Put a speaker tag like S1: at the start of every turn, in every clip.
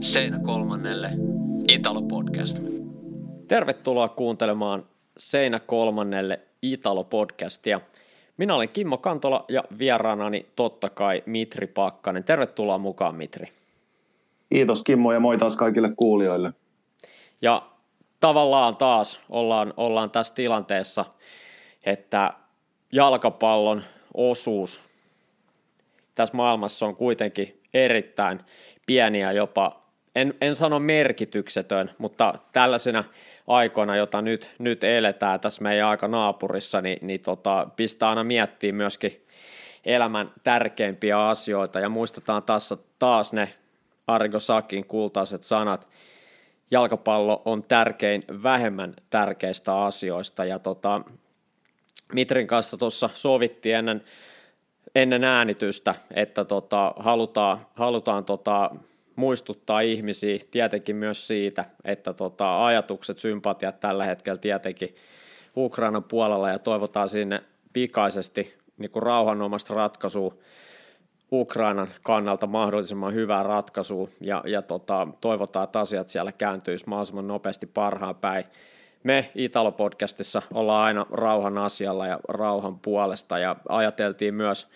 S1: Seinä kolmannelle Italo-podcast.
S2: Tervetuloa kuuntelemaan Seinä kolmannelle Italo-podcastia. Minä olen Kimmo Kantola ja vieraanani totta kai Mitri Pakkanen. Tervetuloa mukaan Mitri.
S3: Kiitos Kimmo ja moi taas kaikille kuulijoille.
S2: Ja tavallaan taas ollaan, ollaan tässä tilanteessa, että jalkapallon osuus tässä maailmassa on kuitenkin erittäin pieni ja jopa, en, en sano merkityksetön, mutta tällaisena aikoina, jota nyt, nyt eletään tässä meidän aika naapurissa, niin, niin tota, pistää aina miettiä myöskin elämän tärkeimpiä asioita. Ja muistetaan taas, taas ne Argo Sakin kultaiset sanat, jalkapallo on tärkein vähemmän tärkeistä asioista. Ja tota, Mitrin kanssa tuossa sovittiin ennen, ennen äänitystä, että tota, halutaan, halutaan tota, muistuttaa ihmisiä tietenkin myös siitä, että tota, ajatukset, sympatiat tällä hetkellä tietenkin Ukrainan puolella ja toivotaan sinne pikaisesti niin kuin rauhanomasta ratkaisua Ukrainan kannalta mahdollisimman hyvää ratkaisua ja, ja tota, toivotaan, että asiat siellä kääntyisi mahdollisimman nopeasti parhaan päin. Me Italo-podcastissa ollaan aina rauhan asialla ja rauhan puolesta ja ajateltiin myös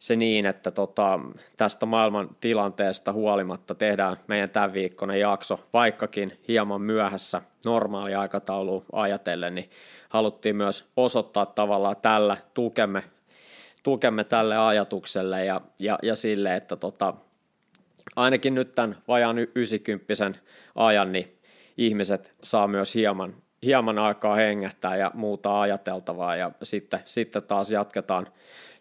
S2: se niin, että tota, tästä maailman tilanteesta huolimatta tehdään meidän tämän viikkoinen jakso, vaikkakin hieman myöhässä normaali aikataulu ajatellen, niin haluttiin myös osoittaa tavallaan tällä tukemme, tukemme tälle ajatukselle ja, ja, ja sille, että tota, ainakin nyt tämän vajaan 90 ajan, niin ihmiset saa myös hieman hieman aikaa hengähtää ja muuta ajateltavaa ja sitten, sitten taas jatketaan,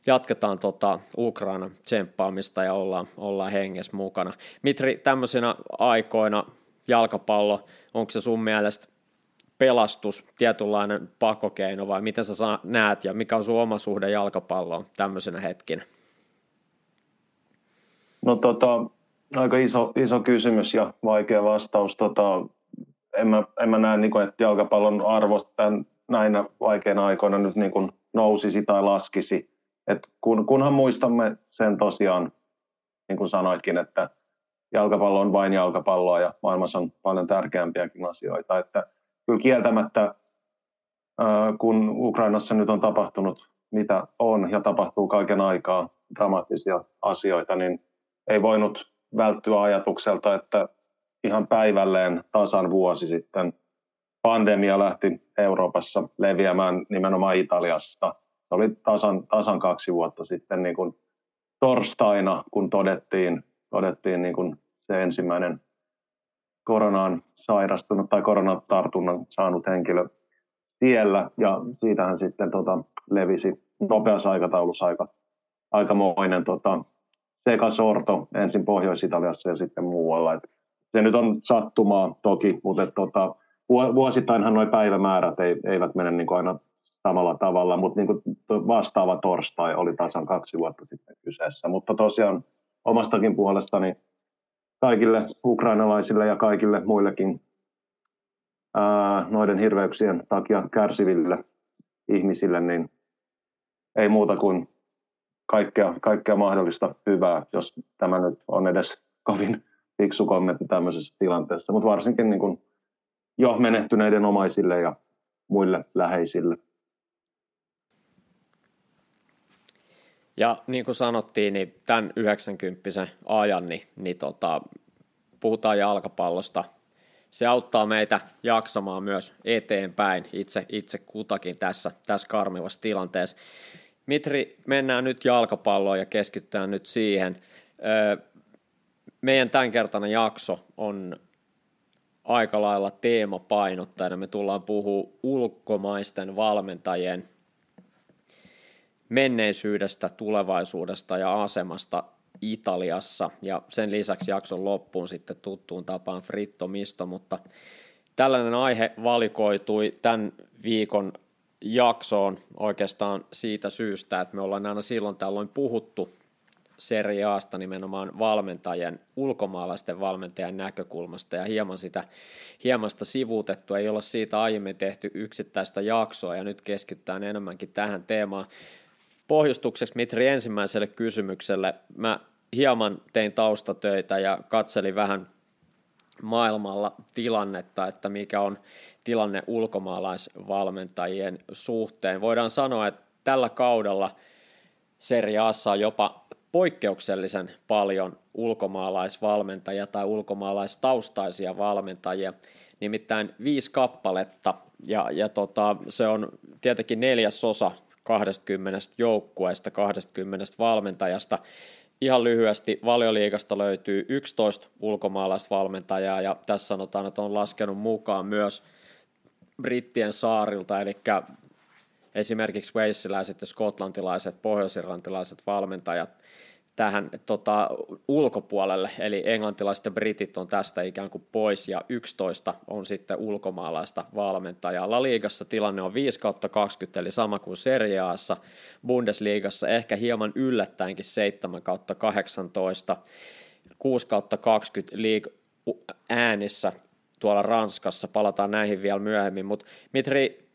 S2: jatketaan tota Ukraina tsemppaamista ja ollaan, ollaan hengessä mukana. Mitri, tämmöisenä aikoina jalkapallo, onko se sun mielestä pelastus, tietynlainen pakokeino vai miten sä näet ja mikä on sun oma suhde jalkapalloon tämmöisenä hetkinä?
S3: No tota, aika iso, iso kysymys ja vaikea vastaus. Tota, en mä, en mä näe, niin kuin, että jalkapallon arvo tämän, näinä vaikeina aikoina nyt niin kuin nousisi tai laskisi. Et kun, kunhan muistamme sen tosiaan, niin kuin sanoitkin, että jalkapallo on vain jalkapalloa ja maailmassa on paljon tärkeämpiäkin asioita. Että kyllä kieltämättä, kun Ukrainassa nyt on tapahtunut mitä on ja tapahtuu kaiken aikaa dramaattisia asioita, niin ei voinut välttyä ajatukselta, että ihan päivälleen tasan vuosi sitten pandemia lähti Euroopassa leviämään nimenomaan Italiasta. Se oli tasan, tasan kaksi vuotta sitten niin kuin torstaina, kun todettiin, todettiin niin kuin se ensimmäinen koronaan sairastunut tai koronatartunnan saanut henkilö siellä. Ja siitähän sitten tota, levisi nopeassa aikataulussa aika, aikamoinen tota, sekasorto ensin Pohjois-Italiassa ja sitten muualla. Et se nyt on sattumaa toki, mutta et, tota, vuosittainhan nuo päivämäärät ei, eivät mene niin aina samalla tavalla, mutta niin kuin vastaava torstai oli tasan kaksi vuotta sitten kyseessä. Mutta tosiaan omastakin puolestani kaikille ukrainalaisille ja kaikille muillekin ää, noiden hirveyksien takia kärsiville ihmisille, niin ei muuta kuin kaikkea, kaikkea mahdollista hyvää, jos tämä nyt on edes kovin fiksu kommentti tämmöisessä tilanteessa, mutta varsinkin niin kuin jo menehtyneiden omaisille ja muille läheisille.
S2: Ja niin kuin sanottiin, niin tämän 90 ajan, niin, niin tota, puhutaan jalkapallosta. Se auttaa meitä jaksamaan myös eteenpäin itse, itse kutakin tässä, tässä karmivassa tilanteessa. Mitri, mennään nyt jalkapalloon ja keskitytään nyt siihen meidän tämänkertainen jakso on aika lailla teemapainottajana. Me tullaan puhua ulkomaisten valmentajien menneisyydestä, tulevaisuudesta ja asemasta Italiassa ja sen lisäksi jakson loppuun sitten tuttuun tapaan Fritto Misto, mutta tällainen aihe valikoitui tämän viikon jaksoon oikeastaan siitä syystä, että me ollaan aina silloin tällöin puhuttu Serie Asta nimenomaan valmentajien, ulkomaalaisten valmentajien näkökulmasta ja hieman sitä hieman sitä sivuutettu. Ei olla siitä aiemmin tehty yksittäistä jaksoa ja nyt keskitytään enemmänkin tähän teemaan. Pohjustukseksi Mitri ensimmäiselle kysymykselle. Mä hieman tein taustatöitä ja katselin vähän maailmalla tilannetta, että mikä on tilanne ulkomaalaisvalmentajien suhteen. Voidaan sanoa, että tällä kaudella Serie Assa on jopa poikkeuksellisen paljon ulkomaalaisvalmentajia tai ulkomaalaistaustaisia valmentajia, nimittäin viisi kappaletta, ja, ja tota, se on tietenkin neljäs osa 20 joukkueesta, 20 valmentajasta. Ihan lyhyesti valioliigasta löytyy 11 ulkomaalaisvalmentajaa ja tässä sanotaan, että on laskenut mukaan myös brittien saarilta, eli esimerkiksi walesiläiset ja skotlantilaiset, pohjoisirlantilaiset valmentajat tähän tota, ulkopuolelle, eli englantilaiset ja britit on tästä ikään kuin pois, ja 11 on sitten ulkomaalaista valmentajaa. La Ligassa tilanne on 5 kautta 20, eli sama kuin Serie Aassa, Bundesliigassa ehkä hieman yllättäenkin 7 kautta 18, 6 kautta 20 liig- äänissä tuolla Ranskassa, palataan näihin vielä myöhemmin, mutta Mitri,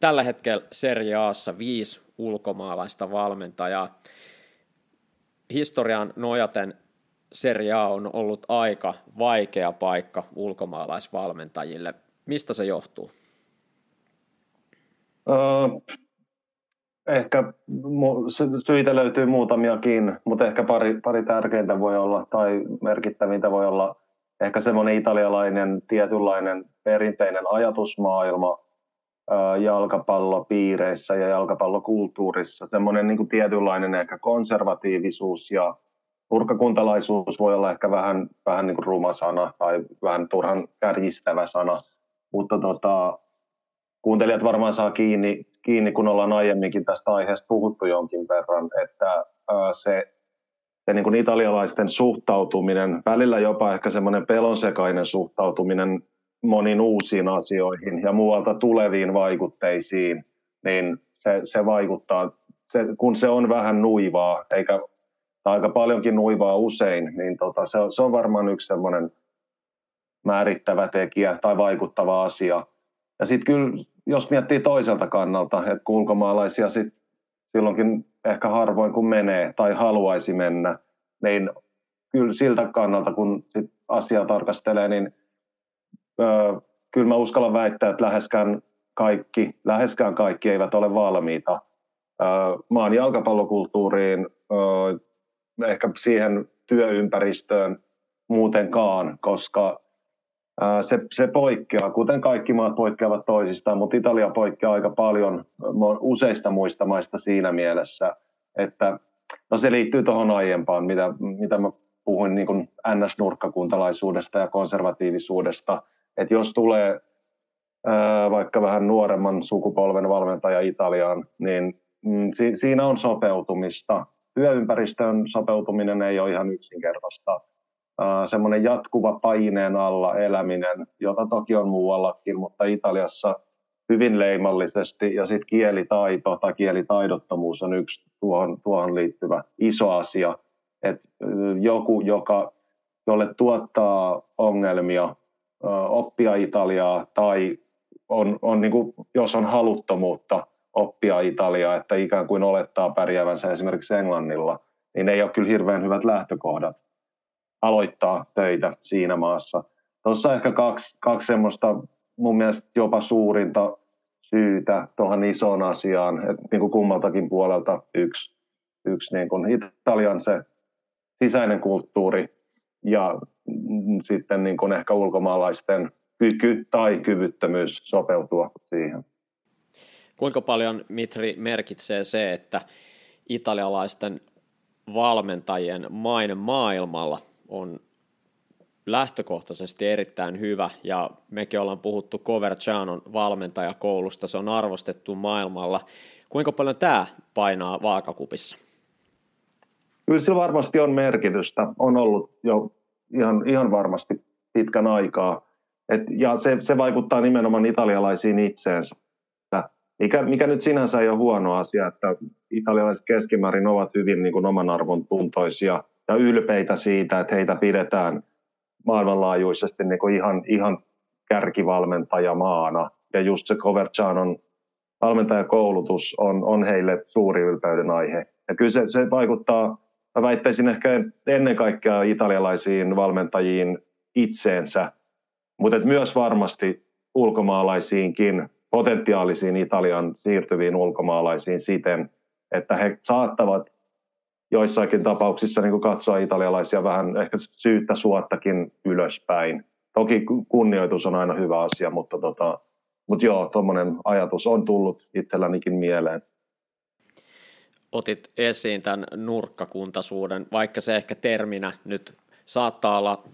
S2: tällä hetkellä Serie Aassa viisi ulkomaalaista valmentajaa, historian nojaten Serie A on ollut aika vaikea paikka ulkomaalaisvalmentajille. Mistä se johtuu?
S3: Ehkä syitä löytyy muutamiakin, mutta ehkä pari, pari tärkeintä voi olla tai merkittävintä voi olla ehkä semmoinen italialainen tietynlainen perinteinen ajatusmaailma, jalkapallopiireissä ja jalkapallokulttuurissa. Semmoinen niin tietynlainen ehkä konservatiivisuus ja nurkkakuntalaisuus voi olla ehkä vähän, vähän niin kuin ruma sana tai vähän turhan kärjistävä sana, mutta tota, kuuntelijat varmaan saa kiinni, kiinni, kun ollaan aiemminkin tästä aiheesta puhuttu jonkin verran, että se, se niin kuin italialaisten suhtautuminen, välillä jopa ehkä semmoinen pelonsekainen suhtautuminen moniin uusiin asioihin ja muualta tuleviin vaikutteisiin, niin se, se vaikuttaa, se, kun se on vähän nuivaa, eikä aika paljonkin nuivaa usein, niin tota, se, se on varmaan yksi semmoinen määrittävä tekijä tai vaikuttava asia. Ja sitten kyllä, jos miettii toiselta kannalta, että ulkomaalaisia sit silloinkin ehkä harvoin kun menee tai haluaisi mennä, niin kyllä siltä kannalta, kun sit asiaa tarkastelee, niin kyllä mä uskallan väittää, että läheskään kaikki, läheskään kaikki eivät ole valmiita. Maan jalkapallokulttuuriin, ehkä siihen työympäristöön muutenkaan, koska se, se poikkeaa, kuten kaikki maat poikkeavat toisistaan, mutta Italia poikkeaa aika paljon useista muista maista siinä mielessä, että no se liittyy tuohon aiempaan, mitä, mitä mä puhuin niin NS-nurkkakuntalaisuudesta ja konservatiivisuudesta – että jos tulee ää, vaikka vähän nuoremman sukupolven valmentaja Italiaan, niin mm, si- siinä on sopeutumista. Työympäristön sopeutuminen ei ole ihan yksinkertaista. semmoinen jatkuva paineen alla eläminen, jota toki on muuallakin, mutta Italiassa hyvin leimallisesti ja sitten kielitaito tai kielitaidottomuus on yksi tuohon, tuohon liittyvä iso asia. että joku, joka, jolle tuottaa ongelmia oppia Italiaa tai on, on niin kuin, jos on haluttomuutta oppia Italiaa, että ikään kuin olettaa pärjäävänsä esimerkiksi Englannilla, niin ei ole kyllä hirveän hyvät lähtökohdat aloittaa töitä siinä maassa. Tuossa ehkä kaksi, kaksi semmoista mun mielestä jopa suurinta syytä tuohon isoon asiaan, että niin kuin kummaltakin puolelta yksi, yksi niin kuin Italian se sisäinen kulttuuri ja sitten niin kuin ehkä ulkomaalaisten kyky tai kyvyttömyys sopeutua siihen.
S2: Kuinka paljon, Mitri, merkitsee se, että italialaisten valmentajien maine maailmalla on lähtökohtaisesti erittäin hyvä, ja mekin ollaan puhuttu Covercianon valmentajakoulusta, se on arvostettu maailmalla. Kuinka paljon tämä painaa vaakakupissa?
S3: Kyllä sillä varmasti on merkitystä. On ollut jo ihan, ihan varmasti pitkän aikaa. Et, ja se, se vaikuttaa nimenomaan italialaisiin itseensä, mikä, mikä nyt sinänsä ei ole huono asia, että italialaiset keskimäärin ovat hyvin niin kuin oman arvon tuntoisia ja ylpeitä siitä, että heitä pidetään maailmanlaajuisesti niin kuin ihan, ihan kärkivalmentajamaana. Ja just se Covercianon valmentajakoulutus on, on heille suuri ylpeyden aihe. Ja kyllä se, se vaikuttaa mä väittäisin ehkä ennen kaikkea italialaisiin valmentajiin itseensä mutta myös varmasti ulkomaalaisiinkin, potentiaalisiin Italian siirtyviin ulkomaalaisiin siten, että he saattavat joissakin tapauksissa niin katsoa italialaisia vähän ehkä syyttä suottakin ylöspäin. Toki kunnioitus on aina hyvä asia, mutta, tota, mutta joo, tuommoinen ajatus on tullut itsellänikin mieleen.
S2: Otit esiin tämän nurkkakuntaisuuden, vaikka se ehkä terminä nyt saattaa olla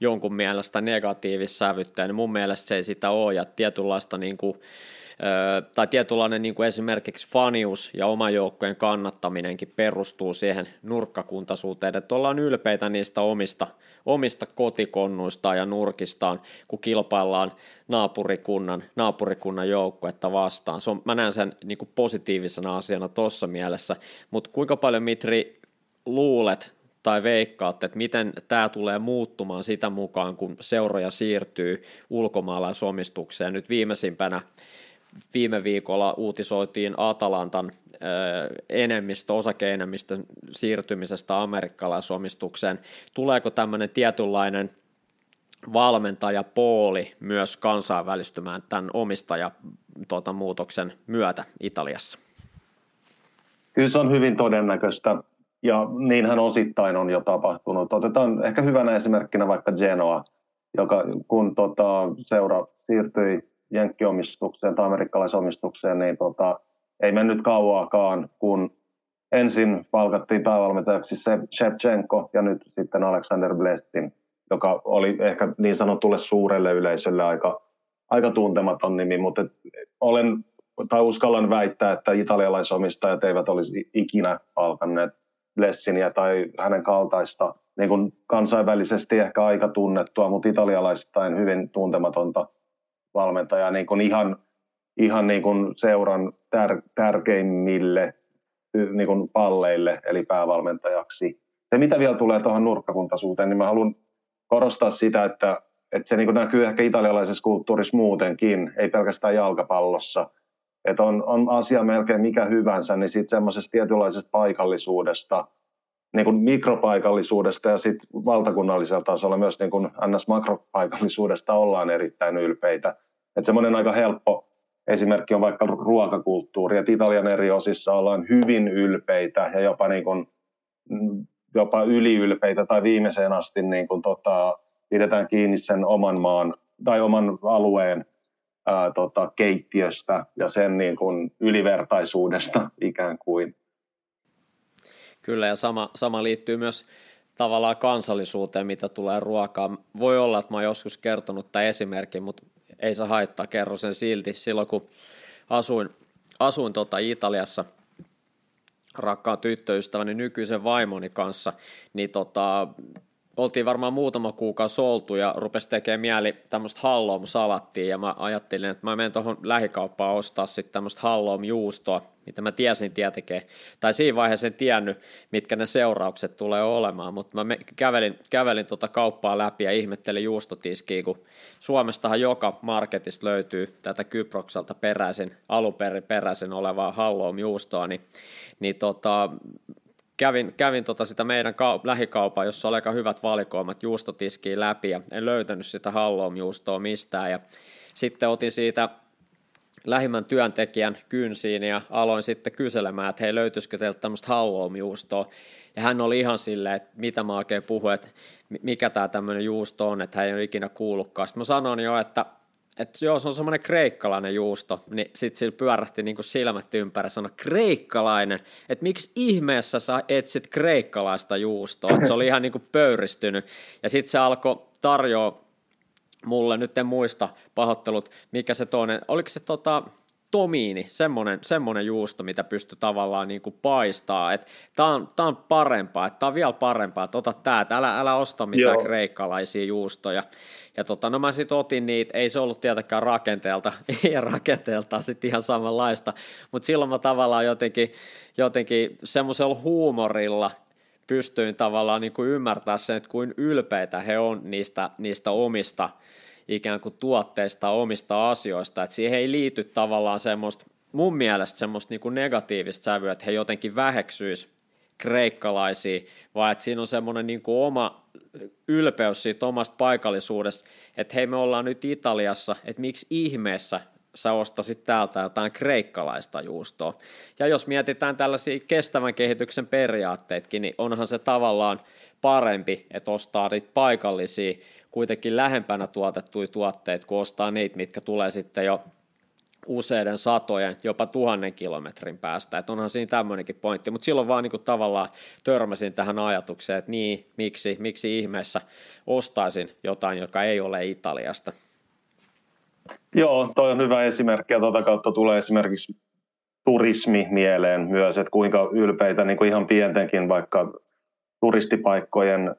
S2: jonkun mielestä negatiivissävyttäjä, niin mun mielestä se ei sitä ole, ja tietynlaista niin kuin, tai tietynlainen niin kuin esimerkiksi fanius ja oma joukkojen kannattaminenkin perustuu siihen nurkkakuntaisuuteen, että ollaan ylpeitä niistä omista, omista kotikonnuista ja nurkistaan, kun kilpaillaan naapurikunnan, naapurikunnan joukkuetta vastaan. Se on, mä näen sen niin kuin positiivisena asiana tuossa mielessä, mutta kuinka paljon Mitri luulet tai veikkaatte, että miten tämä tulee muuttumaan sitä mukaan, kun seuroja siirtyy ulkomaalaisomistukseen. Nyt viimeisimpänä viime viikolla uutisoitiin Atalantan enemmistö, osakeenemmistön siirtymisestä amerikkalaisomistukseen. Tuleeko tämmöinen tietynlainen valmentajapooli myös kansainvälistymään tämän omistajamuutoksen tuota, myötä Italiassa?
S3: Kyllä se on hyvin todennäköistä ja niinhän osittain on jo tapahtunut. Otetaan ehkä hyvänä esimerkkinä vaikka Genoa, joka kun tota, seura siirtyi jenkkiomistukseen tai amerikkalaisomistukseen, niin tota, ei mennyt kauaakaan, kun ensin palkattiin päävalmentajaksi Shevchenko ja nyt sitten Alexander Blessin, joka oli ehkä niin sanotulle suurelle yleisölle aika, aika tuntematon nimi, mutta olen tai uskallan väittää, että italialaisomistajat eivät olisi ikinä palkanneet Blessinia tai hänen kaltaista niin kuin kansainvälisesti ehkä aika tunnettua, mutta italialaisittain hyvin tuntematonta valmentajaa niin kuin ihan, ihan niin kuin seuran tär, tärkeimmille niin kuin palleille, eli päävalmentajaksi. Se, mitä vielä tulee tuohon nurkkakuntaisuuteen, niin mä haluan korostaa sitä, että, että se niin kuin näkyy ehkä italialaisessa kulttuurissa muutenkin, ei pelkästään jalkapallossa. Että on, on asia melkein mikä hyvänsä, niin sitten semmoisesta tietynlaisesta paikallisuudesta, niin kuin mikropaikallisuudesta ja sitten valtakunnallisella tasolla myös niin kuin NS-makropaikallisuudesta ollaan erittäin ylpeitä. Että semmoinen aika helppo esimerkki on vaikka ruokakulttuuri, että Italian eri osissa ollaan hyvin ylpeitä ja jopa, niin kuin, jopa yliylpeitä tai viimeiseen asti niin kuin tota, pidetään kiinni sen oman maan tai oman alueen ää, tota, keittiöstä ja sen niin kuin ylivertaisuudesta ikään kuin.
S2: Kyllä, ja sama, sama liittyy myös tavallaan kansallisuuteen, mitä tulee ruokaan. Voi olla, että mä oon joskus kertonut tämän esimerkin, mutta ei se haittaa, kerro sen silti. Silloin kun asuin, asuin tota Italiassa rakkaan tyttöystäväni nykyisen vaimoni kanssa, niin tota, oltiin varmaan muutama kuukausi oltu ja rupesi tekemään mieli tämmöistä halloum-salattia ja mä ajattelin, että mä menen tuohon lähikauppaan ostaa sitten tämmöistä halloum-juustoa, mitä mä tiesin tietenkin, tai siinä vaiheessa en tiennyt, mitkä ne seuraukset tulee olemaan, mutta mä kävelin, kävelin tuota kauppaa läpi ja ihmettelin juustotiskiä, kun Suomestahan joka marketista löytyy tätä Kyprokselta peräisin, alunperin peräisin olevaa halloum-juustoa, niin, niin tota, kävin, kävin tota sitä meidän ka- lähikaupaa, jossa oli aika hyvät valikoimat juustotiskiä läpi ja en löytänyt sitä halloum-juustoa mistään ja sitten otin siitä lähimmän työntekijän kynsiin ja aloin sitten kyselemään, että hei löytyisikö teiltä tämmöistä halloum-juustoa ja hän oli ihan silleen, että mitä mä oikein puhun, että mikä tämä tämmöinen juusto on, että hän ei ole ikinä kuullutkaan. Sitten mä sanoin jo, että että joo, se on semmoinen kreikkalainen juusto, niin sitten sillä pyörähti niin kuin silmät ympäri sanoi, kreikkalainen, että miksi ihmeessä sä etsit kreikkalaista juustoa, että se oli ihan niin kuin pöyristynyt, ja sitten se alkoi tarjoa mulle, nyt en muista pahoittelut, mikä se toinen, oliko se tota, tomiini, semmoinen, semmoinen juusto, mitä pystyy tavallaan niin kuin paistaa, että tämä on, tää on parempaa, että tämä on vielä parempaa, että ota tämä, että älä, älä osta mitään Joo. kreikkalaisia juustoja. Ja tota, no mä sitten otin niitä, ei se ollut tietenkään rakenteelta, ja rakenteeltaan sitten ihan samanlaista, mutta silloin mä tavallaan jotenkin, jotenkin semmoisella huumorilla pystyin tavallaan niin kuin ymmärtää sen, että kuin ylpeitä he on niistä, niistä omista ikään kuin tuotteista, omista asioista, että siihen ei liity tavallaan semmoista, mun mielestä semmoista niin kuin negatiivista sävyä, että he jotenkin väheksyis kreikkalaisia, vaan että siinä on semmoinen niin kuin oma, ylpeys siitä omasta paikallisuudesta, että hei me ollaan nyt Italiassa, että miksi ihmeessä sä ostasit täältä jotain kreikkalaista juustoa. Ja jos mietitään tällaisia kestävän kehityksen periaatteetkin, niin onhan se tavallaan parempi, että ostaa niitä paikallisia, kuitenkin lähempänä tuotettuja tuotteita, kuin ostaa niitä, mitkä tulee sitten jo useiden satojen, jopa tuhannen kilometrin päästä. Että onhan siinä tämmöinenkin pointti, mutta silloin vaan niin kuin tavallaan törmäsin tähän ajatukseen, että niin, miksi, miksi ihmeessä ostaisin jotain, joka ei ole Italiasta.
S3: Joo, toi on hyvä esimerkki ja tuota kautta tulee esimerkiksi turismi mieleen myös, että kuinka ylpeitä niin kuin ihan pientenkin vaikka turistipaikkojen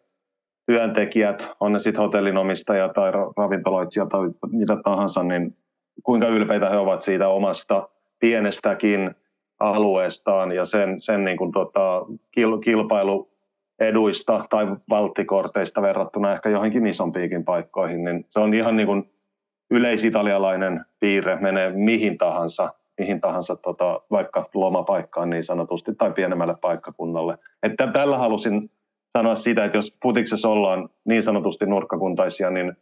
S3: työntekijät, on ne sitten hotellinomistajia tai ravintoloitsija tai mitä tahansa, niin kuinka ylpeitä he ovat siitä omasta pienestäkin alueestaan ja sen, sen niin kuin tota, kil, kilpailueduista tai valttikorteista verrattuna ehkä johonkin isompiikin paikkoihin, niin se on ihan niin kuin yleisitalialainen piirre, menee mihin tahansa, mihin tahansa tota, vaikka lomapaikkaan niin sanotusti tai pienemmälle paikkakunnalle. Että tällä halusin sanoa sitä, että jos putiksessa ollaan niin sanotusti nurkkakuntaisia, niin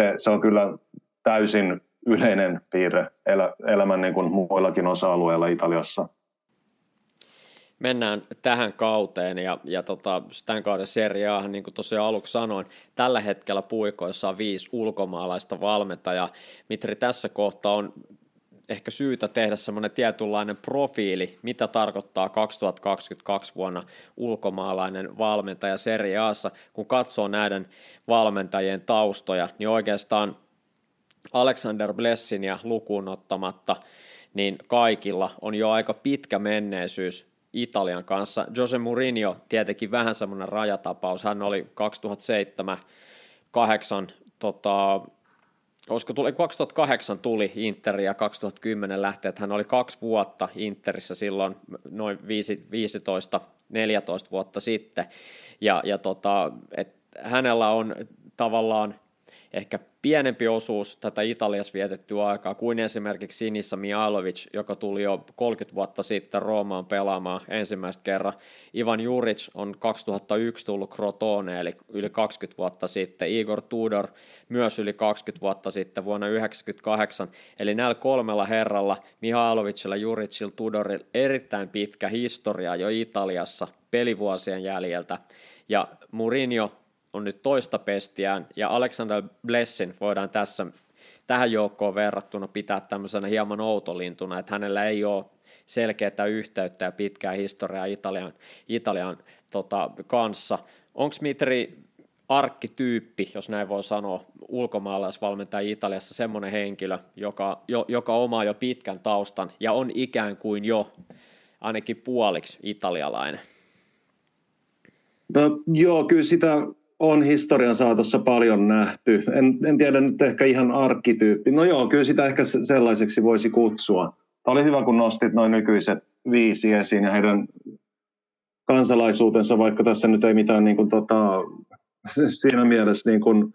S3: se, se on kyllä täysin yleinen piirre elä, elämän niin kuin muillakin osa-alueilla Italiassa.
S2: Mennään tähän kauteen ja, ja tota, tämän kauden seriaahan, niin kuin tosiaan aluksi sanoin, tällä hetkellä puikoissa on viisi ulkomaalaista valmentajaa. Mitri tässä kohtaa on ehkä syytä tehdä semmoinen tietynlainen profiili, mitä tarkoittaa 2022 vuonna ulkomaalainen valmentaja Serie Aassa. Kun katsoo näiden valmentajien taustoja, niin oikeastaan Alexander Blessin ja lukuun ottamatta, niin kaikilla on jo aika pitkä menneisyys Italian kanssa. Jose Mourinho tietenkin vähän semmoinen rajatapaus. Hän oli 2007 8 tota, olisiko tuli, 2008 tuli Inter ja 2010 lähtee, että hän oli kaksi vuotta Interissä silloin noin 15 14 vuotta sitten, ja, ja tota, et hänellä on tavallaan ehkä pienempi osuus tätä Italiassa vietettyä aikaa kuin esimerkiksi Sinissa Mialovic, joka tuli jo 30 vuotta sitten Roomaan pelaamaan ensimmäistä kerran. Ivan Juric on 2001 tullut Crotone, eli yli 20 vuotta sitten. Igor Tudor myös yli 20 vuotta sitten vuonna 1998. Eli näillä kolmella herralla, Mihailovicilla, Juricilla, Tudorilla, erittäin pitkä historia jo Italiassa pelivuosien jäljeltä. Ja Mourinho on nyt toista pestiään, ja Alexander Blessin voidaan tässä tähän joukkoon verrattuna pitää tämmöisenä hieman outolintuna, että hänellä ei ole selkeää yhteyttä ja pitkää historiaa Italian, Italian tota, kanssa. Onko Mitri arkkityyppi, jos näin voi sanoa, ulkomaalaisvalmentaja Italiassa semmoinen henkilö, joka, jo, joka omaa jo pitkän taustan ja on ikään kuin jo ainakin puoliksi italialainen?
S3: No joo, kyllä sitä on historian saatossa paljon nähty. En, en tiedä nyt ehkä ihan arkkityyppi. No joo, kyllä sitä ehkä sellaiseksi voisi kutsua. Tämä oli hyvä, kun nostit noin nykyiset viisi esiin ja heidän kansalaisuutensa, vaikka tässä nyt ei mitään niin kuin, tota, siinä mielessä niin kuin,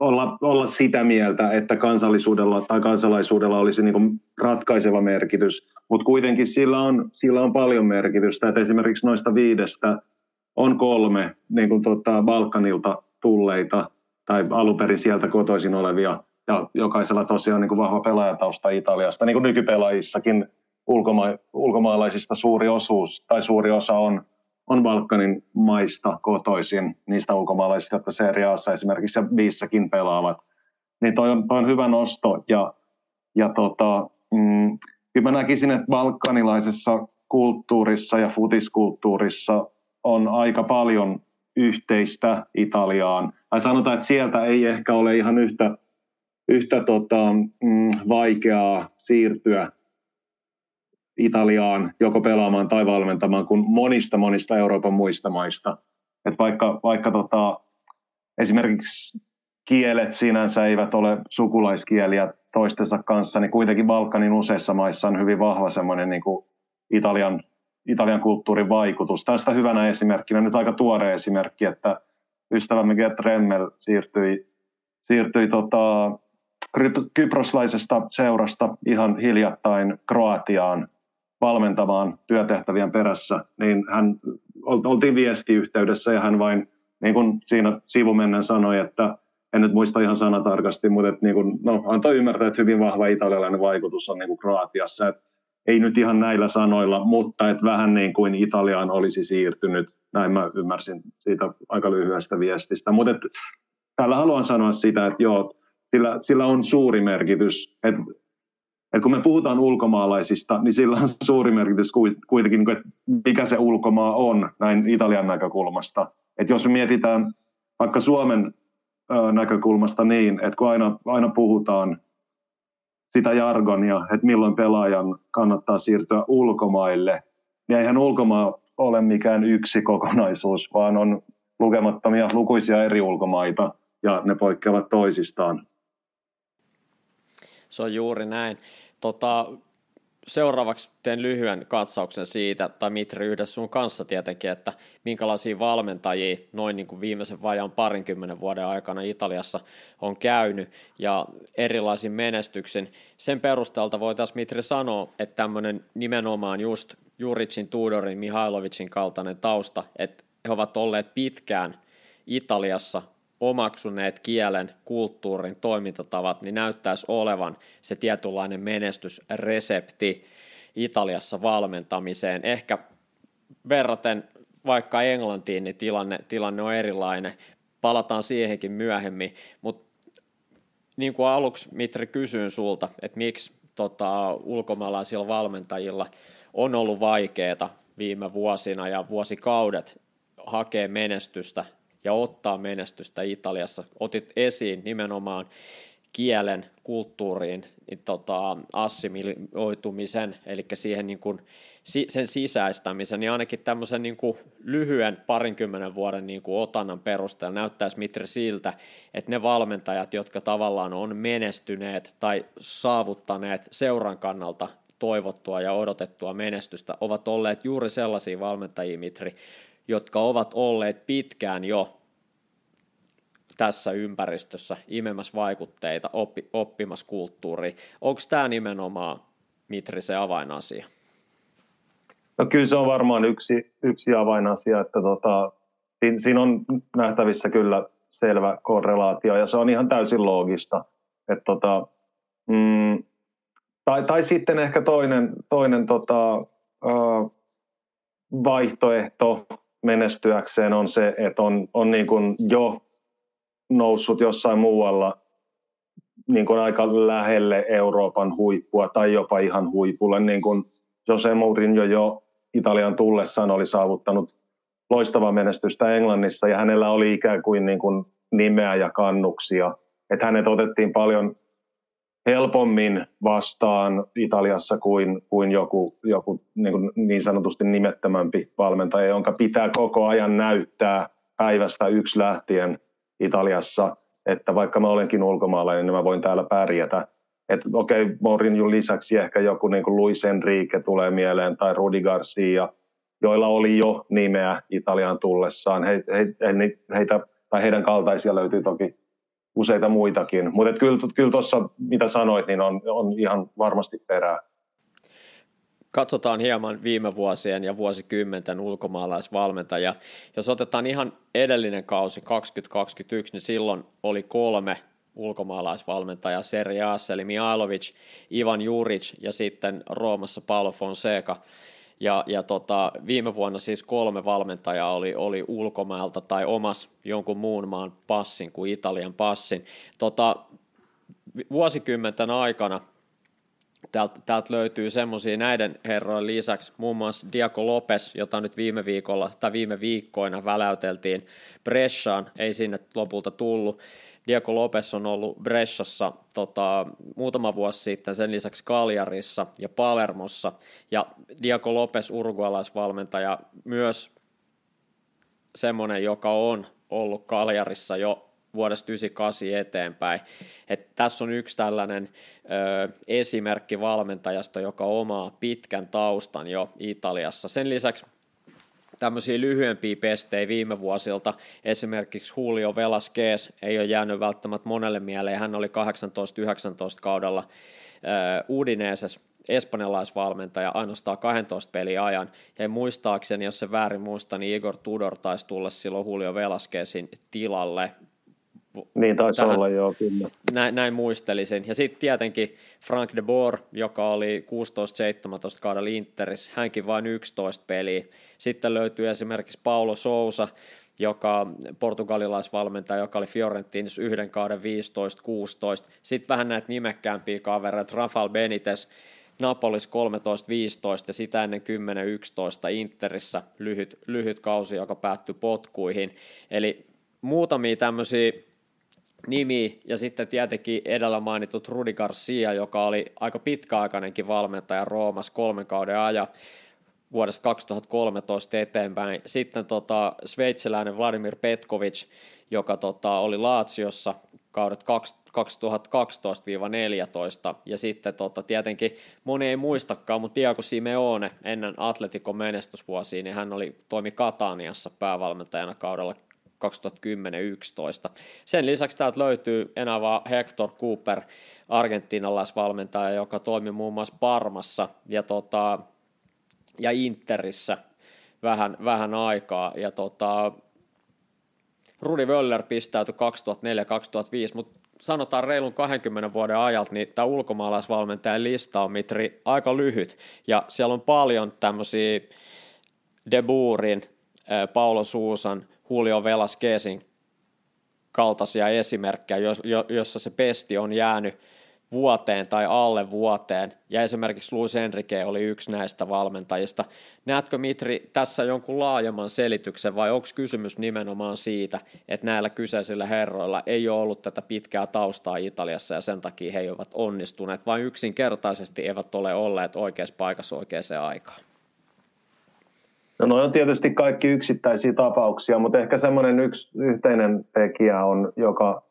S3: olla, olla sitä mieltä, että kansallisuudella tai kansalaisuudella olisi niin kuin ratkaiseva merkitys, mutta kuitenkin sillä on, sillä on paljon merkitystä, että esimerkiksi noista viidestä on kolme niin kuin tota, Balkanilta tulleita tai alunperin sieltä kotoisin olevia. Ja jokaisella tosiaan niin kuin vahva pelaajatausta Italiasta, niin kuin nykypelaajissakin ulkoma- ulkomaalaisista suuri osuus tai suuri osa on, on Balkanin maista kotoisin, niistä ulkomaalaisista, jotka Serie Aassa esimerkiksi viissäkin pelaavat. Niin toi on, toi on hyvä nosto. Ja, ja tota, mm, kyllä mä näkisin, että balkanilaisessa kulttuurissa ja futiskulttuurissa on aika paljon yhteistä Italiaan. Tai sanotaan, että sieltä ei ehkä ole ihan yhtä, yhtä tota, mm, vaikeaa siirtyä Italiaan joko pelaamaan tai valmentamaan kuin monista monista Euroopan muista maista. Et vaikka vaikka tota, esimerkiksi kielet sinänsä eivät ole sukulaiskieliä toistensa kanssa, niin kuitenkin Balkanin useissa maissa on hyvin vahva semmoinen niin Italian Italian kulttuurin vaikutus. Tästä hyvänä esimerkkinä, nyt aika tuore esimerkki, että ystävämme Gert Remmel siirtyi, siirtyi tota, kyproslaisesta seurasta ihan hiljattain Kroatiaan valmentamaan työtehtävien perässä, niin hän oltiin viestiyhteydessä ja hän vain niin kuin siinä sivumennen sanoi, että en nyt muista ihan sanatarkasti, mutta että niin kuin, no, antoi ymmärtää, että hyvin vahva italialainen vaikutus on niin kuin Kroatiassa. Että ei nyt ihan näillä sanoilla, mutta että vähän niin kuin Italiaan olisi siirtynyt. Näin mä ymmärsin siitä aika lyhyestä viestistä. Mutta täällä haluan sanoa sitä, että joo, sillä, sillä on suuri merkitys, että että kun me puhutaan ulkomaalaisista, niin sillä on suuri merkitys kuitenkin, että mikä se ulkomaa on näin Italian näkökulmasta. Että jos me mietitään vaikka Suomen näkökulmasta niin, että kun aina, aina puhutaan sitä jargonia, että milloin pelaajan kannattaa siirtyä ulkomaille, niin eihän ulkomaa ole mikään yksi kokonaisuus, vaan on lukemattomia lukuisia eri ulkomaita ja ne poikkeavat toisistaan.
S2: Se on juuri näin. Tota, seuraavaksi teen lyhyen katsauksen siitä, tai Mitri yhdessä sun kanssa tietenkin, että minkälaisia valmentajia noin niin kuin viimeisen vajaan parinkymmenen vuoden aikana Italiassa on käynyt ja erilaisin menestyksin. Sen perusteelta voitaisiin Mitri sanoa, että tämmöinen nimenomaan just Juricin, Tudorin, Mihailovicin kaltainen tausta, että he ovat olleet pitkään Italiassa omaksuneet kielen, kulttuurin, toimintatavat, niin näyttäisi olevan se tietynlainen menestysresepti Italiassa valmentamiseen. Ehkä verraten vaikka Englantiin, niin tilanne, tilanne on erilainen. Palataan siihenkin myöhemmin, mutta niin kuin aluksi Mitri kysyin sulta, että miksi tota, ulkomaalaisilla valmentajilla on ollut vaikeaa viime vuosina ja vuosikaudet hakea menestystä ja ottaa menestystä Italiassa. Otit esiin nimenomaan kielen, kulttuuriin niin tota, assimilioitumisen, eli siihen niin kuin, sen sisäistämisen, niin ainakin tämmöisen niin kuin lyhyen parinkymmenen vuoden niin kuin otannan perusteella näyttäisi Mitri siltä, että ne valmentajat, jotka tavallaan on menestyneet tai saavuttaneet seuran kannalta toivottua ja odotettua menestystä, ovat olleet juuri sellaisia valmentajia, Mitri, jotka ovat olleet pitkään jo tässä ympäristössä imemässä vaikutteita, oppi, oppimassa kulttuuria. Onko tämä nimenomaan, Mitri, se avainasia?
S3: No kyllä se on varmaan yksi, yksi avainasia, että tota, siinä on nähtävissä kyllä selvä korrelaatio ja se on ihan täysin loogista. Että tota, mm, tai, tai sitten ehkä toinen, toinen tota, uh, vaihtoehto menestyäkseen on se, että on, on niin kuin jo noussut jossain muualla niin kuin aika lähelle Euroopan huippua tai jopa ihan huipulle, niin kuin Jose Mourinho jo Italian tullessaan oli saavuttanut loistavaa menestystä Englannissa ja hänellä oli ikään kuin, niin kuin nimeä ja kannuksia. Että hänet otettiin paljon helpommin vastaan Italiassa kuin, kuin joku, joku niin, kuin niin sanotusti nimettömämpi valmentaja, jonka pitää koko ajan näyttää päivästä yksi lähtien Italiassa, että vaikka mä olenkin ulkomaalainen, niin mä voin täällä pärjätä. Että okei, okay, Mourinho lisäksi ehkä joku niin kuin Luis Enrique tulee mieleen tai Rudi Garcia, joilla oli jo nimeä Italiaan tullessaan. He, he, he, heitä, tai heidän kaltaisia löytyy toki useita muitakin. Mutta kyllä, kyllä tuossa, mitä sanoit, niin on, on ihan varmasti perää.
S2: Katsotaan hieman viime vuosien ja vuosikymmenten ulkomaalaisvalmentaja. Jos otetaan ihan edellinen kausi 2021, niin silloin oli kolme ulkomaalaisvalmentaja Serie A, eli Mihailovic, Ivan Juric ja sitten Roomassa Paulo Fonseca. Ja, ja tota, viime vuonna siis kolme valmentajaa oli, oli ulkomailta tai omas jonkun muun maan passin kuin Italian passin. Tota, vuosikymmenten aikana täältä, täältä löytyy semmoisia näiden herrojen lisäksi, muun muassa Diaco Lopes, jota nyt viime viikolla tai viime viikkoina väläyteltiin Bresciaan, ei sinne lopulta tullut. Diego Lopes on ollut Bressassa tota, muutama vuosi sitten, sen lisäksi Kaljarissa ja Palermossa, ja Diego Lopes, urgualaisvalmentaja, myös semmoinen, joka on ollut Kaljarissa jo vuodesta 98 eteenpäin. Et tässä on yksi tällainen ö, esimerkki valmentajasta, joka omaa pitkän taustan jo Italiassa. Sen lisäksi tämmöisiä lyhyempiä pestejä viime vuosilta, esimerkiksi Julio Velasquez ei ole jäänyt välttämättä monelle mieleen, hän oli 18-19 kaudella Udineses espanjalaisvalmentaja ainoastaan 12 peliä ajan. Ja muistaakseni, jos se väärin muista, niin Igor Tudor taisi tulla silloin Julio Velasquezin tilalle
S3: niin taisi tähän, olla, joo, kyllä.
S2: Näin, näin muistelisin. Ja sitten tietenkin Frank de Boer, joka oli 16-17 kaudella Interis, hänkin vain 11 peliä. Sitten löytyy esimerkiksi Paulo Sousa, joka portugalilaisvalmentaja, joka oli Fiorentinissa yhden kauden 15-16. Sitten vähän näitä nimekkäämpiä kavereita, Rafael Benitez, Napolis 13-15 ja sitä ennen 10-11 Interissä lyhyt, lyhyt kausi, joka päättyi potkuihin. Eli muutamia tämmöisiä nimi ja sitten tietenkin edellä mainitut Rudi Garcia, joka oli aika pitkäaikainenkin valmentaja Roomassa kolmen kauden ajan vuodesta 2013 eteenpäin. Sitten tota, sveitsiläinen Vladimir Petkovic, joka tota, oli Laatsiossa kaudet 2012-14, ja sitten tota, tietenkin moni ei muistakaan, mutta Diego Simeone ennen Atletikon menestysvuosia, niin hän oli, toimi Kataniassa päävalmentajana kaudella 2010-2011. Sen lisäksi täältä löytyy enää vaan Hector Cooper, argentinalaisvalmentaja, joka toimi muun muassa Parmassa ja, tota, ja Interissä vähän, vähän aikaa. Ja tota, Rudi Wöller pistäytyi 2004-2005, mutta sanotaan reilun 20 vuoden ajalta, niin tämä ulkomaalaisvalmentajan lista on Mitri aika lyhyt, ja siellä on paljon tämmöisiä Deburin, Paulo Suusan, Julio Velasquezin kaltaisia esimerkkejä, jossa se pesti on jäänyt vuoteen tai alle vuoteen, ja esimerkiksi Luis Enrique oli yksi näistä valmentajista. Näetkö Mitri tässä jonkun laajemman selityksen, vai onko kysymys nimenomaan siitä, että näillä kyseisillä herroilla ei ole ollut tätä pitkää taustaa Italiassa, ja sen takia he ovat onnistuneet, vai yksinkertaisesti eivät ole olleet oikeassa paikassa oikeaan aikaan?
S3: No noi on tietysti kaikki yksittäisiä tapauksia, mutta ehkä semmoinen yksi yhteinen tekijä on, joka,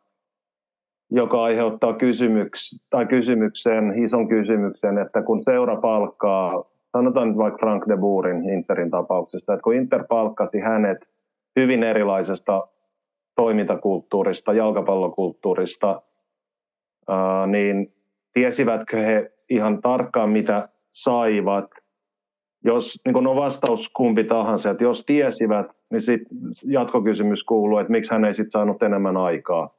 S3: joka aiheuttaa kysymyks, tai kysymyksen, ison kysymyksen, että kun seura palkkaa, sanotaan nyt vaikka Frank de Boerin Interin tapauksessa, että kun Inter palkkasi hänet hyvin erilaisesta toimintakulttuurista, jalkapallokulttuurista, niin tiesivätkö he ihan tarkkaan, mitä saivat – jos niin on vastaus kumpi tahansa, että jos tiesivät, niin sit jatkokysymys kuuluu, että miksi hän ei sitten saanut enemmän aikaa.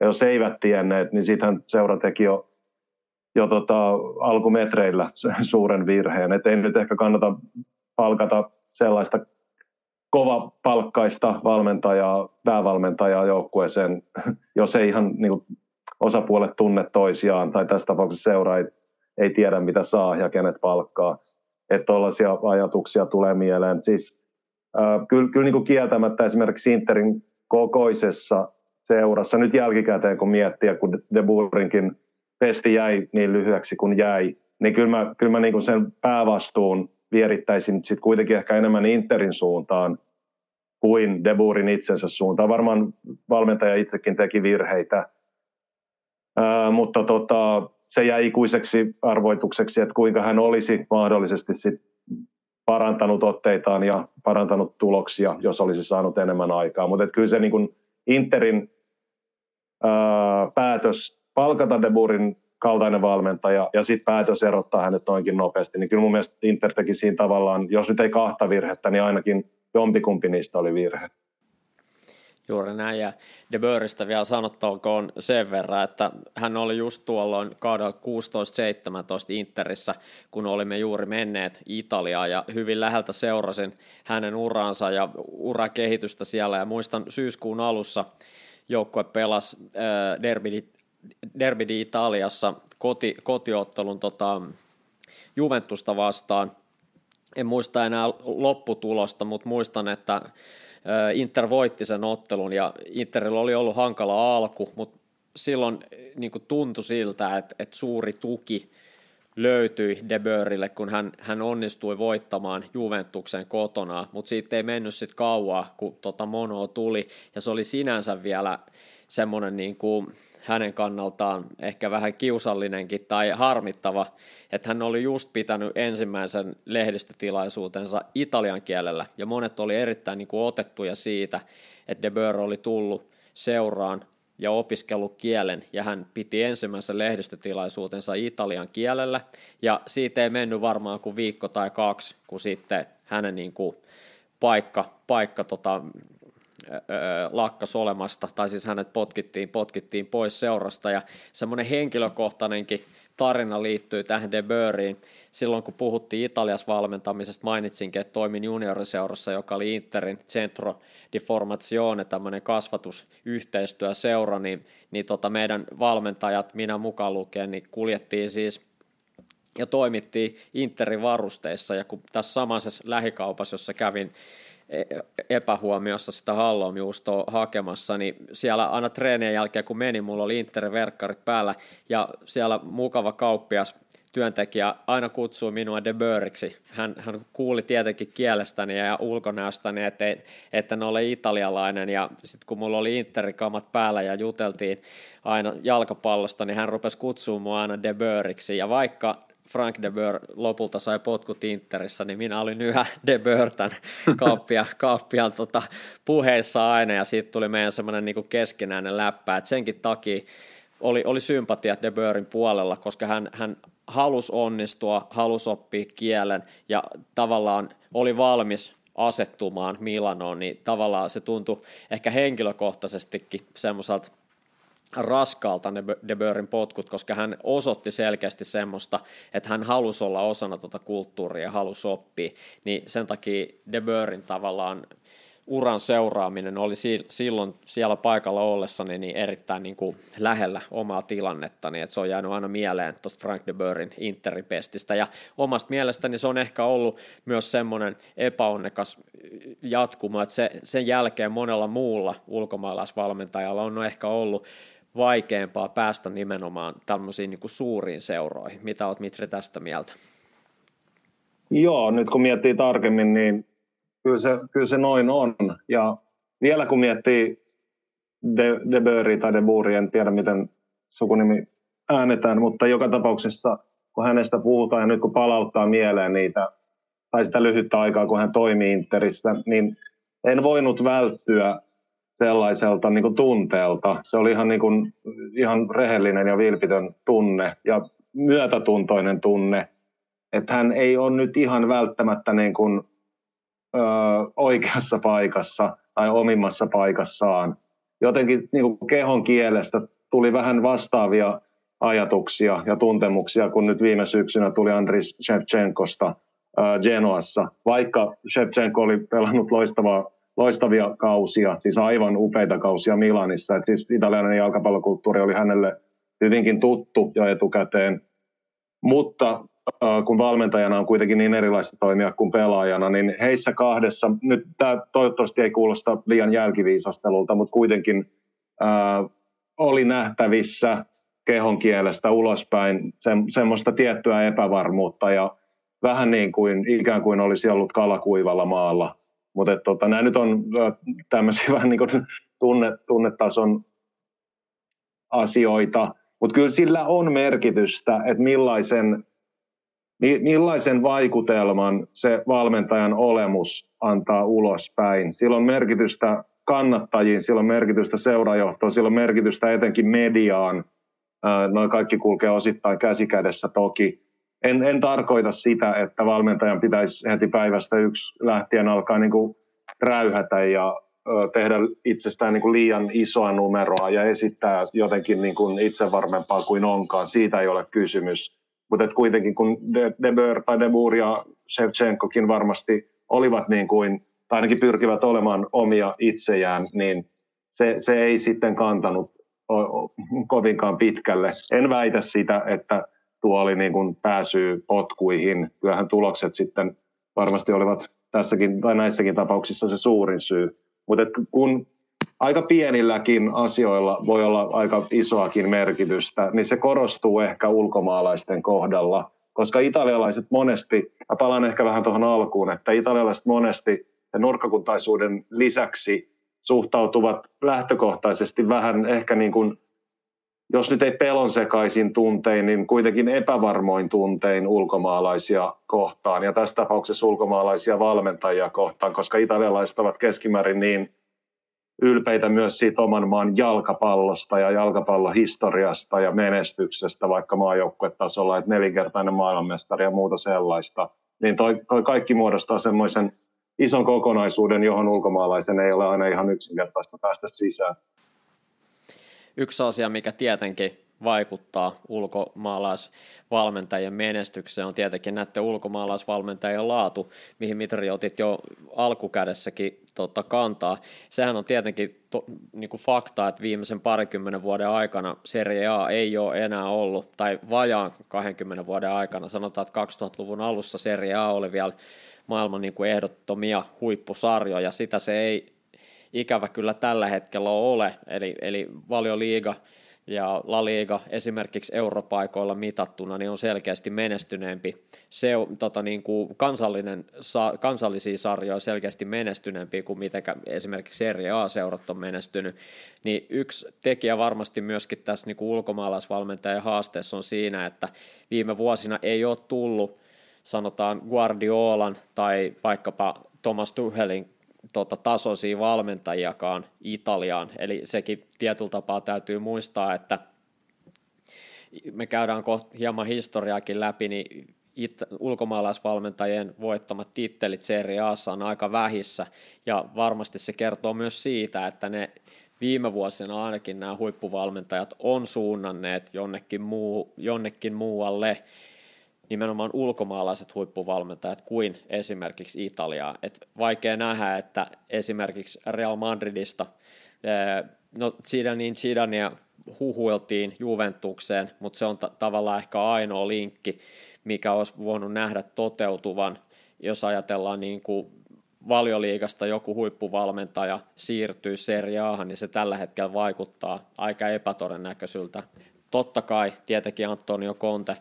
S3: Ja jos eivät tienneet, niin sitten seura teki jo, jo tota, alkumetreillä suuren virheen. Että ei nyt ehkä kannata palkata sellaista kova palkkaista valmentajaa, päävalmentajaa joukkueeseen, jos ei ihan niin kuin, osapuolet tunne toisiaan, tai tässä tapauksessa seura ei, ei tiedä, mitä saa ja kenet palkkaa että tuollaisia ajatuksia tulee mieleen. Siis, äh, kyllä, kyllä niin kuin kieltämättä esimerkiksi Interin kokoisessa seurassa, nyt jälkikäteen kun miettii, kun De Boerinkin pesti jäi niin lyhyeksi kuin jäi, niin kyllä mä, kyllä mä niin kuin sen päävastuun vierittäisin sitten kuitenkin ehkä enemmän Interin suuntaan kuin De Boorin itsensä suuntaan. Varmaan valmentaja itsekin teki virheitä, Ää, mutta tota, se jäi ikuiseksi arvoitukseksi, että kuinka hän olisi mahdollisesti sit parantanut otteitaan ja parantanut tuloksia, jos olisi saanut enemmän aikaa. Mutta kyllä se niin kuin Interin ää, päätös palkata Deburin kaltainen valmentaja ja sitten päätös erottaa hänet noinkin nopeasti, niin kyllä mun mielestä Inter teki siinä tavallaan, jos nyt ei kahta virhettä, niin ainakin jompikumpi niistä oli virhe.
S2: Juuri näin, ja De Boerista vielä sanottakoon sen verran, että hän oli just tuolloin kaudella 16-17 Interissä, kun olimme juuri menneet Italiaan, ja hyvin läheltä seurasin hänen uransa ja urakehitystä siellä, ja muistan syyskuun alussa joukkue pelasi äh, Derby, Derby di Italiassa koti, kotiottelun tota, Juventusta vastaan, en muista enää lopputulosta, mutta muistan, että Inter voitti sen ottelun ja Interillä oli ollut hankala alku, mutta silloin niin kuin tuntui siltä, että, että suuri tuki löytyi De Boerille, kun hän, hän onnistui voittamaan Juventuksen kotona, mutta siitä ei mennyt sitten kauaa, kun tota Mono tuli, ja se oli sinänsä vielä semmoinen niin kuin hänen kannaltaan ehkä vähän kiusallinenkin tai harmittava, että hän oli just pitänyt ensimmäisen lehdistötilaisuutensa italian kielellä, ja monet oli erittäin niin kuin otettuja siitä, että De Boer oli tullut seuraan ja opiskellut kielen, ja hän piti ensimmäisen lehdistötilaisuutensa italian kielellä, ja siitä ei mennyt varmaan kuin viikko tai kaksi, kun sitten hänen niin kuin paikka, paikka tota, lakkas olemasta, tai siis hänet potkittiin, potkittiin pois seurasta, ja semmoinen henkilökohtainenkin tarina liittyy tähän De Boeriin. Silloin kun puhuttiin Italias valmentamisesta, mainitsinkin, että toimin junioriseurassa, joka oli Interin Centro di Formazione, tämmöinen kasvatusyhteistyöseura, niin, niin tota meidän valmentajat, minä mukaan lukien, niin kuljettiin siis ja toimittiin Interin varusteissa, ja kun tässä samaisessa lähikaupassa, jossa kävin epähuomiossa sitä hallomjuustoa hakemassa, niin siellä aina treenien jälkeen kun meni, mulla oli Inter-verkkarit päällä ja siellä mukava kauppias työntekijä aina kutsui minua De Böriksi. Hän, hän kuuli tietenkin kielestäni ja ulkonäöstäni, että, että ne ole italialainen ja sitten kun mulla oli interikamat päällä ja juteltiin aina jalkapallosta, niin hän rupesi kutsumaan mua aina De Böriksi ja vaikka Frank de Boer lopulta sai potkut Interissä, niin minä olin yhä de Boer tämän kaappia, kaappian tota, puheissa aina, ja siitä tuli meidän semmoinen niin keskinäinen läppä, että senkin takia oli, oli sympatia de Boerin puolella, koska hän, hän halusi onnistua, halusi oppia kielen, ja tavallaan oli valmis asettumaan Milanoon, niin tavallaan se tuntui ehkä henkilökohtaisestikin semmoiselta raskaalta ne De Boerin potkut, koska hän osoitti selkeästi semmoista, että hän halusi olla osana tuota kulttuuria ja halusi oppia, niin sen takia De Boerin tavallaan uran seuraaminen oli silloin siellä paikalla ollessani niin erittäin niin kuin lähellä omaa tilannettani, että se on jäänyt aina mieleen tuosta Frank de Boerin Interipestistä, ja omasta mielestäni se on ehkä ollut myös semmoinen epäonnekas jatkuma, että se, sen jälkeen monella muulla ulkomaalaisvalmentajalla on ehkä ollut vaikeampaa päästä nimenomaan tämmöisiin niin kuin suuriin seuroihin. Mitä olet Mitri tästä mieltä?
S3: Joo, nyt kun miettii tarkemmin, niin kyllä se, kyllä se noin on. Ja vielä kun miettii De, De Böri tai De Buri, en tiedä miten sukunimi äänetään, mutta joka tapauksessa kun hänestä puhutaan ja nyt kun palauttaa mieleen niitä, tai sitä lyhyttä aikaa, kun hän toimii Interissä, niin en voinut välttyä sellaiselta niin kuin tunteelta. Se oli ihan, niin kuin, ihan rehellinen ja vilpitön tunne ja myötätuntoinen tunne, että hän ei ole nyt ihan välttämättä niin kuin, ö, oikeassa paikassa tai omimmassa paikassaan. Jotenkin niin kuin kehon kielestä tuli vähän vastaavia ajatuksia ja tuntemuksia, kun nyt viime syksynä tuli Andris Shevchenkosta Genoassa. Vaikka Shevchenko oli pelannut loistavaa loistavia kausia, siis aivan upeita kausia Milanissa. Et siis italialainen jalkapallokulttuuri oli hänelle hyvinkin tuttu jo etukäteen, mutta kun valmentajana on kuitenkin niin erilaista toimia kuin pelaajana, niin heissä kahdessa, nyt tämä toivottavasti ei kuulosta liian jälkiviisastelulta, mutta kuitenkin äh, oli nähtävissä kehon kielestä ulospäin se, semmoista tiettyä epävarmuutta ja vähän niin kuin ikään kuin olisi ollut kalakuivalla maalla mutta tota, nämä nyt on tämmöisiä vähän niin kuin tunne, tunnetason asioita, mutta kyllä sillä on merkitystä, että millaisen, millaisen vaikutelman se valmentajan olemus antaa ulospäin. Sillä on merkitystä kannattajiin, sillä on merkitystä seurajohtoon, sillä on merkitystä etenkin mediaan. Noin kaikki kulkee osittain käsikädessä toki en, en tarkoita sitä, että valmentajan pitäisi heti päivästä yksi lähtien alkaa niin kuin räyhätä ja ö, tehdä itsestään niin kuin liian isoa numeroa ja esittää jotenkin niin kuin itsevarmempaa kuin onkaan. Siitä ei ole kysymys. Mutta kuitenkin kun De, De Boer tai De Boer ja Shevchenkokin varmasti olivat niin kuin, tai ainakin pyrkivät olemaan omia itsejään, niin se, se ei sitten kantanut kovinkaan pitkälle. En väitä sitä, että tuo oli niin kuin pääsy potkuihin. Kyllähän tulokset sitten varmasti olivat tässäkin tai näissäkin tapauksissa se suurin syy. Mutta kun aika pienilläkin asioilla voi olla aika isoakin merkitystä, niin se korostuu ehkä ulkomaalaisten kohdalla, koska italialaiset monesti, mä palaan ehkä vähän tuohon alkuun, että italialaiset monesti nurkkakuntaisuuden lisäksi suhtautuvat lähtökohtaisesti vähän ehkä niin kuin jos nyt ei pelon sekaisin tuntein, niin kuitenkin epävarmoin tuntein ulkomaalaisia kohtaan ja tässä tapauksessa ulkomaalaisia valmentajia kohtaan, koska italialaiset ovat keskimäärin niin ylpeitä myös siitä oman maan jalkapallosta ja jalkapallohistoriasta ja menestyksestä, vaikka maajoukkuetasolla, että nelinkertainen maailmanmestari ja muuta sellaista. Niin toi, toi kaikki muodostaa semmoisen ison kokonaisuuden, johon ulkomaalaisen ei ole aina ihan yksinkertaista päästä sisään.
S2: Yksi asia, mikä tietenkin vaikuttaa ulkomaalaisvalmentajien menestykseen on tietenkin näiden ulkomaalaisvalmentajien laatu, mihin Mitri otit jo alkukädessäkin tota, kantaa. Sehän on tietenkin to, niin kuin fakta, että viimeisen parikymmenen vuoden aikana Serie A ei ole enää ollut, tai vajaan 20 vuoden aikana, sanotaan, että 2000-luvun alussa Serie A oli vielä maailman niin kuin ehdottomia huippusarjoja, sitä se ei ikävä kyllä tällä hetkellä ole, eli, eli valioliiga liiga ja La Liga esimerkiksi europaikoilla mitattuna niin on selkeästi menestyneempi. Se tota, niin kuin kansallinen, sa, kansallisia sarjoja selkeästi menestyneempi kuin miten esimerkiksi Serie A-seurat on menestynyt. Niin yksi tekijä varmasti myöskin tässä niin kuin ulkomaalaisvalmentajan haasteessa on siinä, että viime vuosina ei ole tullut sanotaan Guardiolan tai vaikkapa Thomas Tuchelin tota, tasoisia valmentajiakaan Italiaan, eli sekin tietyllä tapaa täytyy muistaa, että me käydään kohta hieman historiaakin läpi, niin it, ulkomaalaisvalmentajien voittamat tittelit Serie A on aika vähissä, ja varmasti se kertoo myös siitä, että ne viime vuosina ainakin nämä huippuvalmentajat on suunnanneet jonnekin, muu, jonnekin muualle, nimenomaan ulkomaalaiset huippuvalmentajat kuin esimerkiksi Italiaa. Et vaikea nähdä, että esimerkiksi Real Madridista, no Zidanein Zidania huhuiltiin Juventukseen, mutta se on tavallaan ehkä ainoa linkki, mikä olisi voinut nähdä toteutuvan, jos ajatellaan niin kuin valioliigasta joku huippuvalmentaja siirtyy seriaahan, niin se tällä hetkellä vaikuttaa aika epätodennäköisyltä. Totta kai tietenkin Antonio Conte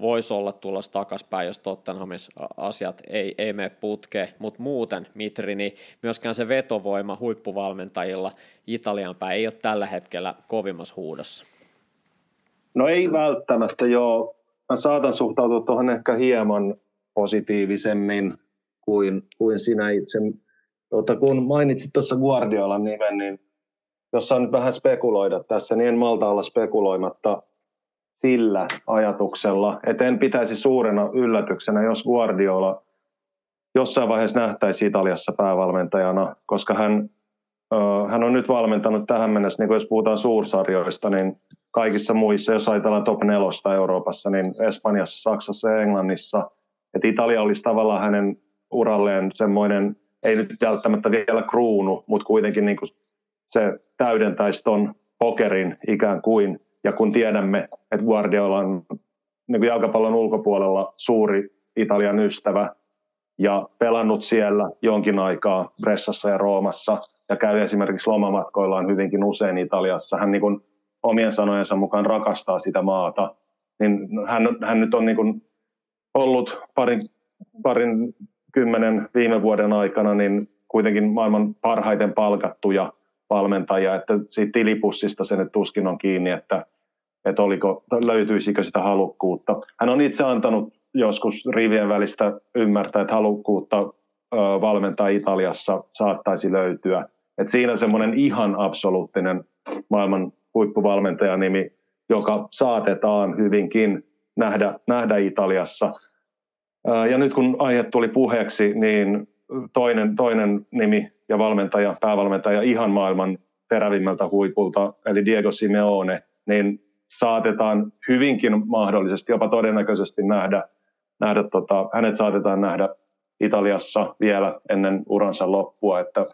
S2: voisi olla tulossa takaspäin, jos Tottenhamissa asiat ei, ei mene putkeen, mutta muuten Mitri, niin myöskään se vetovoima huippuvalmentajilla Italian päin ei ole tällä hetkellä kovimmassa huudossa.
S3: No ei välttämättä joo. Mä saatan suhtautua tuohon ehkä hieman positiivisemmin kuin, kuin sinä itse. Tuota, kun mainitsit tuossa Guardiolan nimen, niin jos saan nyt vähän spekuloida tässä, niin en malta olla spekuloimatta sillä ajatuksella, että en pitäisi suurena yllätyksenä, jos Guardiola jossain vaiheessa nähtäisi Italiassa päävalmentajana, koska hän, hän on nyt valmentanut tähän mennessä, niin kuin jos puhutaan suursarjoista, niin kaikissa muissa, jos ajatellaan top nelosta Euroopassa, niin Espanjassa, Saksassa ja Englannissa, että Italia olisi tavallaan hänen uralleen semmoinen, ei nyt välttämättä vielä kruunu, mutta kuitenkin niin kuin se täydentäisi ton pokerin ikään kuin, ja kun tiedämme, että Guardiola on niin jalkapallon ulkopuolella suuri Italian ystävä ja pelannut siellä jonkin aikaa Bressassa ja Roomassa ja käy esimerkiksi lomamatkoillaan hyvinkin usein Italiassa. Hän niin kuin omien sanojensa mukaan rakastaa sitä maata. Niin hän, hän nyt on niin kuin ollut parin, parin kymmenen viime vuoden aikana niin kuitenkin maailman parhaiten palkattuja valmentajia, että siitä tilipussista se nyt tuskin on kiinni, että että oliko, löytyisikö sitä halukkuutta. Hän on itse antanut joskus rivien välistä ymmärtää, että halukkuutta valmentaa Italiassa saattaisi löytyä. Et siinä semmoinen ihan absoluuttinen maailman huippuvalmentajanimi, joka saatetaan hyvinkin nähdä, nähdä Italiassa. Ja nyt kun aihe tuli puheeksi, niin toinen, toinen nimi ja valmentaja, päävalmentaja ihan maailman terävimmältä huipulta, eli Diego Simeone, niin saatetaan hyvinkin mahdollisesti, jopa todennäköisesti nähdä, nähdä tota, hänet saatetaan nähdä Italiassa vielä ennen uransa loppua, että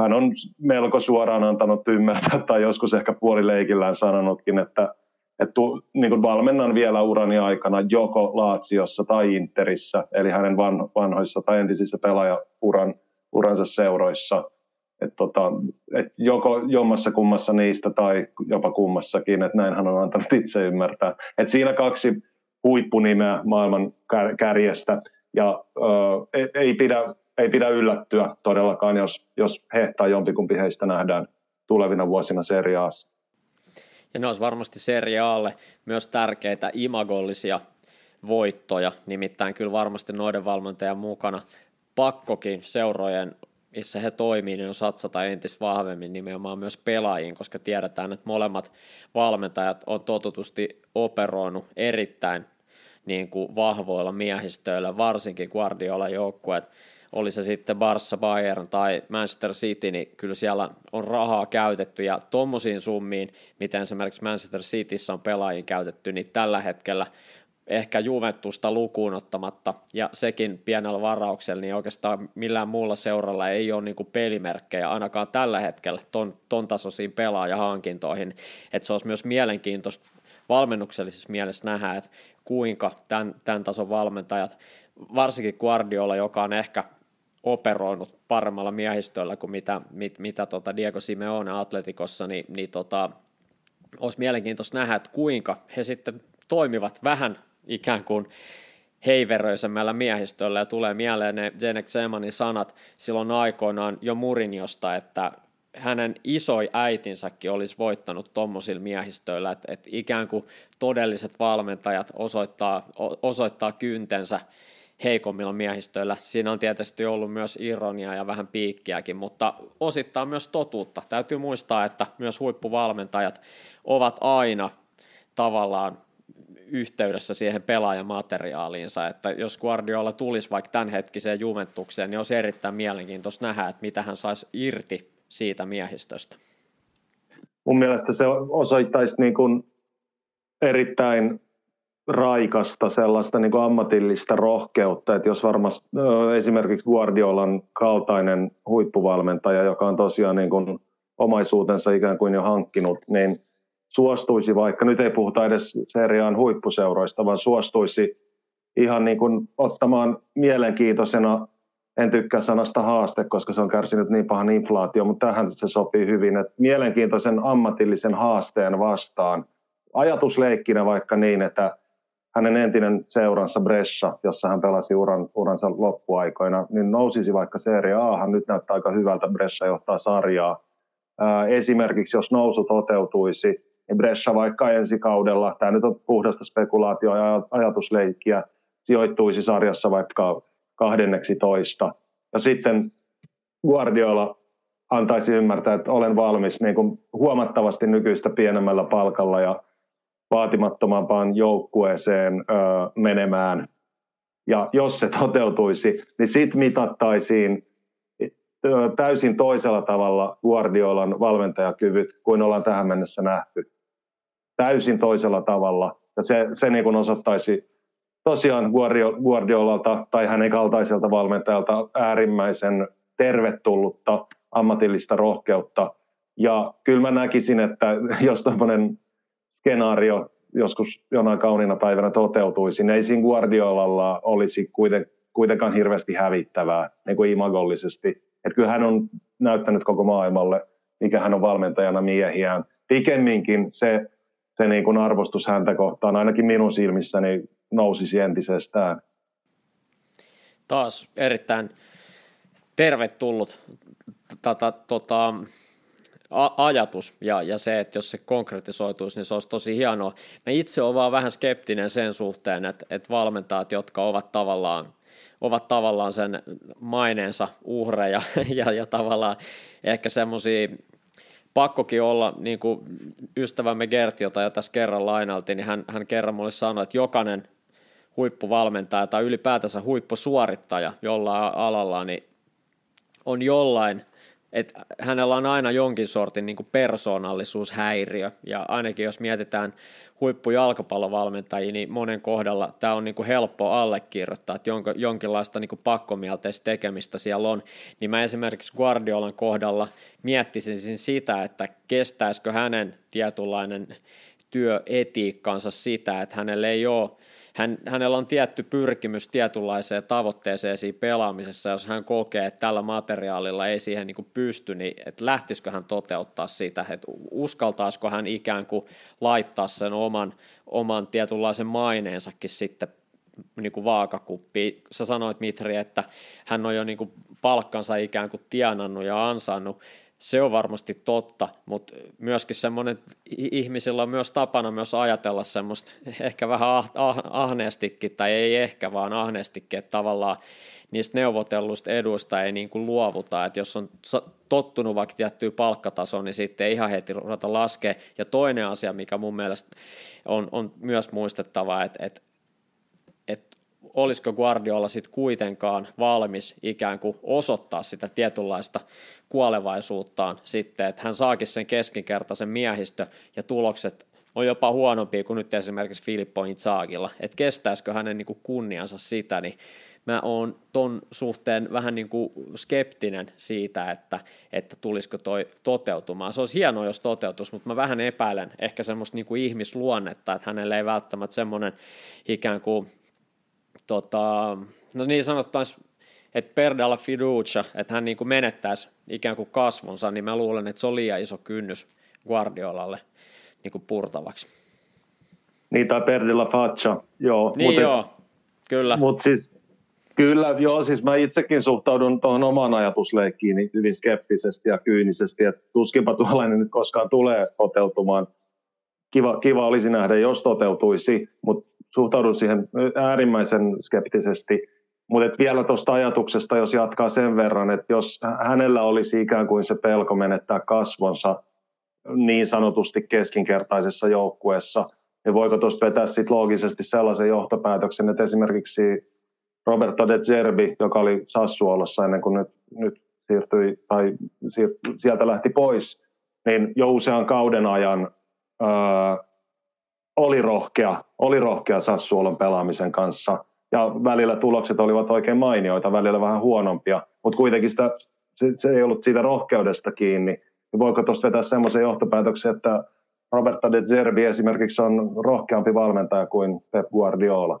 S3: hän on melko suoraan antanut ymmärtää tai joskus ehkä puolileikillään sanonutkin, että, että niin kuin valmennan vielä urani aikana joko Laatsiossa tai Interissä, eli hänen vanhoissa tai entisissä pelaajauran uransa seuroissa – et tota, et joko jommassa kummassa niistä tai jopa kummassakin, että näin hän on antanut itse ymmärtää. Et siinä kaksi huippunimeä maailman kärjestä ja ö, ei, pidä, ei pidä yllättyä todellakaan, jos, jos he tai jompikumpi heistä nähdään tulevina vuosina seriaassa.
S2: Ja ne olisi varmasti seriaalle myös tärkeitä imagollisia voittoja, nimittäin kyllä varmasti noiden valmentajan mukana pakkokin seurojen missä he toimii, niin on satsata entistä vahvemmin nimenomaan myös pelaajiin, koska tiedetään, että molemmat valmentajat on totutusti operoinut erittäin niin kuin vahvoilla miehistöillä, varsinkin Guardiola joukkueet, oli se sitten Barça, Bayern tai Manchester City, niin kyllä siellä on rahaa käytetty. Ja tuommoisiin summiin, miten esimerkiksi Manchester Cityssä on pelaajia käytetty, niin tällä hetkellä ehkä Juventusta lukuun ottamatta, ja sekin pienellä varauksella, niin oikeastaan millään muulla seuralla ei ole niin pelimerkkejä ainakaan tällä hetkellä ton, ton tasoisiin pelaajahankintoihin, että se olisi myös mielenkiintoista valmennuksellisessa mielessä nähdä, että kuinka tämän, tämän tason valmentajat, varsinkin Guardiola, joka on ehkä operoinut paremmalla miehistöllä kuin mitä, mit, mitä tota Diego Simeone Atletikossa, niin, niin tota, olisi mielenkiintoista nähdä, että kuinka he sitten toimivat vähän ikään kuin heiveröisemmällä miehistöllä ja tulee mieleen ne Jenek Zemanin sanat silloin aikoinaan jo Murinjosta, että hänen isoi äitinsäkin olisi voittanut tuommoisilla miehistöillä, että, että ikään kuin todelliset valmentajat osoittaa, osoittaa kyntensä heikommilla miehistöillä. Siinä on tietysti ollut myös ironia ja vähän piikkiäkin, mutta osittain myös totuutta. Täytyy muistaa, että myös huippuvalmentajat ovat aina tavallaan yhteydessä siihen pelaajamateriaaliinsa, että jos Guardiola tulisi vaikka tämänhetkiseen Juventukseen, niin olisi erittäin mielenkiintoista nähdä, että mitä hän saisi irti siitä miehistöstä.
S3: Mun mielestä se osoittaisi niin kuin erittäin raikasta sellaista niin kuin ammatillista rohkeutta, että jos varmasti esimerkiksi Guardiolan kaltainen huippuvalmentaja, joka on tosiaan niin kuin omaisuutensa ikään kuin jo hankkinut, niin suostuisi vaikka, nyt ei puhuta edes seriaan huippuseuroista, vaan suostuisi ihan niin kuin ottamaan mielenkiintoisena, en tykkää sanasta haaste, koska se on kärsinyt niin pahan inflaatio, mutta tähän se sopii hyvin, että mielenkiintoisen ammatillisen haasteen vastaan, ajatusleikkinä vaikka niin, että hänen entinen seuransa Brescia, jossa hän pelasi uran, uransa loppuaikoina, niin nousisi vaikka Serie A, nyt näyttää aika hyvältä, Brescia johtaa sarjaa. Esimerkiksi jos nousu toteutuisi, niin Brescia vaikka ensi kaudella, tämä nyt on puhdasta spekulaatioa ja ajatusleikkiä, sijoittuisi sarjassa vaikka kahdenneksi toista. Ja sitten Guardiola antaisi ymmärtää, että olen valmis niin kuin huomattavasti nykyistä pienemmällä palkalla ja vaatimattomampaan joukkueeseen menemään. Ja jos se toteutuisi, niin sitten mitattaisiin täysin toisella tavalla Guardiolan valmentajakyvyt kuin ollaan tähän mennessä nähty. Täysin toisella tavalla. Ja se, se niin kuin osoittaisi tosiaan Guardiolalta tai hänen kaltaiselta valmentajalta äärimmäisen tervetullutta ammatillista rohkeutta. Ja kyllä mä näkisin, että jos tämmöinen skenaario joskus jonain kauniina päivänä toteutuisi, niin ei siinä Guardiolalla olisi kuitenkaan hirveästi hävittävää niin kuin imagollisesti. Että kyllä hän on näyttänyt koko maailmalle, mikä hän on valmentajana miehiään. Pikemminkin se, se niin kuin arvostus häntä kohtaan, ainakin minun silmissäni, nousisi entisestään.
S2: Taas erittäin tervetullut tota, tota, ajatus ja, ja se, että jos se konkretisoituisi, niin se olisi tosi hienoa. Mä itse olen vaan vähän skeptinen sen suhteen, että, että valmentajat, jotka ovat tavallaan ovat tavallaan sen maineensa uhreja ja, ja tavallaan ehkä semmoisia pakkokin olla, niin kuin ystävämme Gerti, jota jo tässä kerran lainaltiin, niin hän, hän kerran mulle sanoi, että jokainen huippuvalmentaja tai ylipäätänsä huippusuorittaja jollain alalla, niin on jollain että hänellä on aina jonkin sortin niin persoonallisuushäiriö, ja ainakin jos mietitään huippujalkapallovalmentajia, niin monen kohdalla tämä on niin kuin helppo allekirjoittaa, että jonka, jonkinlaista niin kuin pakkomielteistä tekemistä siellä on, niin mä esimerkiksi Guardiolan kohdalla miettisin sitä, että kestäisikö hänen tietynlainen työetiikkansa sitä, että hänelle ei ole hän, hänellä on tietty pyrkimys tietynlaiseen tavoitteeseen siinä pelaamisessa, jos hän kokee, että tällä materiaalilla ei siihen niin pysty, niin että lähtisikö hän toteuttaa sitä, että uskaltaisiko hän ikään kuin laittaa sen oman, oman tietynlaisen maineensakin sitten niin kuin vaakakuppi. Sä sanoit Mitri, että hän on jo niin kuin palkkansa ikään kuin tienannut ja ansannut. Se on varmasti totta, mutta myöskin semmoinen, ihmisillä on myös tapana myös ajatella semmoista ehkä vähän ah, ah, ahneestikin, tai ei ehkä vaan ahneestikin, että tavallaan niistä neuvotelluista eduista ei niin kuin luovuta, että jos on tottunut vaikka tiettyyn palkkatasoon, niin sitten ei ihan heti ruveta laskea. Ja toinen asia, mikä mun mielestä on, on myös muistettava, että, että olisiko Guardiola sitten kuitenkaan valmis ikään kuin osoittaa sitä tietynlaista kuolevaisuuttaan sitten, että hän saakin sen keskinkertaisen miehistö ja tulokset on jopa huonompia kuin nyt esimerkiksi Filippo Inzagilla, että kestäisikö hänen niin kuin kunniansa sitä, niin mä oon ton suhteen vähän niin kuin skeptinen siitä, että, että tulisiko toi toteutumaan. Se olisi hienoa, jos toteutus, mutta mä vähän epäilen ehkä semmoista niin kuin ihmisluonnetta, että hänelle ei välttämättä semmoinen ikään kuin, tota, no niin sanottaisiin, että perdalla fiducia, että hän niin kuin menettäisi ikään kuin kasvonsa, niin mä luulen, että se on liian iso kynnys Guardiolalle niin kuin purtavaksi.
S3: Niin, tai perdella faccia, joo.
S2: Niin mut joo, kyllä.
S3: Mutta siis Kyllä, joo, siis mä itsekin suhtaudun tuohon omaan ajatusleikkiin niin hyvin skeptisesti ja kyynisesti, että tuskinpa tuollainen nyt koskaan tulee toteutumaan. Kiva, kiva olisi nähdä, jos toteutuisi, mutta suhtaudun siihen äärimmäisen skeptisesti. Mutta vielä tuosta ajatuksesta, jos jatkaa sen verran, että jos hänellä olisi ikään kuin se pelko menettää kasvonsa niin sanotusti keskinkertaisessa joukkueessa, niin voiko tuosta vetää sitten loogisesti sellaisen johtopäätöksen, että esimerkiksi Roberto De Zerbi, joka oli Sassuolossa ennen kuin nyt, nyt siirtyi tai sieltä lähti pois, niin jo usean kauden ajan öö, oli rohkea, oli rohkea Sassuolon pelaamisen kanssa. Ja välillä tulokset olivat oikein mainioita, välillä vähän huonompia, mutta kuitenkin sitä, se, se ei ollut siitä rohkeudesta kiinni. Ja voiko tuosta vetää semmoisen johtopäätöksen, että Roberto De Zerbi esimerkiksi on rohkeampi valmentaja kuin Pep Guardiola?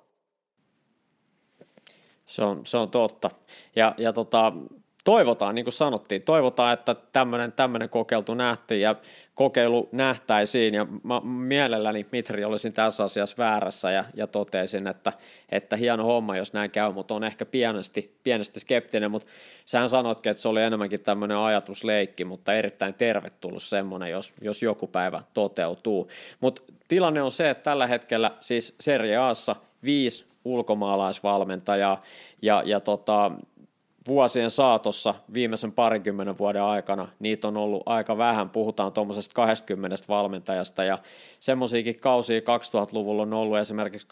S2: Se on, se on totta. Ja, ja tota, toivotaan, niin kuin sanottiin, toivotaan, että tämmöinen, kokeiltu nähtiin ja kokeilu nähtäisiin ja mä mielelläni Mitri olisin tässä asiassa väärässä ja, ja totesin, että, että hieno homma, jos näin käy, mutta on ehkä pienesti, pienesti skeptinen, mutta sähän sanotkin, että se oli enemmänkin tämmöinen ajatusleikki, mutta erittäin tervetullut semmoinen, jos, jos joku päivä toteutuu. Mutta tilanne on se, että tällä hetkellä siis Serie Aassa viisi ulkomaalaisvalmentajaa ja, ja tota, vuosien saatossa viimeisen parinkymmenen vuoden aikana niitä on ollut aika vähän, puhutaan tuommoisesta 20 valmentajasta ja semmoisiakin kausia 2000-luvulla on ollut esimerkiksi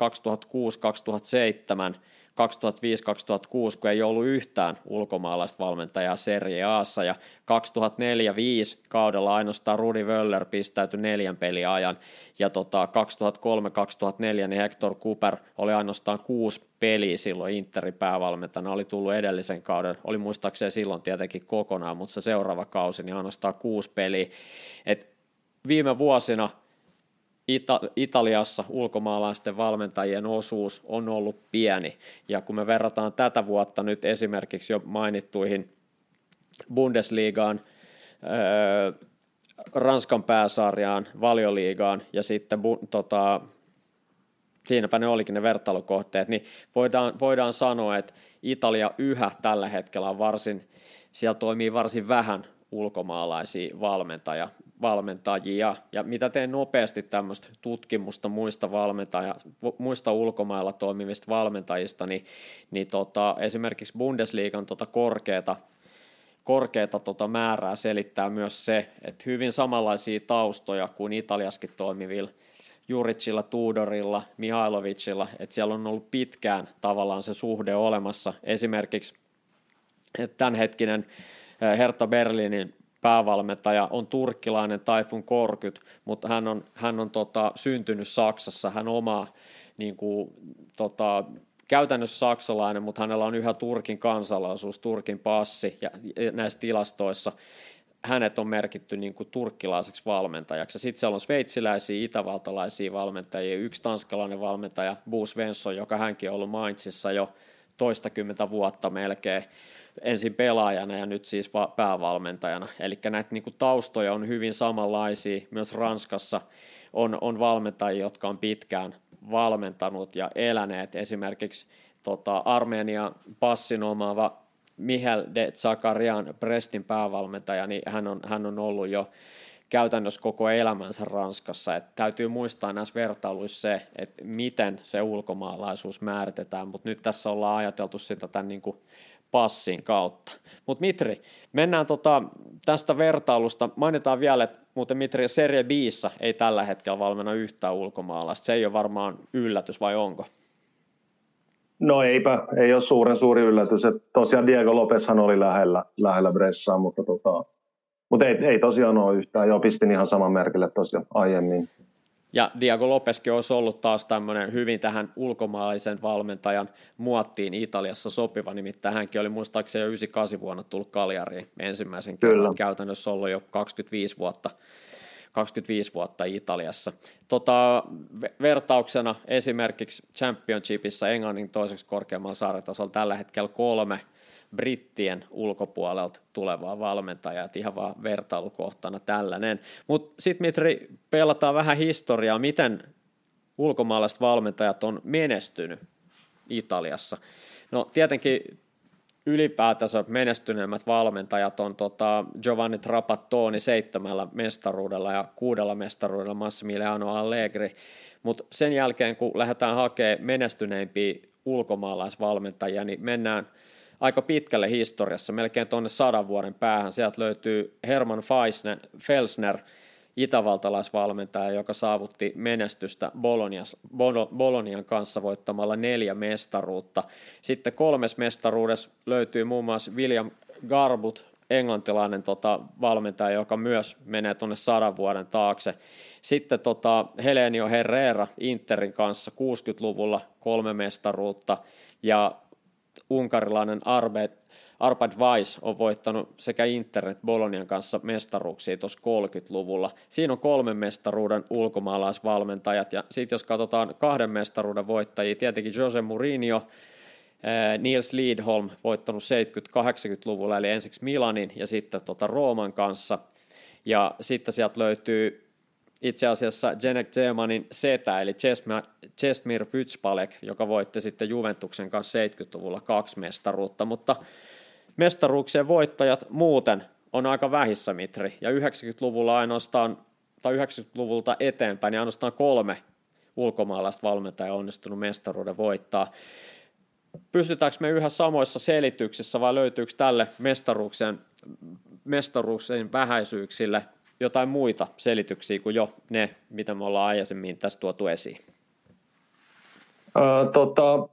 S2: 2006-2007, 2005-2006, kun ei ollut yhtään ulkomaalaista valmentajaa Serie Aassa, ja 2004-2005 kaudella ainoastaan Rudi Wöller pistäytyi neljän peli ajan, ja tota, 2003-2004 niin Hector Cooper oli ainoastaan kuusi peliä silloin Interin päävalmentajana, oli tullut edellisen kauden, oli muistaakseni silloin tietenkin kokonaan, mutta se seuraava kausi, niin ainoastaan kuusi peliä, et viime vuosina Ita- Italiassa ulkomaalaisten valmentajien osuus on ollut pieni. Ja kun me verrataan tätä vuotta nyt esimerkiksi jo mainittuihin Bundesligaan, öö, Ranskan pääsarjaan, valioliigaan ja sitten bu, tota, siinäpä ne olikin ne vertailukohteet, niin voidaan, voidaan sanoa, että Italia yhä tällä hetkellä on varsin, siellä toimii varsin vähän ulkomaalaisia valmentaja, valmentajia. Ja mitä teen nopeasti tämmöistä tutkimusta muista, valmentaja, muista ulkomailla toimivista valmentajista, niin, niin tota, esimerkiksi Bundesliigan tota korkeata, korkeata tota määrää selittää myös se, että hyvin samanlaisia taustoja kuin Italiaskin toimivilla Juricilla, Tudorilla, Mihailovicilla, että siellä on ollut pitkään tavallaan se suhde olemassa. Esimerkiksi tämänhetkinen Hertha Berlinin päävalmentaja on turkkilainen Taifun Korkyt, mutta hän on, hän on tota, syntynyt Saksassa, hän omaa niin kuin, tota, käytännössä saksalainen, mutta hänellä on yhä Turkin kansalaisuus, Turkin passi ja, ja näissä tilastoissa hänet on merkitty niin kuin turkkilaiseksi valmentajaksi. Sitten siellä on sveitsiläisiä, itävaltalaisia valmentajia, yksi tanskalainen valmentaja, Bo Svensson, joka hänkin on ollut Mainzissa jo toistakymmentä vuotta melkein ensin pelaajana ja nyt siis va- päävalmentajana. Eli näitä niin kuin taustoja on hyvin samanlaisia. Myös Ranskassa on, on valmentajia, jotka on pitkään valmentanut ja eläneet. Esimerkiksi tota, Armenia passin omaava Mihail de Zakarian Prestin päävalmentaja, niin hän on, hän on ollut jo käytännössä koko elämänsä Ranskassa. Et täytyy muistaa näissä vertailuissa se, että miten se ulkomaalaisuus määritetään, mutta nyt tässä ollaan ajateltu sitä tämän niin kuin passin kautta. Mutta Mitri, mennään tota, tästä vertailusta. Mainitaan vielä, että muuten Mitri Serie b ei tällä hetkellä valmenna yhtään ulkomaalaista. Se ei ole varmaan yllätys vai onko?
S3: No eipä, ei ole suuren suuri yllätys. Et tosiaan Diego Lopeshan oli lähellä, lähellä Bressaa, mutta, tota, mutta ei, ei tosiaan ole yhtään. Jo pistin ihan saman merkille tosiaan aiemmin.
S2: Ja Diego Lopeskin olisi ollut taas tämmöinen hyvin tähän ulkomaalaisen valmentajan muottiin Italiassa sopiva, nimittäin hänkin oli muistaakseni jo 98 vuonna tullut Kaljariin ensimmäisen Kyllä. kerran, käytännössä ollut jo 25 vuotta 25 vuotta Italiassa. Tota, vertauksena esimerkiksi Championshipissa Englannin toiseksi korkeammalla saaretasolla tällä hetkellä kolme brittien ulkopuolelta tulevaa valmentajaa, että ihan vaan vertailukohtana tällainen. Mutta sitten Mitri, pelataan vähän historiaa, miten ulkomaalaiset valmentajat on menestynyt Italiassa. No tietenkin ylipäätänsä menestyneemmät valmentajat on tota Giovanni Trapattoni seitsemällä mestaruudella ja kuudella mestaruudella Massimiliano Allegri, mutta sen jälkeen kun lähdetään hakemaan menestyneimpiä ulkomaalaisvalmentajia, niin mennään aika pitkälle historiassa, melkein tuonne sadan vuoden päähän. Sieltä löytyy Herman Felsner, itävaltalaisvalmentaja, joka saavutti menestystä Bolonias, Bolonian kanssa voittamalla neljä mestaruutta. Sitten kolmes mestaruudessa löytyy muun muassa William Garbut, englantilainen tota, valmentaja, joka myös menee tuonne sadan vuoden taakse. Sitten tota, Helenio Herrera Interin kanssa 60-luvulla kolme mestaruutta ja unkarilainen Arbet Arpad Weiss on voittanut sekä Internet Bolonian kanssa mestaruuksia tuossa 30-luvulla. Siinä on kolmen mestaruuden ulkomaalaisvalmentajat ja sitten jos katsotaan kahden mestaruuden voittajia, tietenkin Jose Mourinho, eh, Niels Lidholm voittanut 70-80-luvulla eli ensiksi Milanin ja sitten tota Rooman kanssa. Ja sitten sieltä löytyy itse asiassa Jenek Zemanin setä, eli Chesmir Vytspalek, joka voitti sitten Juventuksen kanssa 70-luvulla kaksi mestaruutta, mutta mestaruuksien voittajat muuten on aika vähissä mitri, ja 90-luvulla ainoastaan, tai 90-luvulta eteenpäin, niin ainoastaan kolme ulkomaalaista valmentajaa onnistunut mestaruuden voittaa. Pystytäänkö me yhä samoissa selityksissä vai löytyykö tälle mestaruuksien, mestaruuksien vähäisyyksille jotain muita selityksiä kuin jo ne, mitä me ollaan aikaisemmin tässä tuotu esiin?
S3: Äh, tota,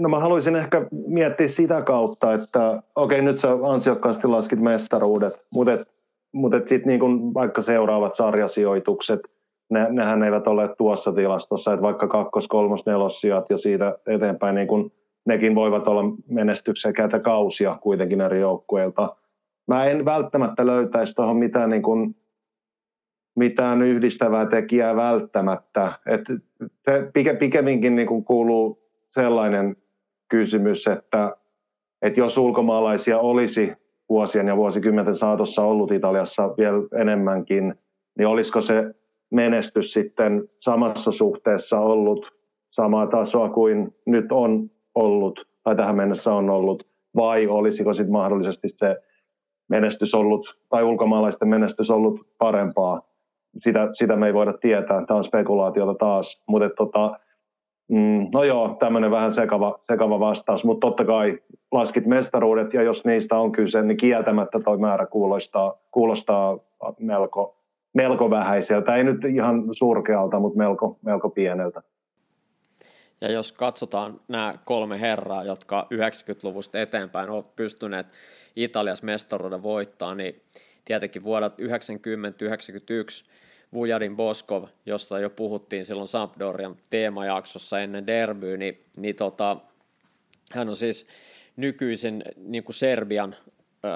S3: No mä haluaisin ehkä miettiä sitä kautta, että okei nyt sä ansiokkaasti laskit mestaruudet, mutta et, mut et sitten niin vaikka seuraavat sarjasijoitukset, ne, nehän eivät ole tuossa tilastossa, että vaikka kakkos, kolmos, nelossijat ja siitä eteenpäin, niin kun nekin voivat olla menestyksekäitä kausia kuitenkin eri joukkueilta. Mä en välttämättä löytäisi tuohon mitään, niin kun, mitään yhdistävää tekijää välttämättä. Et se pikemminkin niin kuuluu sellainen kysymys, että, että jos ulkomaalaisia olisi vuosien ja vuosikymmenten saatossa ollut Italiassa vielä enemmänkin, niin olisiko se menestys sitten samassa suhteessa ollut samaa tasoa kuin nyt on ollut tai tähän mennessä on ollut, vai olisiko sitten mahdollisesti se menestys ollut, tai ulkomaalaisten menestys ollut parempaa. Sitä, sitä me ei voida tietää, tämä on spekulaatiota taas, mutta tota, Mm, no joo, tämmöinen vähän sekava, sekava vastaus, mutta totta kai laskit mestaruudet ja jos niistä on kyse, niin kieltämättä tuo määrä kuulostaa, kuulostaa melko, melko vähäiseltä. Ei nyt ihan surkealta, mutta melko, melko pieneltä.
S2: Ja jos katsotaan nämä kolme herraa, jotka 90-luvusta eteenpäin ovat pystyneet Italias mestaruuden voittaa, niin tietenkin vuodet 90-91 Vujadin Boskov, josta jo puhuttiin silloin Sampdorian teemajaksossa ennen derbyä, niin, niin tota, hän on siis nykyisin niin kuin Serbian öö,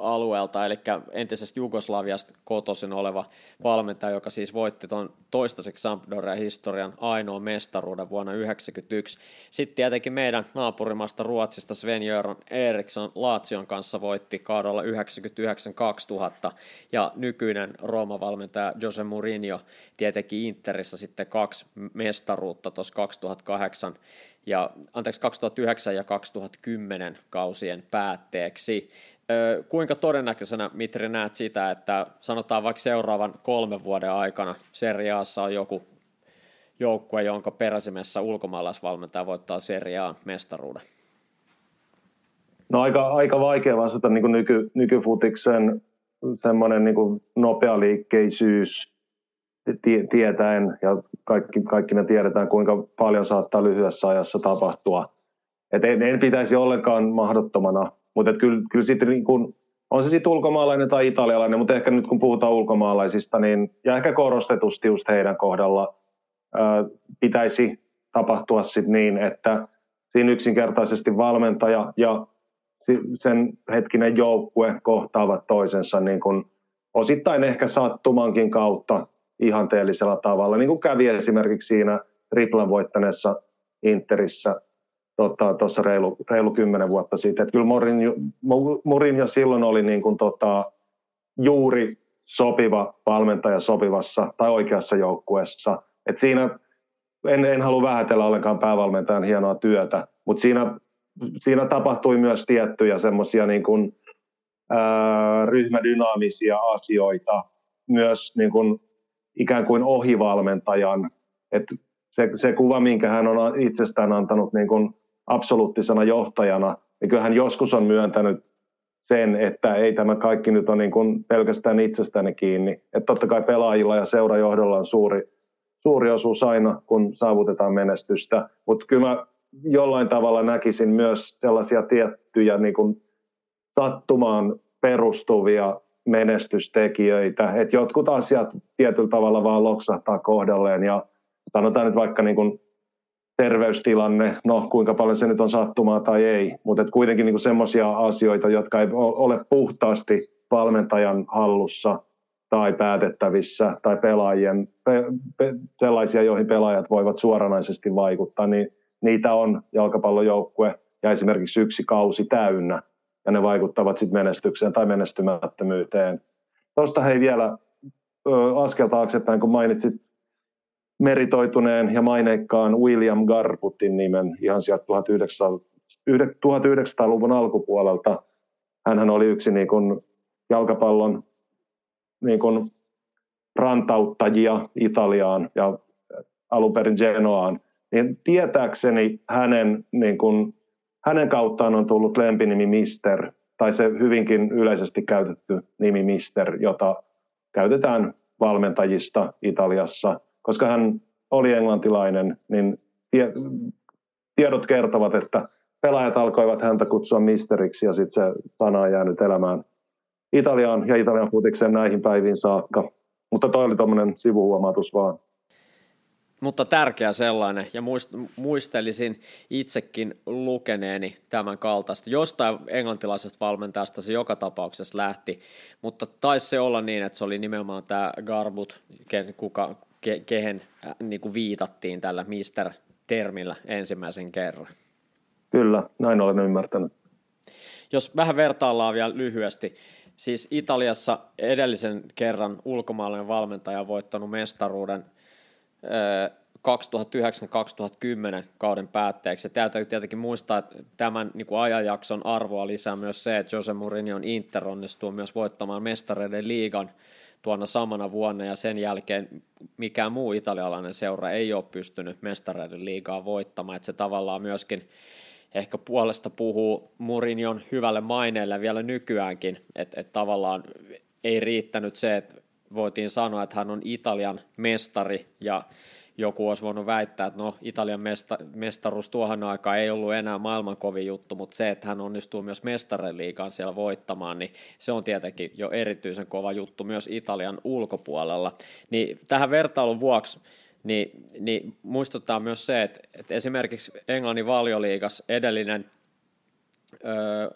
S2: alueelta, eli entisestä Jugoslaviasta kotoisin oleva valmentaja, joka siis voitti tuon toistaiseksi Sampdoria historian ainoa mestaruuden vuonna 1991. Sitten tietenkin meidän naapurimasta Ruotsista Sven-Göran Eriksson Laatsion kanssa voitti kaudella 99-2000, ja nykyinen Rooma-valmentaja Jose Mourinho tietenkin Interissä sitten kaksi mestaruutta tuossa 2008 ja anteeksi 2009 ja 2010 kausien päätteeksi. Kuinka todennäköisenä, Mitri, näet sitä, että sanotaan vaikka seuraavan kolmen vuoden aikana seriaassa on joku joukkue, jonka peräsimessä ulkomaalaisvalmentaja voittaa seriaan mestaruuden?
S3: No aika, aika vaikea vastata niin nyky, nykyfutiksen semmoinen niin nopea liikkeisyys tietäen, ja kaikki, kaikki me tiedetään, kuinka paljon saattaa lyhyessä ajassa tapahtua. Et en, en pitäisi ollenkaan mahdottomana, mutta kyllä, kyllä sitten niin kuin, on se sitten ulkomaalainen tai italialainen, mutta ehkä nyt kun puhutaan ulkomaalaisista, niin, ja ehkä korostetusti just heidän kohdalla, ää, pitäisi tapahtua sitten niin, että siinä yksinkertaisesti valmentaja ja sen hetkinen joukkue kohtaavat toisensa niin kuin osittain ehkä sattumankin kautta ihanteellisella tavalla, niin kuin kävi esimerkiksi siinä triplan voittaneessa Interissä tuossa tota, reilu, reilu kymmenen vuotta sitten. Että kyllä Mourinho, Mourinho silloin oli niin kuin, tota, juuri sopiva valmentaja sopivassa tai oikeassa joukkueessa. Et siinä en, en halua vähätellä ollenkaan päävalmentajan hienoa työtä, mutta siinä, siinä tapahtui myös tiettyjä semmoisia niin kuin, ää, ryhmädynaamisia asioita, myös niin kuin ikään kuin ohivalmentajan. että se, se kuva, minkä hän on itsestään antanut niin kuin absoluuttisena johtajana, niin kyllähän joskus on myöntänyt sen, että ei tämä kaikki nyt ole niin kuin pelkästään itsestäni kiinni. Että totta kai pelaajilla ja seurajohdolla on suuri, suuri osuus aina, kun saavutetaan menestystä. Mutta kyllä mä jollain tavalla näkisin myös sellaisia tiettyjä niin kuin sattumaan perustuvia menestystekijöitä, että jotkut asiat tietyllä tavalla vaan loksahtaa kohdalleen ja sanotaan nyt vaikka niin kuin terveystilanne, no kuinka paljon se nyt on sattumaa tai ei, mutta et kuitenkin niin semmoisia asioita, jotka ei ole puhtaasti valmentajan hallussa tai päätettävissä tai pelaajien, pe, pe, sellaisia, joihin pelaajat voivat suoranaisesti vaikuttaa, niin niitä on jalkapallojoukkue ja esimerkiksi yksi kausi täynnä ja ne vaikuttavat sitten menestykseen tai menestymättömyyteen. Tuosta hei vielä ö, askel taaksepäin, kun mainitsit meritoituneen ja maineikkaan William Garbutin nimen ihan sieltä 1900-luvun alkupuolelta. Hänhän oli yksi niin kuin jalkapallon niin kuin rantauttajia Italiaan ja alun perin Genoaan. Niin tietääkseni hänen niin kuin hänen kauttaan on tullut lempinimi Mister, tai se hyvinkin yleisesti käytetty nimi Mister, jota käytetään valmentajista Italiassa, koska hän oli englantilainen, niin tiedot kertovat, että pelaajat alkoivat häntä kutsua misteriksi ja sitten se sana on jäänyt elämään Italiaan ja Italian futikseen näihin päiviin saakka. Mutta toi oli tuommoinen sivuhuomautus vaan
S2: mutta tärkeä sellainen, ja muistelisin itsekin lukeneeni tämän kaltaista. Jostain englantilaisesta valmentajasta se joka tapauksessa lähti, mutta taisi se olla niin, että se oli nimenomaan tämä Garbut, ken, kuka, ke, kehen äh, niin kuin viitattiin tällä mister-termillä ensimmäisen kerran.
S3: Kyllä, näin olen ymmärtänyt.
S2: Jos vähän vertaillaan vielä lyhyesti, siis Italiassa edellisen kerran ulkomaalainen valmentaja on voittanut mestaruuden – 2009-2010 kauden päätteeksi. Ja täytyy tietenkin muistaa, että tämän niin kuin ajanjakson arvoa lisää myös se, että Jose Mourinhon Inter onnistuu myös voittamaan mestareiden liigan tuona samana vuonna, ja sen jälkeen mikään muu italialainen seura ei ole pystynyt mestareiden liigaa voittamaan, että se tavallaan myöskin ehkä puolesta puhuu Mourinhon hyvälle maineelle vielä nykyäänkin, että, että tavallaan ei riittänyt se, että voitiin sanoa, että hän on Italian mestari ja joku olisi voinut väittää, että no Italian mesta, mestaruus tuohon aikaan ei ollut enää maailman kovin juttu, mutta se, että hän onnistuu myös mestareen liigaan siellä voittamaan, niin se on tietenkin jo erityisen kova juttu myös Italian ulkopuolella. Niin tähän vertailun vuoksi niin, niin muistuttaa myös se, että, että esimerkiksi Englannin valioliigas edellinen öö,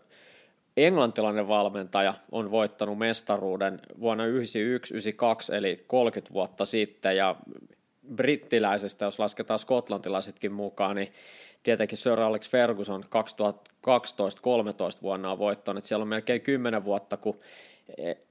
S2: englantilainen valmentaja on voittanut mestaruuden vuonna 1991-1992, eli 30 vuotta sitten, ja brittiläisestä, jos lasketaan skotlantilaisetkin mukaan, niin tietenkin Sir Alex Ferguson 2012-13 vuonna on voittanut. Siellä on melkein 10 vuotta, kun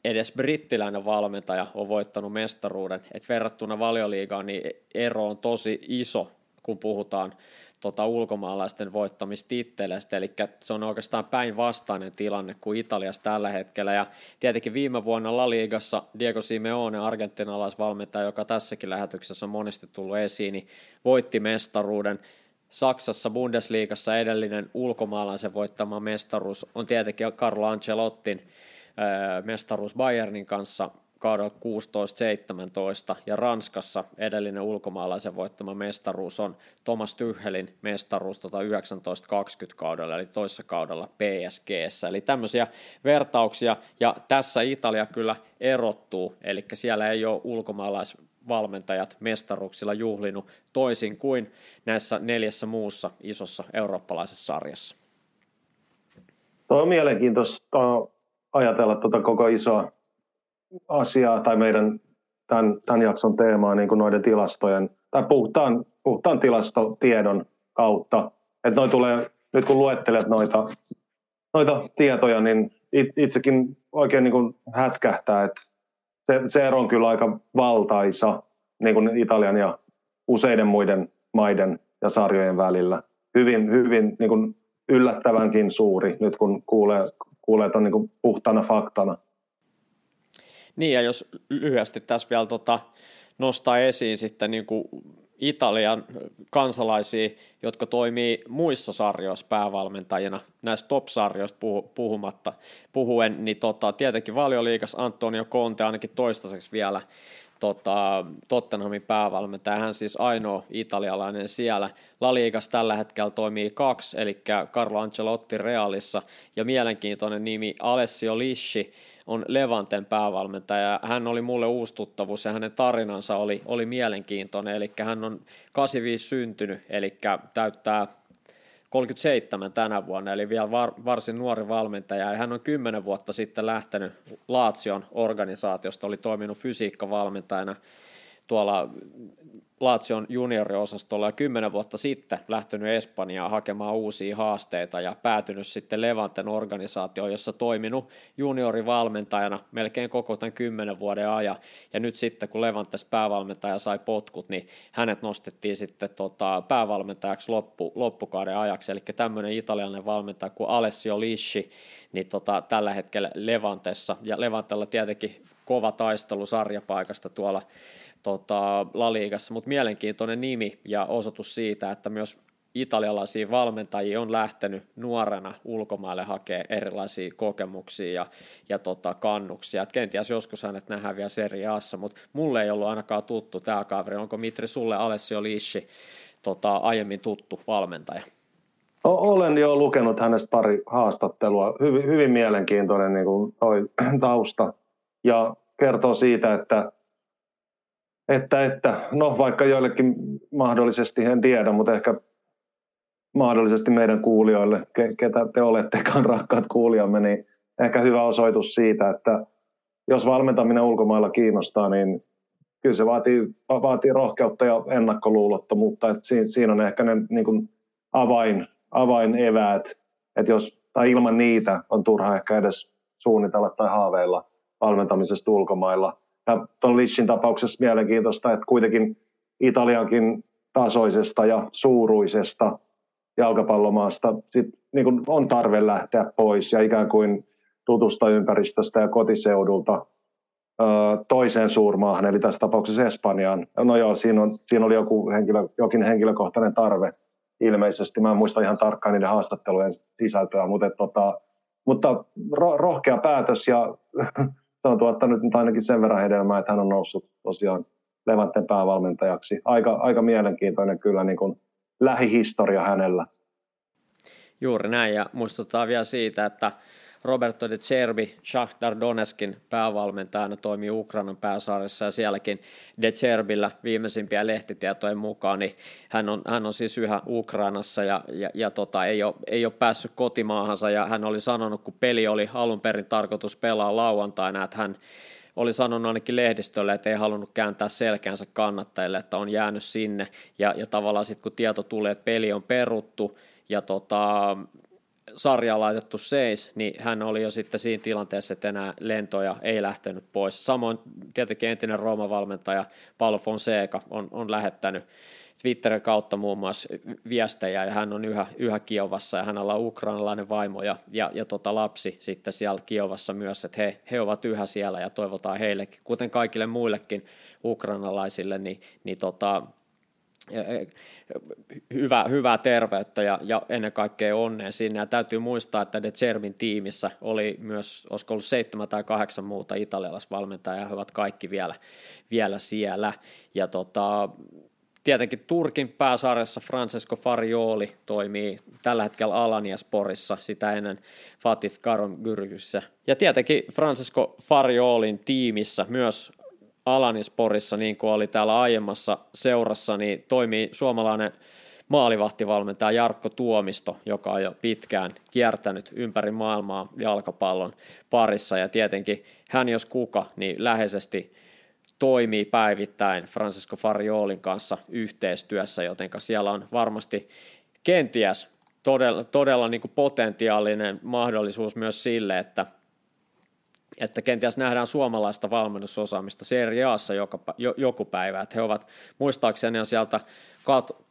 S2: edes brittiläinen valmentaja on voittanut mestaruuden. Et verrattuna valioliigaan niin ero on tosi iso, kun puhutaan tota, ulkomaalaisten voittamistitteleistä, eli se on oikeastaan päinvastainen tilanne kuin Italiassa tällä hetkellä, ja tietenkin viime vuonna La Ligassa Diego Simeone, argentinalaisvalmentaja, joka tässäkin lähetyksessä on monesti tullut esiin, niin voitti mestaruuden, Saksassa Bundesliigassa edellinen ulkomaalaisen voittama mestaruus on tietenkin Carlo Ancelottin mestaruus Bayernin kanssa kaudella 16-17 ja Ranskassa edellinen ulkomaalaisen voittama mestaruus on Thomas Tychelin mestaruus tota 19-20 kaudella eli toisessa kaudella PSGssä. Eli tämmöisiä vertauksia ja tässä Italia kyllä erottuu, eli siellä ei ole ulkomaalaisvalmentajat mestaruuksilla juhlinut toisin kuin näissä neljässä muussa isossa eurooppalaisessa sarjassa.
S3: Tuo on mielenkiintoista ajatella tuota koko isoa asiaa tai meidän tämän, tämän jakson teemaa niin kuin noiden tilastojen tai puhtaan, puhtaan tilastotiedon kautta. Että noi tulee, nyt kun luettelet noita, noita tietoja, niin itsekin oikein niin kuin hätkähtää, että se, se ero on kyllä aika valtaisa niin kuin Italian ja useiden muiden maiden ja sarjojen välillä. Hyvin, hyvin niin kuin yllättävänkin suuri nyt kun kuulee, kuulee ton niin kuin puhtana faktana.
S2: Niin, ja jos lyhyesti tässä vielä tota, nostaa esiin sitten niin kuin Italian kansalaisia, jotka toimii muissa sarjoissa päävalmentajina, näistä top-sarjoista puhumatta, puhuen, niin tota, tietenkin valioliikas Antonio Conte ainakin toistaiseksi vielä tota, Tottenhamin päävalmentaja, hän siis ainoa italialainen siellä. La Ligas tällä hetkellä toimii kaksi, eli Carlo Ancelotti Realissa ja mielenkiintoinen nimi Alessio Lisci, on Levanten päävalmentaja. Hän oli mulle uusi tuttavuus ja hänen tarinansa oli, oli mielenkiintoinen, eli hän on 85 syntynyt, eli täyttää 37 tänä vuonna, eli vielä var, varsin nuori valmentaja, ja hän on 10 vuotta sitten lähtenyt Laatsion organisaatiosta, oli toiminut fysiikkavalmentajana tuolla Lazion junioriosastolla ja kymmenen vuotta sitten lähtenyt Espanjaan hakemaan uusia haasteita ja päätynyt sitten Levanten organisaatioon, jossa toiminut juniorivalmentajana melkein koko tämän kymmenen vuoden ajan. Ja nyt sitten kun Levantes päävalmentaja sai potkut, niin hänet nostettiin sitten tota, päävalmentajaksi loppu, loppukauden ajaksi. Eli tämmöinen italialainen valmentaja kuin Alessio Lisci, niin tota, tällä hetkellä Levantessa. Ja Levantella tietenkin kova taistelu sarjapaikasta tuolla tota, La Ligassa, mutta mielenkiintoinen nimi ja osoitus siitä, että myös italialaisia valmentajia on lähtenyt nuorena ulkomaille hakea erilaisia kokemuksia ja, ja tota, kannuksia. Et kenties joskus hänet nähdään vielä Serie Assa, mutta mulle ei ollut ainakaan tuttu tämä kaveri. Onko Mitri sulle Alessio Lisci tota, aiemmin tuttu valmentaja?
S3: Olen jo lukenut hänestä pari haastattelua. Hyvin, hyvin mielenkiintoinen niin kuin toi tausta ja kertoo siitä, että että, että no vaikka joillekin mahdollisesti, en tiedä, mutta ehkä mahdollisesti meidän kuulijoille, ketä te olettekaan rakkaat kuulijamme, niin ehkä hyvä osoitus siitä, että jos valmentaminen ulkomailla kiinnostaa, niin kyllä se vaatii, vaatii rohkeutta ja ennakkoluulottomuutta, että siinä, siinä on ehkä ne niin kuin avain, avaineväät, että jos, tai ilman niitä on turha ehkä edes suunnitella tai haaveilla valmentamisesta ulkomailla. Ja tuon Lischin tapauksessa mielenkiintoista, että kuitenkin Italiankin tasoisesta ja suuruisesta jalkapallomaasta sit, niin kuin on tarve lähteä pois ja ikään kuin tutusta ympäristöstä ja kotiseudulta toiseen suurmaahan, eli tässä tapauksessa Espanjaan. No joo, siinä, on, siinä oli joku henkilö, jokin henkilökohtainen tarve ilmeisesti. Mä en muista ihan tarkkaan niiden haastattelujen sisältöä, mutta, tota, mutta ro, rohkea päätös ja se on tuottanut nyt ainakin sen verran hedelmää, että hän on noussut tosiaan Levanten päävalmentajaksi. Aika, aika mielenkiintoinen kyllä niin kuin lähihistoria hänellä.
S2: Juuri näin, ja muistutetaan vielä siitä, että Roberto de Cervi, Shakhtar Donetskin päävalmentajana toimii Ukrainan pääsaarissa ja sielläkin de Cervillä viimeisimpiä lehtitietojen mukaan, niin hän on, hän on siis yhä Ukrainassa ja, ja, ja tota, ei, ole, ei ole päässyt kotimaahansa. Ja hän oli sanonut, kun peli oli alun perin tarkoitus pelaa lauantaina, että hän oli sanonut ainakin lehdistölle, että ei halunnut kääntää selkäänsä kannattajille, että on jäänyt sinne. Ja, ja tavallaan sitten kun tieto tulee, että peli on peruttu ja tota, sarja laitettu seis, niin hän oli jo sitten siinä tilanteessa, että enää lentoja ei lähtenyt pois. Samoin tietenkin entinen Rooma-valmentaja Paulo Fonseca on, on lähettänyt Twitterin kautta muun muassa viestejä, ja hän on yhä, yhä Kiovassa, ja hänellä on ukrainalainen vaimo ja, ja, ja tota lapsi sitten siellä Kiovassa myös, että he, he ovat yhä siellä, ja toivotaan heillekin, kuten kaikille muillekin ukrainalaisille, niin, niin tota, hyvä, hyvää terveyttä ja, ja ennen kaikkea onnea sinne. Ja täytyy muistaa, että De Cervin tiimissä oli myös, olisiko ollut seitsemän tai kahdeksan muuta italialaisvalmentajaa, ja he ovat kaikki vielä, vielä siellä. Ja tota, tietenkin Turkin pääsarjassa Francesco Farioli toimii tällä hetkellä Alaniasporissa, sitä ennen Fatih Karongyrgyssä. Ja tietenkin Francesco Fariolin tiimissä myös Alanisporissa, niin kuin oli täällä aiemmassa seurassa, niin toimii suomalainen maalivahtivalmentaja Jarkko Tuomisto, joka on jo pitkään kiertänyt ympäri maailmaa jalkapallon parissa, ja tietenkin hän jos kuka, niin läheisesti toimii päivittäin Francisco Fariolin kanssa yhteistyössä, joten siellä on varmasti kenties todella, todella niin kuin potentiaalinen mahdollisuus myös sille, että, että kenties nähdään suomalaista valmennusosaamista Serie Aassa joka, jo, joku päivä. Että he ovat, muistaakseni on sieltä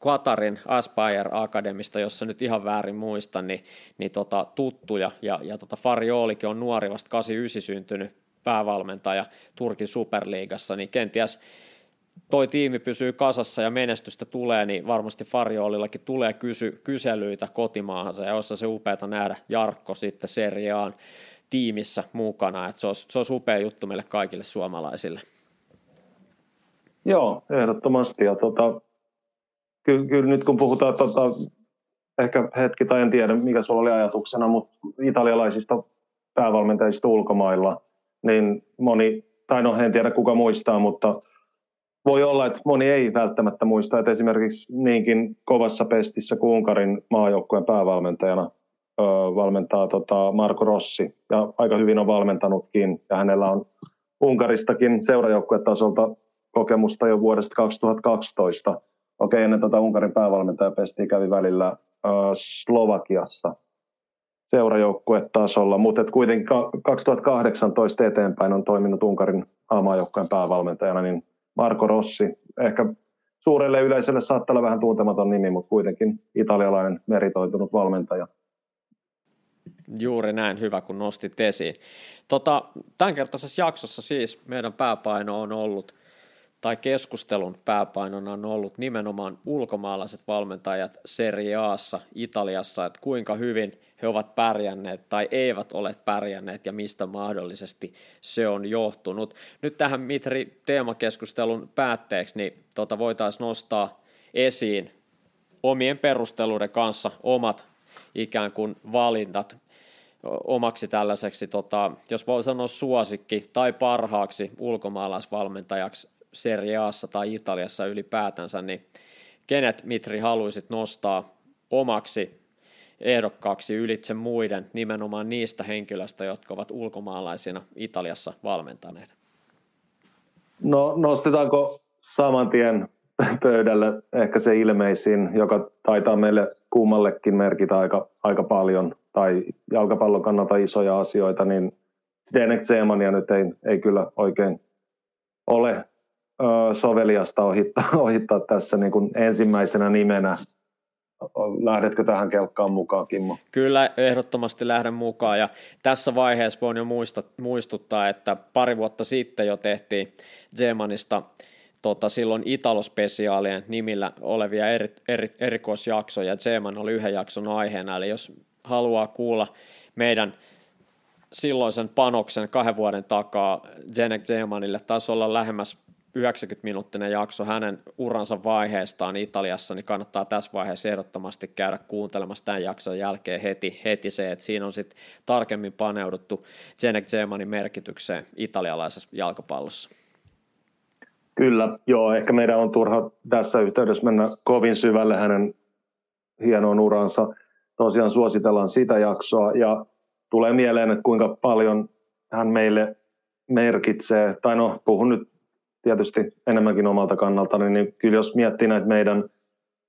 S2: Qatarin Aspire Akademista, jossa nyt ihan väärin muistan, niin, niin tota, tuttuja. Ja, ja tota Fariolikin on nuori, vasta 89 syntynyt päävalmentaja Turkin superliigassa, niin kenties toi tiimi pysyy kasassa ja menestystä tulee, niin varmasti Farjoolillakin tulee kysy, kyselyitä kotimaahansa ja olisi se upeata nähdä Jarkko sitten seriaan tiimissä mukana, että se olisi, se olisi upea juttu meille kaikille suomalaisille.
S3: Joo, ehdottomasti ja tota, kyllä, kyllä nyt kun puhutaan tota, ehkä hetki tai en tiedä mikä sulla oli ajatuksena, mutta italialaisista päävalmentajista ulkomailla – niin moni, tai no en tiedä kuka muistaa, mutta voi olla, että moni ei välttämättä muista, että esimerkiksi niinkin kovassa pestissä kuin Unkarin maajoukkueen päävalmentajana valmentaa tota Marko Rossi, ja aika hyvin on valmentanutkin, ja hänellä on Unkaristakin seurajoukkuetasolta kokemusta jo vuodesta 2012. Okei, ennen tätä Unkarin päävalmentajapestiä kävi välillä ö, Slovakiassa seurajoukkuetasolla, mutta kuitenkin 2018 eteenpäin on toiminut Unkarin aamaajoukkueen päävalmentajana, niin Marko Rossi, ehkä suurelle yleisölle saattaa olla vähän tuntematon nimi, mutta kuitenkin italialainen meritoitunut valmentaja.
S2: Juuri näin, hyvä kun nostit esiin. Tota, tämänkertaisessa jaksossa siis meidän pääpaino on ollut tai keskustelun pääpainona on ollut nimenomaan ulkomaalaiset valmentajat Serie Aassa Italiassa, että kuinka hyvin he ovat pärjänneet tai eivät ole pärjänneet ja mistä mahdollisesti se on johtunut. Nyt tähän Mitri teemakeskustelun päätteeksi niin tota voitaisiin nostaa esiin omien perusteluiden kanssa omat ikään kuin valintat omaksi tällaiseksi, tota, jos voi sanoa suosikki tai parhaaksi ulkomaalaisvalmentajaksi Serie Aassa tai Italiassa ylipäätänsä, niin kenet Mitri haluaisit nostaa omaksi ehdokkaaksi ylitse muiden nimenomaan niistä henkilöistä, jotka ovat ulkomaalaisina Italiassa valmentaneet?
S3: No nostetaanko saman tien pöydälle ehkä se ilmeisin, joka taitaa meille kummallekin merkitä aika, aika paljon, tai jalkapallon kannalta isoja asioita, niin Denek Zeemania nyt ei, ei kyllä oikein ole soveliasta ohittaa, ohittaa tässä niin kuin ensimmäisenä nimenä. Lähdetkö tähän kelkkaan mukaan, Kimmo?
S2: Kyllä, ehdottomasti lähden mukaan. Ja tässä vaiheessa voin jo muista, muistuttaa, että pari vuotta sitten jo tehtiin Zemanista tota, silloin Italo-spesiaalien nimillä olevia eri, eri, erikoisjaksoja. Zeman oli yhden jakson aiheena, eli jos haluaa kuulla meidän silloisen panoksen kahden vuoden takaa Jenek Zemanille, taisi olla lähemmäs 90-minuuttinen jakso hänen uransa vaiheestaan Italiassa, niin kannattaa tässä vaiheessa ehdottomasti käydä kuuntelemassa tämän jakson jälkeen heti, heti se, että siinä on sitten tarkemmin paneuduttu Zenek Zemanin merkitykseen italialaisessa jalkapallossa.
S3: Kyllä, joo, ehkä meidän on turha tässä yhteydessä mennä kovin syvälle hänen hienoon uransa. Tosiaan suositellaan sitä jaksoa ja tulee mieleen, että kuinka paljon hän meille merkitsee, tai no puhun nyt tietysti enemmänkin omalta kannalta, niin kyllä jos miettii näitä meidän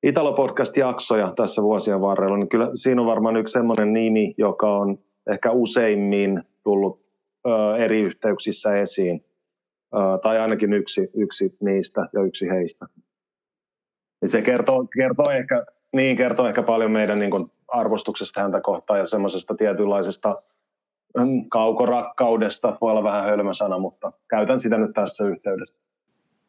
S3: Italo-podcast-jaksoja tässä vuosien varrella, niin kyllä siinä on varmaan yksi sellainen nimi, joka on ehkä useimmin tullut ö, eri yhteyksissä esiin, tai ainakin yksi, yksi niistä ja yksi heistä. Ja se kertoo, kertoo, ehkä, niin, kertoo ehkä paljon meidän niin kuin, arvostuksesta häntä kohtaan ja semmoisesta tietynlaisesta mm, kaukorakkaudesta, voi olla vähän hölmö sana, mutta käytän sitä nyt tässä yhteydessä.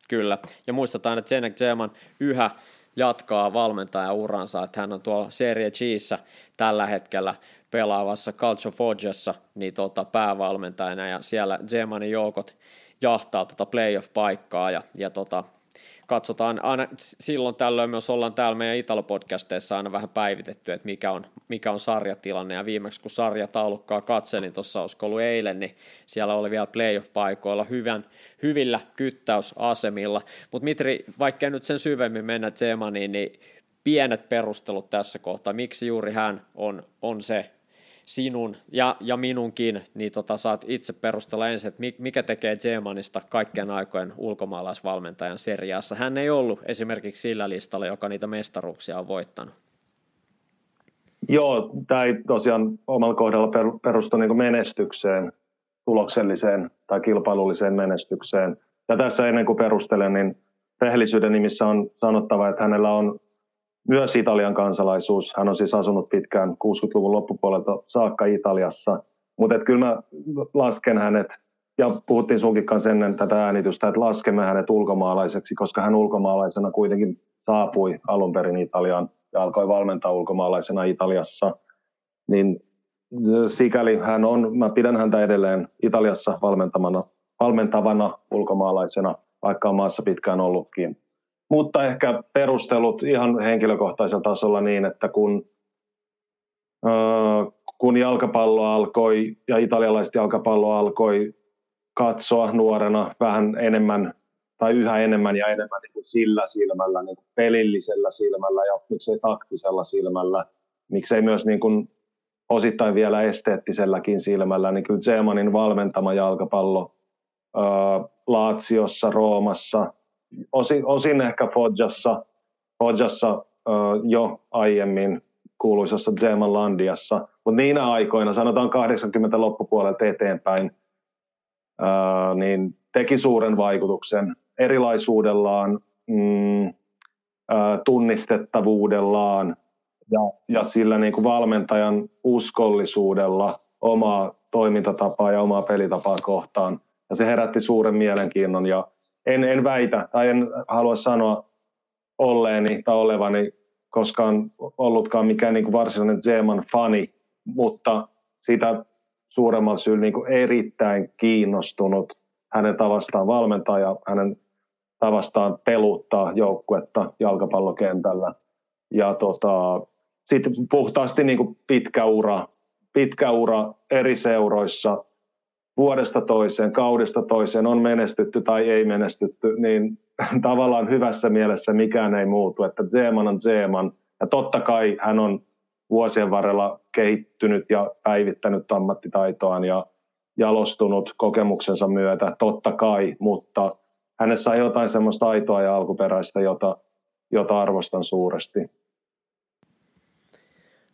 S2: Kyllä, ja muistetaan, että Zenek Zeman yhä jatkaa valmentajan uransa, että hän on tuolla Serie Gissä tällä hetkellä pelaavassa Calcio Foggiassa niin tota, päävalmentajana ja siellä Zemanin joukot jahtaa tota playoff-paikkaa ja, ja tota, katsotaan aina silloin tällöin myös ollaan täällä meidän Italo-podcasteissa aina vähän päivitetty, että mikä on, mikä on sarjatilanne, ja viimeksi kun sarjataulukkaa katselin, tuossa olisiko ollut eilen, niin siellä oli vielä playoff-paikoilla hyvän, hyvillä kyttäysasemilla, mutta Mitri, vaikka nyt sen syvemmin mennä Zemaniin, niin pienet perustelut tässä kohtaa, miksi juuri hän on, on se sinun ja, ja minunkin, niin tota, saat itse perustella ensin, että mikä tekee Zemanista kaikkien aikojen ulkomaalaisvalmentajan seriassa. Hän ei ollut esimerkiksi sillä listalla, joka niitä mestaruuksia on voittanut.
S3: Joo, tämä ei tosiaan omalla kohdalla perustu niin menestykseen, tulokselliseen tai kilpailulliseen menestykseen. Ja tässä ennen kuin perustelen, niin rehellisyyden nimissä on sanottava, että hänellä on myös Italian kansalaisuus. Hän on siis asunut pitkään 60-luvun loppupuolelta saakka Italiassa. Mutta kyllä mä lasken hänet, ja puhuttiin sunkin kanssa ennen tätä äänitystä, että laskemme hänet ulkomaalaiseksi, koska hän ulkomaalaisena kuitenkin saapui alun perin Italiaan ja alkoi valmentaa ulkomaalaisena Italiassa. Niin sikäli hän on, mä pidän häntä edelleen Italiassa valmentamana, valmentavana ulkomaalaisena, vaikka on maassa pitkään ollutkin. Mutta ehkä perustelut ihan henkilökohtaisella tasolla niin, että kun, kun jalkapallo alkoi ja italialaiset jalkapallo alkoi katsoa nuorena vähän enemmän tai yhä enemmän ja enemmän niin kuin sillä silmällä, niin kuin pelillisellä silmällä ja miksei taktisella silmällä, miksei myös niin kuin osittain vielä esteettiselläkin silmällä, niin kyllä Zemanin valmentama jalkapallo ää, Laatsiossa, Roomassa, osin, osin ehkä Foggiassa, Foggiassa jo aiemmin kuuluisassa Zeemanlandiassa, mutta niinä aikoina, sanotaan 80 loppupuolelta eteenpäin, ää, niin teki suuren vaikutuksen erilaisuudellaan, mm, ää, tunnistettavuudellaan ja, ja sillä niin kuin valmentajan uskollisuudella omaa toimintatapaa ja omaa pelitapaa kohtaan. Ja se herätti suuren mielenkiinnon ja en, en väitä tai en halua sanoa olleeni tai olevani koskaan ollutkaan mikään niin kuin varsinainen Zeman fani, mutta sitä suuremmalla syyllä niin kuin erittäin kiinnostunut hänen tavastaan valmentaa ja hänen tavastaan peluttaa joukkuetta jalkapallokentällä. Ja tota, sitten puhtaasti niin kuin pitkä ura, pitkä ura eri seuroissa, vuodesta toiseen, kaudesta toiseen on menestytty tai ei menestytty, niin tavallaan hyvässä mielessä mikään ei muutu, että Zeeman on Zeeman. Ja totta kai hän on vuosien varrella kehittynyt ja päivittänyt ammattitaitoaan ja jalostunut kokemuksensa myötä, totta kai, mutta hänessä on jotain semmoista aitoa ja alkuperäistä, jota, jota arvostan suuresti.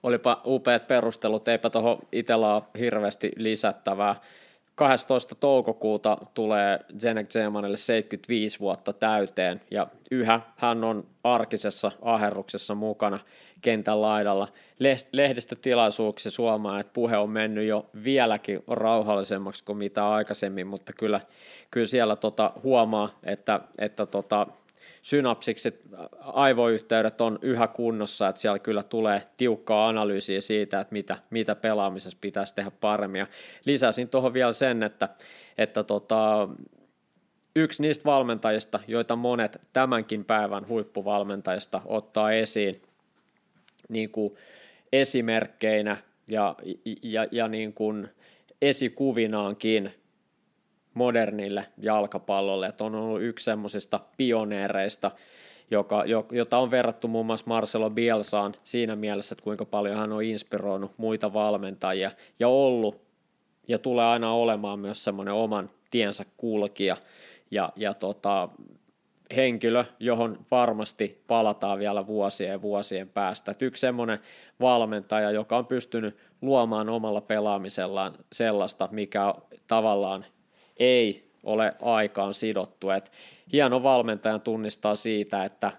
S2: Olipa upeat perustelut, eipä tuohon itsellä ole hirveästi lisättävää. 12. toukokuuta tulee Zenek Zemanille 75 vuotta täyteen ja yhä hän on arkisessa aherruksessa mukana kentän laidalla. Lehdistötilaisuuksissa suomaa, että puhe on mennyt jo vieläkin rauhallisemmaksi kuin mitä aikaisemmin, mutta kyllä, kyllä siellä tota huomaa, että, että tota, synapsikset, aivoyhteydet on yhä kunnossa, että siellä kyllä tulee tiukkaa analyysiä siitä, että mitä, mitä pelaamisessa pitäisi tehdä paremmin. Ja lisäsin tuohon vielä sen, että, että tota, yksi niistä valmentajista, joita monet tämänkin päivän huippuvalmentajista ottaa esiin niin kuin esimerkkeinä ja, ja, ja niin kuin esikuvinaankin, modernille jalkapallolle, että on ollut yksi semmoisista pioneereista, joka, jota on verrattu muun muassa Marcelo Bielsaan siinä mielessä, että kuinka paljon hän on inspiroinut muita valmentajia ja ollut ja tulee aina olemaan myös semmoinen oman tiensä kulkija ja, ja tota, henkilö, johon varmasti palataan vielä vuosien ja vuosien päästä. Et yksi semmoinen valmentaja, joka on pystynyt luomaan omalla pelaamisellaan sellaista, mikä tavallaan ei ole aikaan sidottu. Et hieno valmentajan tunnistaa siitä, että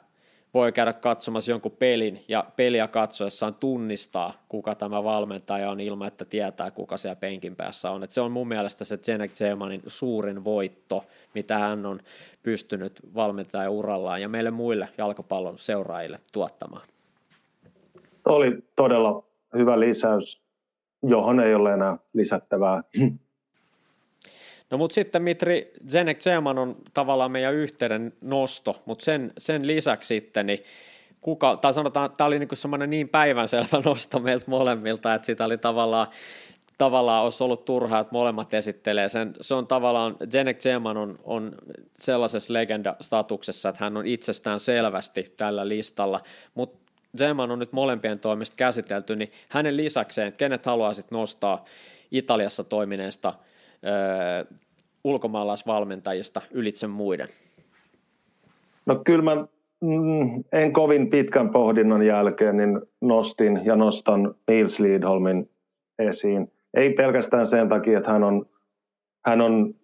S2: voi käydä katsomassa jonkun pelin ja peliä katsoessaan tunnistaa, kuka tämä valmentaja on ilman, että tietää, kuka siellä penkin päässä on. Et se on mun mielestä se Jenek Zemanin suurin voitto, mitä hän on pystynyt valmentajan urallaan ja meille muille jalkapallon seuraajille tuottamaan.
S3: Oli todella hyvä lisäys, johon ei ole enää lisättävää.
S2: No mutta sitten Mitri, Zenek Zeman on tavallaan meidän yhteyden nosto, mutta sen, sen lisäksi sitten, niin kuka, tai sanotaan, tämä oli niin semmoinen niin päivänselvä nosto meiltä molemmilta, että sitä oli tavallaan, tavallaan olisi ollut turhaa, että molemmat esittelee sen. Se on tavallaan, Zenek Zeman on, on sellaisessa legenda-statuksessa, että hän on itsestään selvästi tällä listalla, mutta Zeman on nyt molempien toimesta käsitelty, niin hänen lisäkseen, kenet haluaisit nostaa Italiassa toimineesta – ulkomaalaisvalmentajista ylitse muiden?
S3: No kyllä mä mm, en kovin pitkän pohdinnan jälkeen niin nostin ja nostan Niels Lidholmin esiin. Ei pelkästään sen takia, että hän on, hän on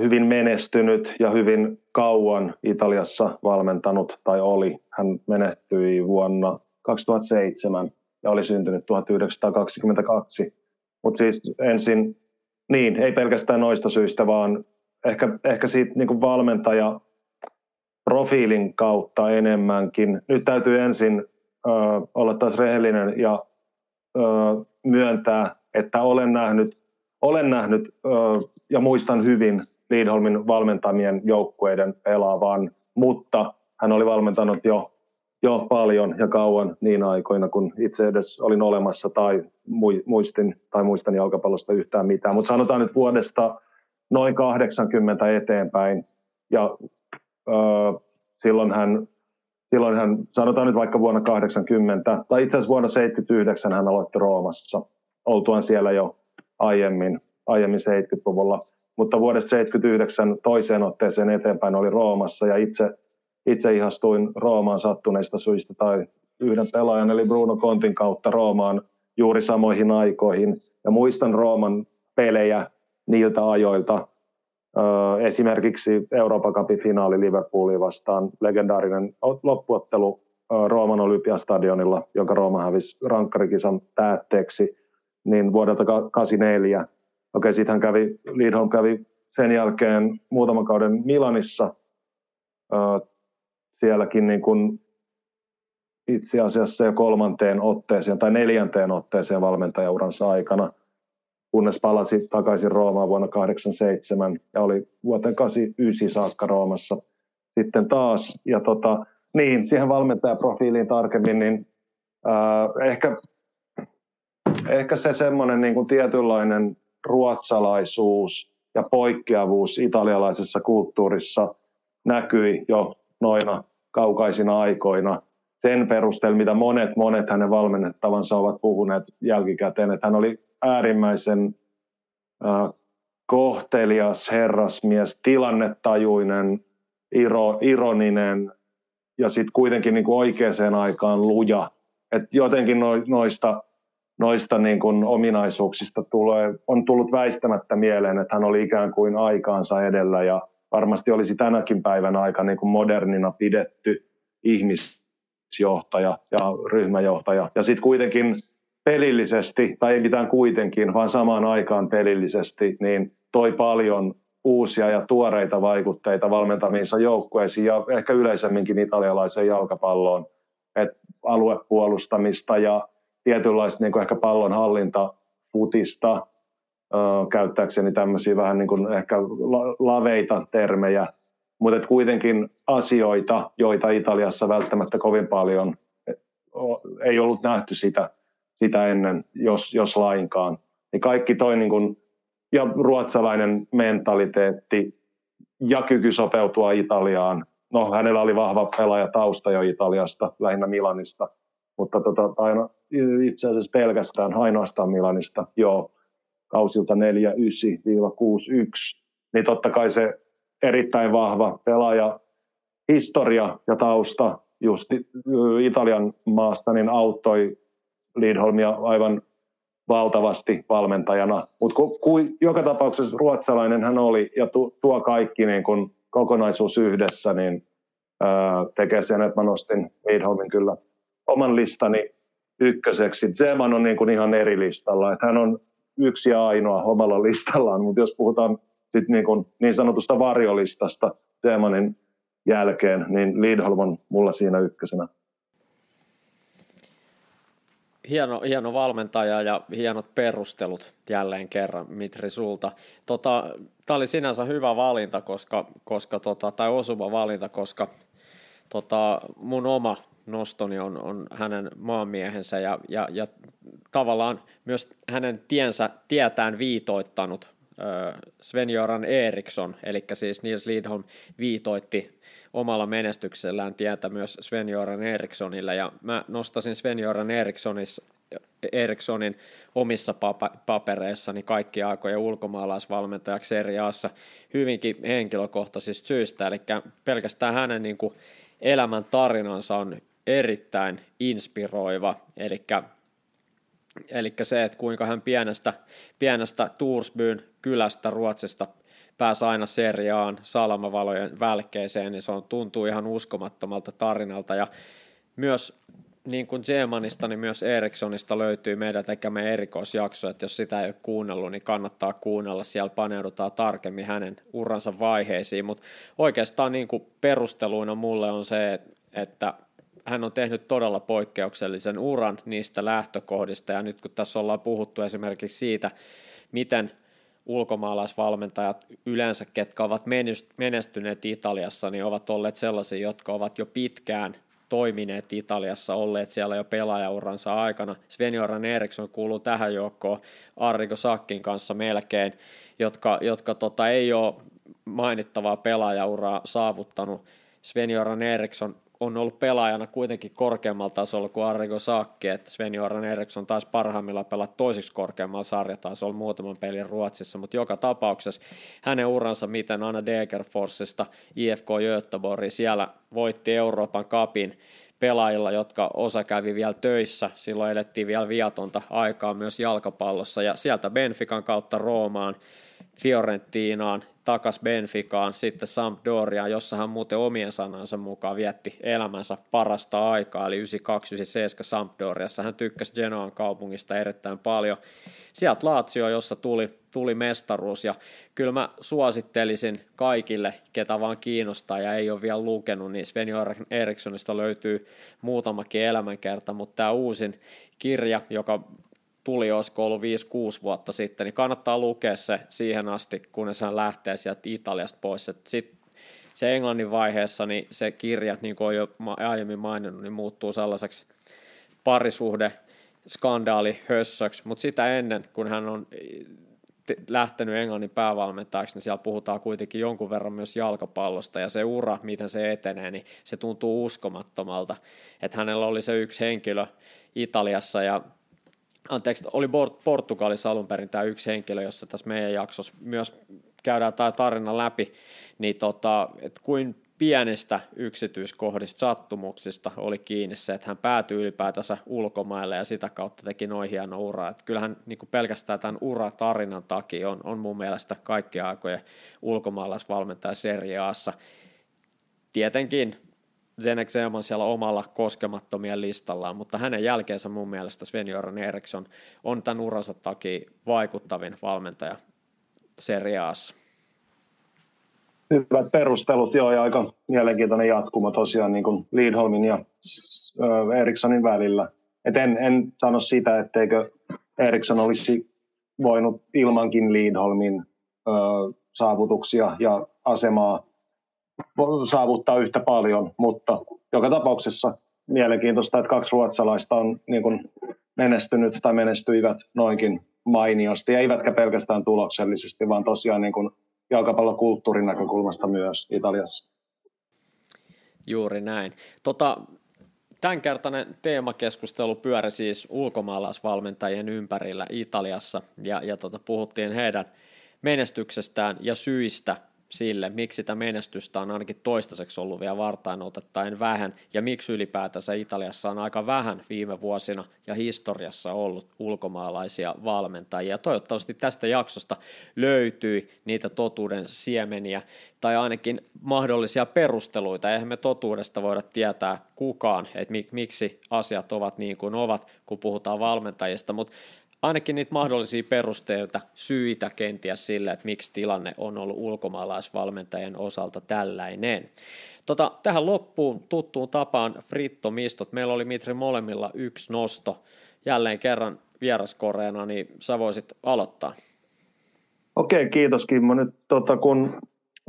S3: hyvin menestynyt ja hyvin kauan Italiassa valmentanut tai oli. Hän menehtyi vuonna 2007 ja oli syntynyt 1922. Mutta siis ensin niin, ei pelkästään noista syistä, vaan ehkä, ehkä siitä niin valmentaja profiilin kautta enemmänkin. Nyt täytyy ensin ö, olla taas rehellinen ja ö, myöntää, että olen nähnyt, olen nähnyt ö, ja muistan hyvin Liidholmin valmentamien joukkueiden pelaavan, mutta hän oli valmentanut jo jo paljon ja kauan niin aikoina, kun itse edes olin olemassa tai muistin tai muistan jalkapallosta yhtään mitään. Mutta sanotaan nyt vuodesta noin 80 eteenpäin ja ö, silloin hän silloin hän, sanotaan nyt vaikka vuonna 80, tai itse asiassa vuonna 79 hän aloitti Roomassa, oltuaan siellä jo aiemmin, aiemmin 70-luvulla. Mutta vuodesta 79 toiseen otteeseen eteenpäin oli Roomassa, ja itse itse ihastuin Roomaan sattuneista syistä tai yhden pelaajan eli Bruno Kontin kautta Roomaan juuri samoihin aikoihin. Ja muistan Rooman pelejä niiltä ajoilta. Esimerkiksi Euroopan Cupin finaali Liverpoolia vastaan, legendaarinen loppuottelu Rooman Olympiastadionilla, jonka Rooma hävisi rankkarikisan päätteeksi, niin vuodelta 1984. Okei, sitten hän kävi, Lidholm kävi sen jälkeen muutaman kauden Milanissa sielläkin niin kuin itse asiassa jo kolmanteen otteeseen tai neljänteen otteeseen valmentajauransa aikana, kunnes palasi takaisin Roomaan vuonna 1987 ja oli vuoteen 1989 saakka Roomassa sitten taas. Ja tota, niin, siihen valmentajaprofiiliin tarkemmin, niin äh, ehkä, ehkä se semmoinen niin kuin tietynlainen ruotsalaisuus ja poikkeavuus italialaisessa kulttuurissa näkyi jo noina kaukaisina aikoina sen perusteella, mitä monet, monet hänen valmennettavansa ovat puhuneet jälkikäteen, että hän oli äärimmäisen kohtelias herrasmies, tilannetajuinen, iro, ironinen ja sitten kuitenkin niin kuin oikeaan aikaan luja. Et jotenkin no, noista, noista niin kuin ominaisuuksista tulee, on tullut väistämättä mieleen, että hän oli ikään kuin aikaansa edellä ja varmasti olisi tänäkin päivän aika niin kuin modernina pidetty ihmisjohtaja ja ryhmäjohtaja. Ja sitten kuitenkin pelillisesti, tai ei mitään kuitenkin, vaan samaan aikaan pelillisesti, niin toi paljon uusia ja tuoreita vaikutteita valmentamiinsa joukkueisiin ja ehkä yleisemminkin italialaiseen jalkapalloon. Et aluepuolustamista ja tietynlaista niin ehkä pallon hallinta futista, käyttääkseni tämmöisiä vähän niin kuin ehkä laveita termejä, mutta kuitenkin asioita, joita Italiassa välttämättä kovin paljon ei ollut nähty sitä, sitä ennen, jos, jos lainkaan. Niin kaikki toi niin kuin, ja ruotsalainen mentaliteetti ja kyky sopeutua Italiaan. No, hänellä oli vahva pelaaja tausta jo Italiasta, lähinnä Milanista, mutta tota, aina, itse asiassa pelkästään ainoastaan Milanista, joo kausilta 4-9-6-1, niin totta kai se erittäin vahva pelaaja historia ja tausta just Italian maasta niin auttoi Lidholmia aivan valtavasti valmentajana. Mutta ku, ku, joka tapauksessa ruotsalainen hän oli ja tu, tuo kaikki niin kun kokonaisuus yhdessä, niin ää, tekee sen, että mä nostin Lidholmin kyllä oman listani ykköseksi. Zeman on niin kuin ihan eri listalla. Että hän on yksi ja ainoa omalla listallaan, mutta jos puhutaan sit niin, kuin niin sanotusta varjolistasta Zemanin jälkeen, niin Lidholm on mulla siinä ykkösenä.
S2: Hieno, hieno valmentaja ja hienot perustelut jälleen kerran, Mitri, sulta. Tota, Tämä oli sinänsä hyvä valinta, koska, koska tota, tai osuva valinta, koska tota, mun oma nostoni on, on hänen maamiehensä ja, ja, ja tavallaan myös hänen tiensä, tietään viitoittanut Sven-Göran Eriksson, eli siis Nils Lidholm viitoitti omalla menestyksellään tietä myös Sven-Göran Erikssonille, ja mä nostasin Sven-Göran Erikssonin omissa papereissani kaikki aikojen ulkomaalaisvalmentajaksi eri aassa hyvinkin henkilökohtaisista syistä, eli pelkästään hänen niin kuin elämän tarinansa on erittäin inspiroiva, eli Eli se, että kuinka hän pienestä, pienestä Tursbyn kylästä Ruotsista pääsi aina seriaan salamavalojen välkkeeseen, niin se on, tuntuu ihan uskomattomalta tarinalta. Ja myös niin kuin Zemanista, niin myös Erikssonista löytyy meidän tekemämme erikoisjakso, että jos sitä ei ole kuunnellut, niin kannattaa kuunnella. Siellä paneudutaan tarkemmin hänen uransa vaiheisiin, mutta oikeastaan niin kuin perusteluina mulle on se, että hän on tehnyt todella poikkeuksellisen uran niistä lähtökohdista, ja nyt kun tässä ollaan puhuttu esimerkiksi siitä, miten ulkomaalaisvalmentajat yleensä, ketkä ovat menestyneet Italiassa, niin ovat olleet sellaisia, jotka ovat jo pitkään toimineet Italiassa, olleet siellä jo pelaajauransa aikana. Sven-Göran Eriksson kuuluu tähän joukkoon Arrigo Sakkin kanssa melkein, jotka, jotka tota, ei ole mainittavaa pelaajauraa saavuttanut. Sven-Göran Eriksson on ollut pelaajana kuitenkin korkeammalla tasolla kuin Arrigo Sakki, että Sven-Göran Eriksson taisi parhaimmillaan pelata toisiksi korkeammalla sarjatasolla muutaman pelin Ruotsissa, mutta joka tapauksessa hänen uransa, miten Anna Degerforsista IFK Göteborg siellä voitti Euroopan kapin pelaajilla, jotka osa kävi vielä töissä, silloin elettiin vielä viatonta aikaa myös jalkapallossa, ja sieltä Benfican kautta Roomaan, Fiorentinaan takas Benficaan, sitten Sampdoriaan, jossa hän muuten omien sanansa mukaan vietti elämänsä parasta aikaa, eli 92-97 Sampdoriassa. Hän tykkäsi Genoan kaupungista erittäin paljon. Sieltä Lazio, jossa tuli, tuli mestaruus, ja kyllä mä suosittelisin kaikille, ketä vaan kiinnostaa ja ei ole vielä lukenut, niin Sven Erikssonista löytyy muutamakin elämänkerta, mutta tämä uusin kirja, joka tuli, olisiko ollut 5-6 vuotta sitten, niin kannattaa lukea se siihen asti, kunnes hän lähtee sieltä Italiasta pois. Sitten se englannin vaiheessa, niin se kirja, niin kuin jo aiemmin maininnut, niin muuttuu sellaiseksi parisuhde skandaali hössöksi, mutta sitä ennen, kun hän on lähtenyt Englannin päävalmentajaksi, niin siellä puhutaan kuitenkin jonkun verran myös jalkapallosta ja se ura, miten se etenee, niin se tuntuu uskomattomalta, että hänellä oli se yksi henkilö Italiassa ja anteeksi, oli Portugalissa alun perin tämä yksi henkilö, jossa tässä meidän jaksossa myös käydään tämä tarina läpi, niin tota, että kuin pienistä yksityiskohdista, sattumuksista oli kiinni se, että hän päätyi ylipäätänsä ulkomaille ja sitä kautta teki noin hieno ura. Että kyllähän niin pelkästään tämän uratarinan takia on, on mun mielestä kaikki aikojen ulkomaalaisvalmentaja seriaassa. Tietenkin Zenek Zeman siellä omalla koskemattomien listallaan, mutta hänen jälkeensä mun mielestä Sven-Göran Eriksson on tämän uransa takia vaikuttavin valmentaja seriaassa.
S3: Hyvät perustelut, joo, ja aika mielenkiintoinen jatkuma tosiaan niin kuin Lidholmin ja Erikssonin välillä. Et en, en sano sitä, etteikö Eriksson olisi voinut ilmankin Lidholmin saavutuksia ja asemaa saavuttaa yhtä paljon, mutta joka tapauksessa mielenkiintoista, että kaksi ruotsalaista on niin kuin menestynyt tai menestyivät noinkin mainiosti, eivätkä pelkästään tuloksellisesti, vaan tosiaan niin kuin jalkapallokulttuurin näkökulmasta myös Italiassa.
S2: Juuri näin. Tota, tämänkertainen teemakeskustelu pyöri siis ulkomaalaisvalmentajien ympärillä Italiassa ja, ja tota, puhuttiin heidän menestyksestään ja syistä sille, miksi sitä menestystä on ainakin toistaiseksi ollut vielä vartain otettaen vähän, ja miksi ylipäätänsä Italiassa on aika vähän viime vuosina ja historiassa ollut ulkomaalaisia valmentajia. Toivottavasti tästä jaksosta löytyi niitä totuuden siemeniä, tai ainakin mahdollisia perusteluita. Eihän me totuudesta voida tietää kukaan, että miksi asiat ovat niin kuin ovat, kun puhutaan valmentajista, mutta ainakin niitä mahdollisia perusteita, syitä kenties sille, että miksi tilanne on ollut ulkomaalaisvalmentajien osalta tällainen. Tota, tähän loppuun tuttuun tapaan Fritto Mistot. Meillä oli Mitri molemmilla yksi nosto. Jälleen kerran vieraskoreena, niin sä voisit aloittaa.
S3: Okei, kiitos Kimmo. Nyt tota, kun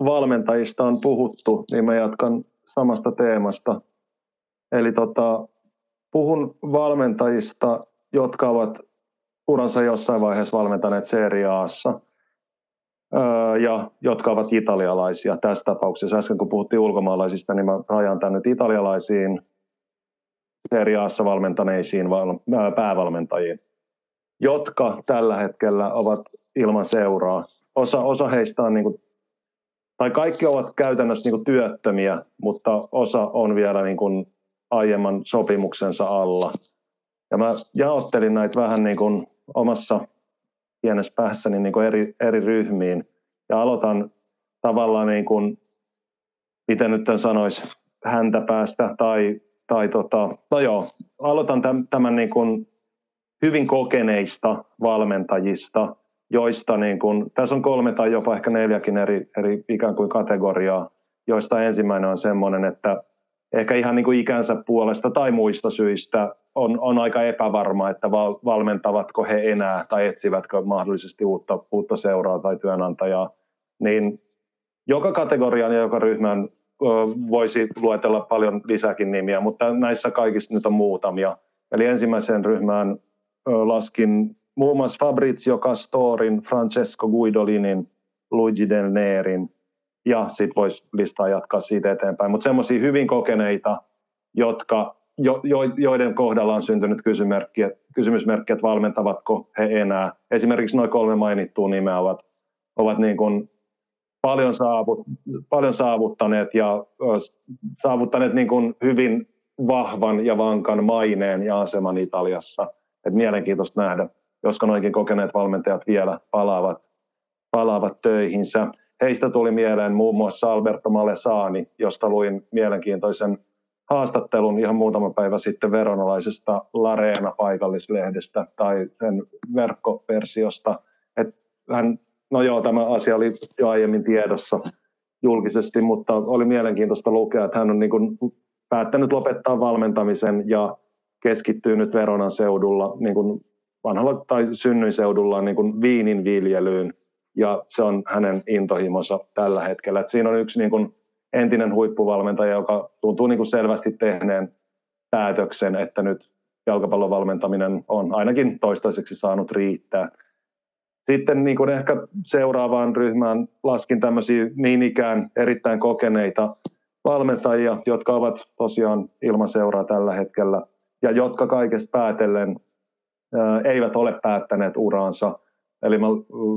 S3: valmentajista on puhuttu, niin mä jatkan samasta teemasta. Eli tota, puhun valmentajista, jotka ovat uransa jossain vaiheessa valmentaneet Serie Aassa, ja jotka ovat italialaisia tässä tapauksessa. Äsken kun puhuttiin ulkomaalaisista, niin mä rajan tämän nyt italialaisiin Serie Aassa valmentaneisiin päävalmentajiin, jotka tällä hetkellä ovat ilman seuraa. Osa, osa heistä on, niin kuin, tai kaikki ovat käytännössä niin kuin työttömiä, mutta osa on vielä niin kuin aiemman sopimuksensa alla. Ja mä jaottelin näitä vähän niin kuin omassa pienessä päässäni niin kuin eri, eri ryhmiin. Ja aloitan tavallaan, niin kuin, miten nyt sanoisi, häntä päästä tai, tai tota, no joo, aloitan tämän, tämän niin kuin hyvin kokeneista valmentajista, joista niin kuin, tässä on kolme tai jopa ehkä neljäkin eri, eri ikään kuin kategoriaa, joista ensimmäinen on semmoinen, että ehkä ihan niin kuin ikänsä puolesta tai muista syistä on, on aika epävarma, että val, valmentavatko he enää tai etsivätkö mahdollisesti uutta, uutta seuraa tai työnantajaa. Niin joka kategorian ja joka ryhmän voisi luetella paljon lisäkin nimiä, mutta näissä kaikissa nyt on muutamia. Eli ensimmäisen ryhmään laskin muun muassa Fabrizio Castorin, Francesco Guidolinin, Luigi Del Nerin – ja sitten voisi listaa jatkaa siitä eteenpäin. Mutta semmoisia hyvin kokeneita, jotka, jo, jo, joiden kohdalla on syntynyt kysymysmerkki, kysymysmerkki, että valmentavatko he enää. Esimerkiksi noin kolme mainittua nimeä ovat, ovat niin kuin paljon, saavut, paljon saavuttaneet ja saavuttaneet niin kuin hyvin vahvan ja vankan maineen ja aseman Italiassa. Et mielenkiintoista nähdä, josko noinkin kokeneet valmentajat vielä palaavat, palaavat töihinsä. Heistä tuli mieleen muun muassa Alberto Malesani, josta luin mielenkiintoisen haastattelun ihan muutama päivä sitten veronalaisesta Lareena paikallislehdestä tai sen verkkoversiosta. Et hän, no joo, tämä asia oli jo aiemmin tiedossa julkisesti, mutta oli mielenkiintoista lukea, että hän on niin kuin päättänyt lopettaa valmentamisen ja keskittyy nyt Veronan seudulla, niin kuin vanhalla tai synnyinseudulla niin kuin viinin viljelyyn ja se on hänen intohimonsa tällä hetkellä. Et siinä on yksi niin kuin entinen huippuvalmentaja, joka tuntuu niin kuin selvästi tehneen päätöksen, että nyt jalkapallon valmentaminen on ainakin toistaiseksi saanut riittää. Sitten niin kuin ehkä seuraavaan ryhmään laskin tämmöisiä niin ikään erittäin kokeneita valmentajia, jotka ovat tosiaan ilman seuraa tällä hetkellä ja jotka kaikesta päätellen ää, eivät ole päättäneet uraansa – Eli mä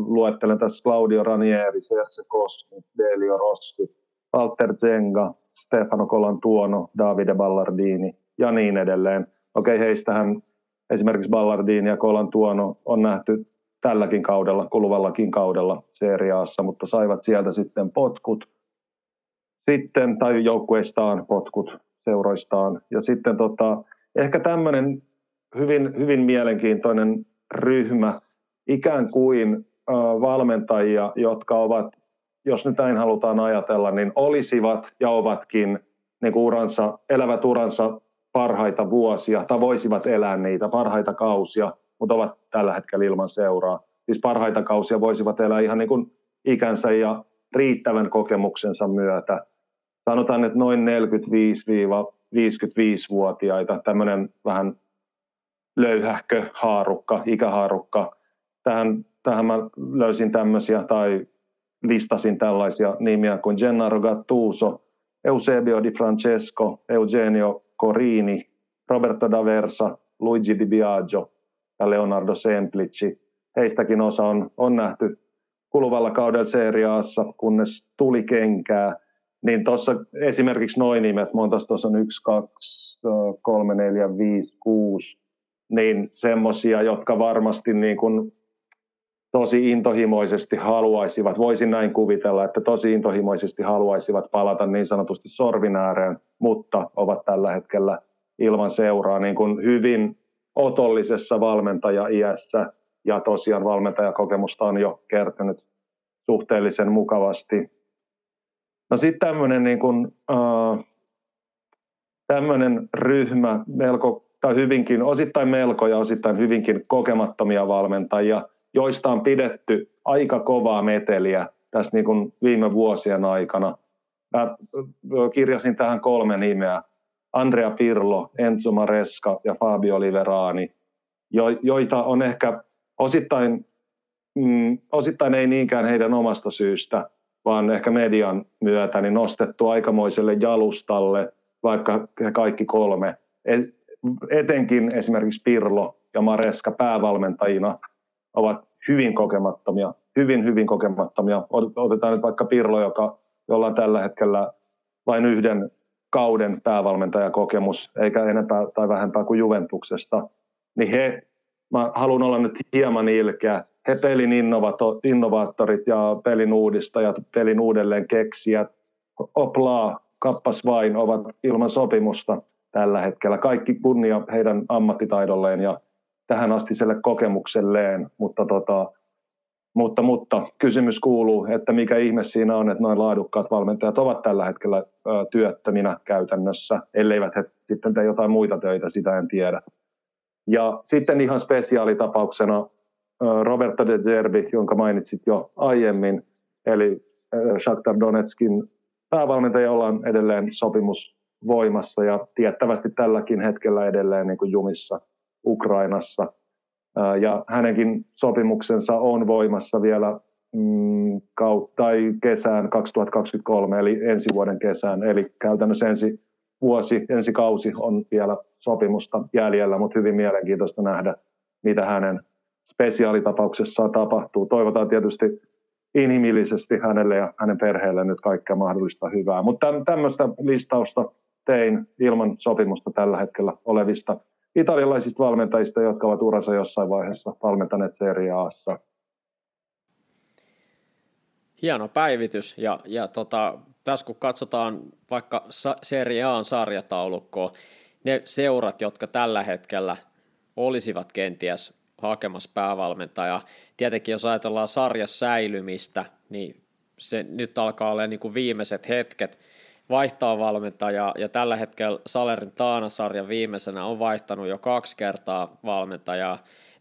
S3: luettelen tässä Claudio Ranieri, Serse Koski, Delio Rossi, Walter Zenga, Stefano Colantuono, Davide Ballardini ja niin edelleen. Okei, heistähän esimerkiksi Ballardini ja Colantuono on nähty tälläkin kaudella, kuluvallakin kaudella seriaassa, mutta saivat sieltä sitten potkut, sitten, tai joukkueistaan potkut seuroistaan. Ja sitten tota, ehkä tämmöinen hyvin, hyvin mielenkiintoinen ryhmä, ikään kuin valmentajia, jotka ovat, jos nyt näin halutaan ajatella, niin olisivat ja ovatkin niin kuin uransa, elävät uransa parhaita vuosia, tai voisivat elää niitä parhaita kausia, mutta ovat tällä hetkellä ilman seuraa. Siis parhaita kausia voisivat elää ihan niin kuin ikänsä ja riittävän kokemuksensa myötä. Sanotaan, että noin 45-55-vuotiaita, tämmöinen vähän löyhähkö haarukka, ikähaarukka, tähän, tähän mä löysin tämmöisiä tai listasin tällaisia nimiä kuin Gennaro Gattuso, Eusebio Di Francesco, Eugenio Corini, Roberto D'Aversa, Luigi Di Biagio ja Leonardo Semplici. Heistäkin osa on, on nähty kuluvalla kaudella seriaassa, kunnes tuli kenkää. Niin tuossa esimerkiksi noin nimet, monta tuossa on 1, 2, 3, 4, 5, 6, niin semmoisia, jotka varmasti niin kuin tosi intohimoisesti haluaisivat, voisin näin kuvitella, että tosi intohimoisesti haluaisivat palata niin sanotusti sorvin ääreen, mutta ovat tällä hetkellä ilman seuraa niin kuin hyvin otollisessa valmentaja-iässä ja tosiaan valmentajakokemusta on jo kertynyt suhteellisen mukavasti. No sitten tämmöinen niin äh, ryhmä, melko, tai hyvinkin, osittain melko ja osittain hyvinkin kokemattomia valmentajia, joista on pidetty aika kovaa meteliä tässä niin kuin viime vuosien aikana. Mä kirjasin tähän kolme nimeä. Andrea Pirlo, Enzo Maresca ja Fabio Liverani, joita on ehkä osittain, mm, osittain ei niinkään heidän omasta syystä, vaan ehkä median myötä niin nostettu aikamoiselle jalustalle, vaikka he kaikki kolme, etenkin esimerkiksi Pirlo ja Mareska päävalmentajina ovat hyvin kokemattomia, hyvin hyvin kokemattomia. Otetaan nyt vaikka Pirlo, joka, jolla on tällä hetkellä vain yhden kauden päävalmentajakokemus, eikä enempää tai vähempää kuin Juventuksesta, niin he, mä haluan olla nyt hieman ilkeä, he pelin innovaattorit ja pelin uudistajat, pelin uudelleen keksijät, oplaa, kappas vain, ovat ilman sopimusta tällä hetkellä. Kaikki kunnia heidän ammattitaidolleen ja tähän astiselle kokemukselleen, mutta, tota, mutta, mutta kysymys kuuluu, että mikä ihme siinä on, että noin laadukkaat valmentajat ovat tällä hetkellä ö, työttöminä käytännössä, elleivät he sitten tee jotain muita töitä, sitä en tiedä. Ja sitten ihan spesiaalitapauksena Roberto De Zerbi, jonka mainitsit jo aiemmin, eli Shakhtar Donetskin päävalmentaja, jolla on edelleen sopimus voimassa ja tiettävästi tälläkin hetkellä edelleen niin kuin jumissa Ukrainassa. Ja hänenkin sopimuksensa on voimassa vielä mm, tai kesään 2023, eli ensi vuoden kesään. Eli käytännössä ensi vuosi, ensi kausi on vielä sopimusta jäljellä, mutta hyvin mielenkiintoista nähdä, mitä hänen spesiaalitapauksessaan tapahtuu. Toivotaan tietysti inhimillisesti hänelle ja hänen perheelle nyt kaikkea mahdollista hyvää. Mutta tämmöistä listausta tein ilman sopimusta tällä hetkellä olevista italialaisista valmentajista, jotka ovat uransa jossain vaiheessa valmentaneet Serie Aassa.
S2: Hieno päivitys ja, ja tota, tässä kun katsotaan vaikka Serie A sarjataulukkoa, ne seurat, jotka tällä hetkellä olisivat kenties hakemassa päävalmentajaa. Tietenkin jos ajatellaan sarjas säilymistä, niin se nyt alkaa olla niin kuin viimeiset hetket vaihtaa valmentajaa, ja tällä hetkellä Salerin Taana-sarjan viimeisenä on vaihtanut jo kaksi kertaa valmentajaa.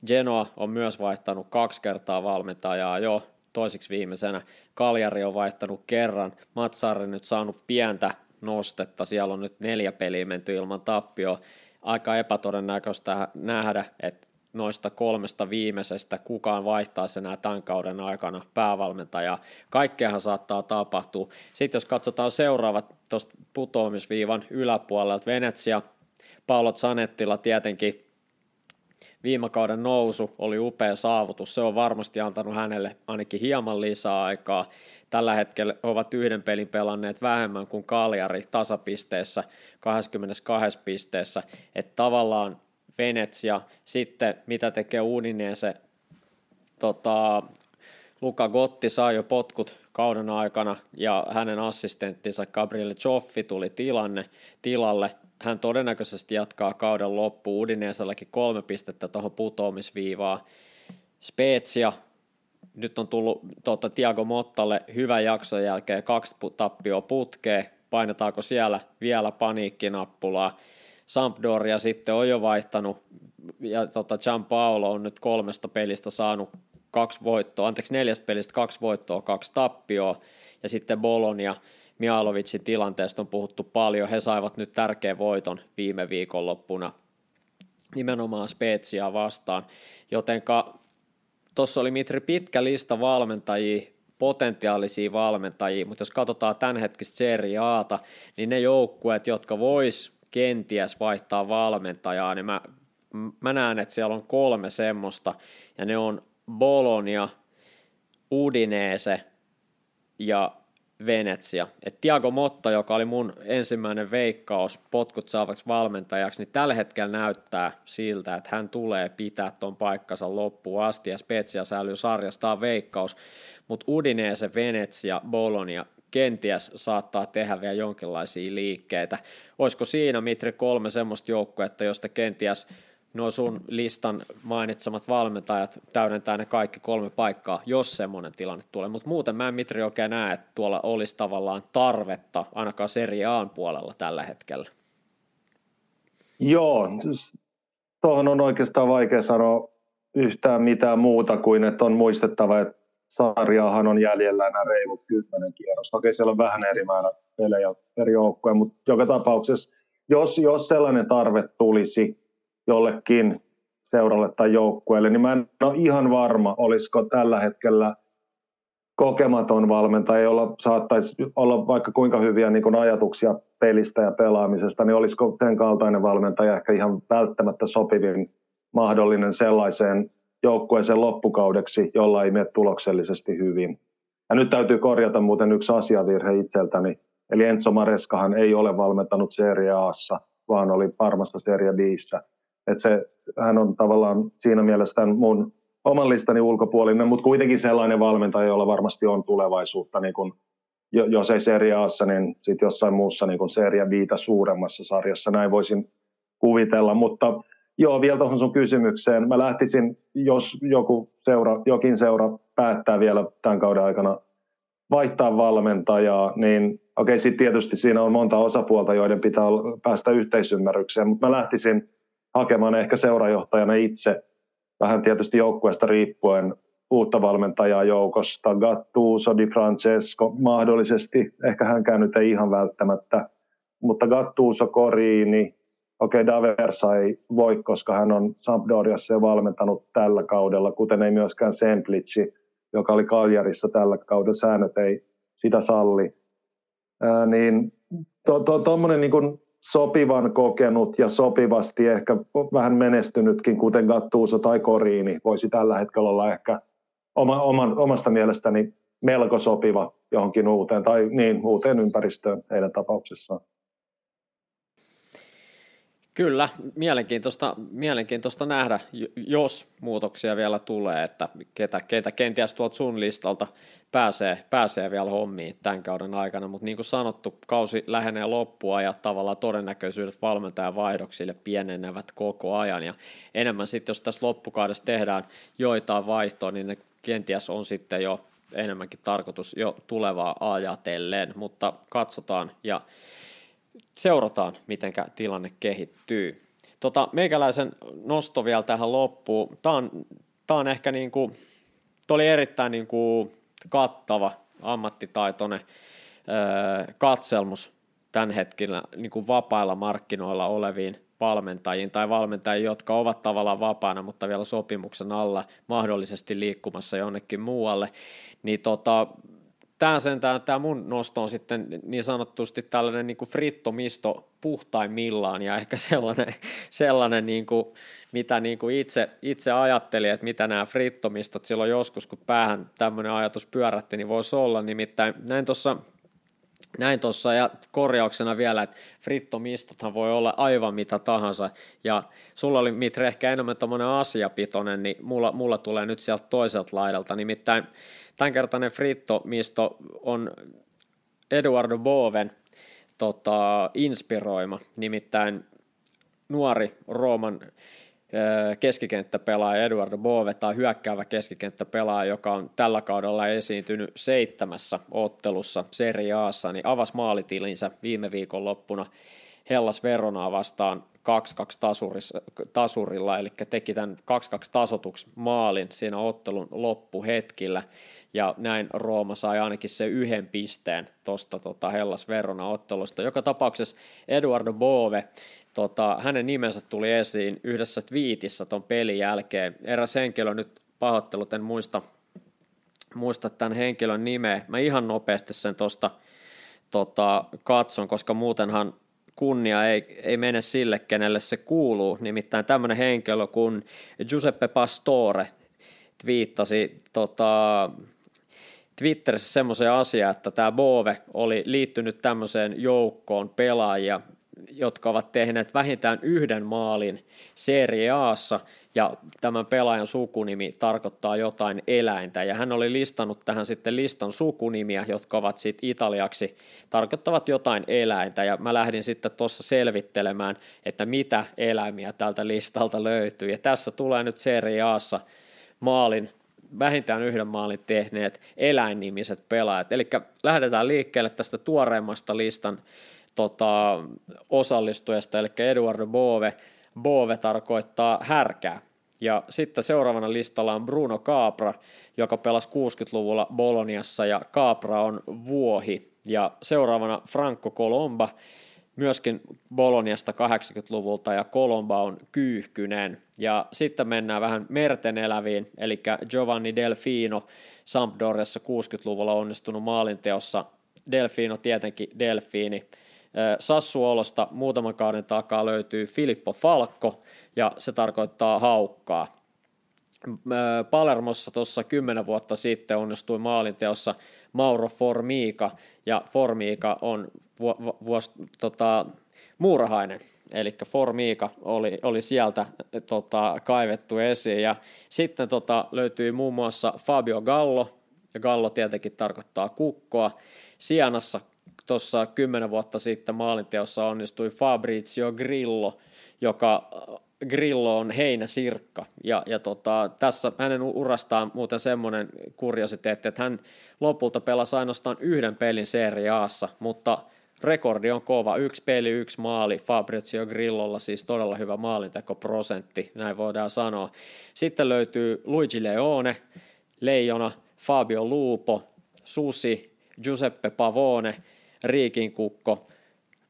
S2: Genoa on myös vaihtanut kaksi kertaa valmentajaa jo toiseksi viimeisenä. Kaljari on vaihtanut kerran. Matsari nyt saanut pientä nostetta. Siellä on nyt neljä peliä menty ilman tappioa. Aika epätodennäköistä nähdä, että noista kolmesta viimeisestä kukaan vaihtaa enää tämän kauden aikana päävalmentaja. Kaikkeahan saattaa tapahtua. Sitten jos katsotaan seuraavat tuosta putoamisviivan yläpuolelta, Venetsia, Paolo Zanettila tietenkin viime kauden nousu oli upea saavutus. Se on varmasti antanut hänelle ainakin hieman lisää aikaa. Tällä hetkellä he ovat yhden pelin pelanneet vähemmän kuin Kaljari tasapisteessä 22 pisteessä. Että tavallaan Venetsia, sitten mitä tekee Udinese, tota, Luka Gotti sai jo potkut kauden aikana ja hänen assistenttinsa Gabriele Joffi tuli tilanne, tilalle. Hän todennäköisesti jatkaa kauden loppuun. Udineeselläkin kolme pistettä tuohon putoamisviivaan. Spezia, nyt on tullut tuota, Tiago Mottalle hyvän jakson jälkeen kaksi tappioa putkeen. Painetaanko siellä vielä paniikkinappulaa? Sampdoria sitten on jo vaihtanut, ja tota Gianpaolo on nyt kolmesta pelistä saanut kaksi voittoa, anteeksi neljästä pelistä kaksi voittoa, kaksi tappioa, ja sitten Bologna, Mialovicin tilanteesta on puhuttu paljon, he saivat nyt tärkeän voiton viime viikonloppuna nimenomaan Spezia vastaan, jotenka tuossa oli Mitri pitkä lista valmentajia, potentiaalisia valmentajia, mutta jos katsotaan tämänhetkistä Serie Ata, niin ne joukkueet, jotka vois kenties vaihtaa valmentajaa, niin mä, mä näen, että siellä on kolme semmoista, ja ne on Bologna, Udinese ja Venetsia. Et Tiago Motta, joka oli mun ensimmäinen veikkaus potkut saavaksi valmentajaksi, niin tällä hetkellä näyttää siltä, että hän tulee pitää tuon paikkansa loppuun asti ja Spezia säilyy sarjastaan veikkaus, mutta Udinese, Venetsia, Bologna kenties saattaa tehdä vielä jonkinlaisia liikkeitä. Olisiko siinä, Mitri, kolme semmoista joukkuetta, josta kenties nuo sun listan mainitsemat valmentajat täydentää ne kaikki kolme paikkaa, jos semmoinen tilanne tulee. Mutta muuten mä en Mitri oikein näe, että tuolla olisi tavallaan tarvetta ainakaan Serie puolella tällä hetkellä.
S3: Joo, tuohon on oikeastaan vaikea sanoa yhtään mitään muuta kuin, että on muistettava, että sarjaahan on jäljellä enää reilut kymmenen kierrosta. Okei, siellä on vähän eri määrä pelejä eri joukkoja, mutta joka tapauksessa, jos, jos sellainen tarve tulisi, jollekin seuralle tai joukkueelle, niin mä en ole ihan varma, olisiko tällä hetkellä kokematon valmentaja, jolla saattaisi olla vaikka kuinka hyviä niin kuin ajatuksia pelistä ja pelaamisesta, niin olisiko sen kaltainen valmentaja ehkä ihan välttämättä sopivin mahdollinen sellaiseen joukkueeseen loppukaudeksi, jolla ei mene tuloksellisesti hyvin. Ja nyt täytyy korjata muuten yksi asiavirhe itseltäni, eli Enzo Mareskahan ei ole valmentanut Serie Aassa, vaan oli Parmassa Serie Bissä. Että se, hän on tavallaan siinä mielessä tämän mun oman listani ulkopuolinen, mutta kuitenkin sellainen valmentaja, jolla varmasti on tulevaisuutta, niin kun, jos ei Serie Aassa, niin sitten jossain muussa niin Serie Viitä suuremmassa sarjassa, näin voisin kuvitella, mutta joo, vielä tuohon sun kysymykseen, mä lähtisin, jos joku seura, jokin seura päättää vielä tämän kauden aikana vaihtaa valmentajaa, niin okei, sitten tietysti siinä on monta osapuolta, joiden pitää päästä yhteisymmärrykseen, mutta mä lähtisin hakemaan ehkä seurajohtajana itse, vähän tietysti joukkueesta riippuen, uutta valmentajaa joukosta, Gattuso, Di Francesco, mahdollisesti, ehkä hänkään nyt ei ihan välttämättä, mutta Gattuso, Korini, okei okay, Daversa ei voi, koska hän on Sampdoriassa jo valmentanut tällä kaudella, kuten ei myöskään Semplici, joka oli Kaljarissa tällä kaudella, säännöt ei sitä salli. Ää, niin tuommoinen to, to, niin sopivan kokenut ja sopivasti ehkä vähän menestynytkin, kuten Gattuuso tai Koriini, voisi tällä hetkellä olla ehkä oma, oman, omasta mielestäni melko sopiva johonkin uuteen tai niin, uuteen ympäristöön heidän tapauksessaan.
S2: Kyllä, mielenkiintoista, mielenkiintoista nähdä, jos muutoksia vielä tulee, että ketä, ketä kenties tuolta sun listalta pääsee, pääsee vielä hommiin tämän kauden aikana, mutta niin kuin sanottu, kausi lähenee loppua ja tavallaan todennäköisyydet valmentajan vaihdoksille pienenevät koko ajan. Ja enemmän sitten, jos tässä loppukaudessa tehdään joitain vaihtoa, niin ne kenties on sitten jo enemmänkin tarkoitus jo tulevaa ajatellen, mutta katsotaan ja seurataan, miten tilanne kehittyy. Tota, meikäläisen nosto vielä tähän loppuun. Tämä on, tämä on ehkä niin kuin, oli erittäin niin kuin kattava, ammattitaitoinen öö, katselmus tämän hetkellä niin kuin vapailla markkinoilla oleviin valmentajiin tai valmentajiin, jotka ovat tavallaan vapaana, mutta vielä sopimuksen alla mahdollisesti liikkumassa jonnekin muualle, niin tota, tämä sentään, tämä mun nosto on sitten niin sanottusti tällainen niin kuin frittomisto puhtaimmillaan ja ehkä sellainen, sellainen niin kuin, mitä niin kuin itse, itse ajattelin, että mitä nämä frittomistot silloin joskus, kun päähän tämmöinen ajatus pyörätti, niin voisi olla, nimittäin näin tuossa näin tuossa ja korjauksena vielä, että frittomistothan voi olla aivan mitä tahansa. Ja sulla oli Mitre ehkä enemmän tuommoinen asiapitoinen, niin mulla, mulla tulee nyt sieltä toiselta laidalta, nimittäin tämänkertainen frittomisto on Eduardo Boven tota, inspiroima, nimittäin nuori Rooman keskikenttäpelaaja Eduardo Bove tai hyökkäävä keskikenttäpelaaja, joka on tällä kaudella esiintynyt seitsemässä ottelussa Serie Aassa, niin avasi maalitilinsä viime viikon loppuna Hellas Veronaa vastaan 2-2 tasurilla, eli teki tämän 2-2 tasotuksi maalin siinä ottelun loppuhetkillä, ja näin Rooma sai ainakin se yhden pisteen tuosta tota Hellas Verona ottelusta. Joka tapauksessa Eduardo Bove tota, hänen nimensä tuli esiin yhdessä twiitissä ton pelin jälkeen. Eräs henkilö nyt pahoittelut, en muista, muista tämän henkilön nimeä. Mä ihan nopeasti sen tuosta tota, katson, koska muutenhan kunnia ei, ei mene sille, kenelle se kuuluu. Nimittäin tämmöinen henkilö kuin Giuseppe Pastore twiittasi tota, Twitterissä semmoisen asian, että tämä Bove oli liittynyt tämmöiseen joukkoon pelaajia, jotka ovat tehneet vähintään yhden maalin Serie Aassa, ja tämän pelaajan sukunimi tarkoittaa jotain eläintä, ja hän oli listannut tähän sitten listan sukunimiä, jotka ovat sitten italiaksi, tarkoittavat jotain eläintä, ja mä lähdin sitten tuossa selvittelemään, että mitä eläimiä tältä listalta löytyy, ja tässä tulee nyt Serie Aassa maalin vähintään yhden maalin tehneet eläinnimiset pelaajat. Eli lähdetään liikkeelle tästä tuoreimmasta listan tota, osallistujasta, eli Eduardo Bove. Bove tarkoittaa härkää. Ja sitten seuraavana listalla on Bruno Capra, joka pelasi 60-luvulla Boloniassa, ja Capra on vuohi. Ja seuraavana Franco Colomba, myöskin Boloniasta 80-luvulta, ja Colomba on kyyhkynen. Ja sitten mennään vähän merten eläviin, eli Giovanni Delfino, Sampdoriassa 60-luvulla onnistunut maalinteossa. Delfino tietenkin Delfiini. Sassuolosta muutaman kauden takaa löytyy Filippo Falkko, ja se tarkoittaa haukkaa. Palermossa tuossa kymmenen vuotta sitten onnistui maalinteossa Mauro Formica, ja Formica on vu- vuos, tota, muurahainen, eli Formica oli, oli sieltä tota, kaivettu esiin, ja sitten tota, löytyi muun muassa Fabio Gallo, ja Gallo tietenkin tarkoittaa kukkoa, Sianassa tuossa kymmenen vuotta sitten maalinteossa onnistui Fabrizio Grillo, joka Grillo on heinäsirkka. Ja, ja tota, tässä hänen urastaan muuten semmoinen kuriositeetti, että hän lopulta pelasi ainoastaan yhden pelin Serie Aassa, mutta rekordi on kova. Yksi peli, yksi maali Fabrizio Grillolla, siis todella hyvä maalintekoprosentti, näin voidaan sanoa. Sitten löytyy Luigi Leone, Leijona, Fabio Lupo, Susi, Giuseppe Pavone – Riikinkukko,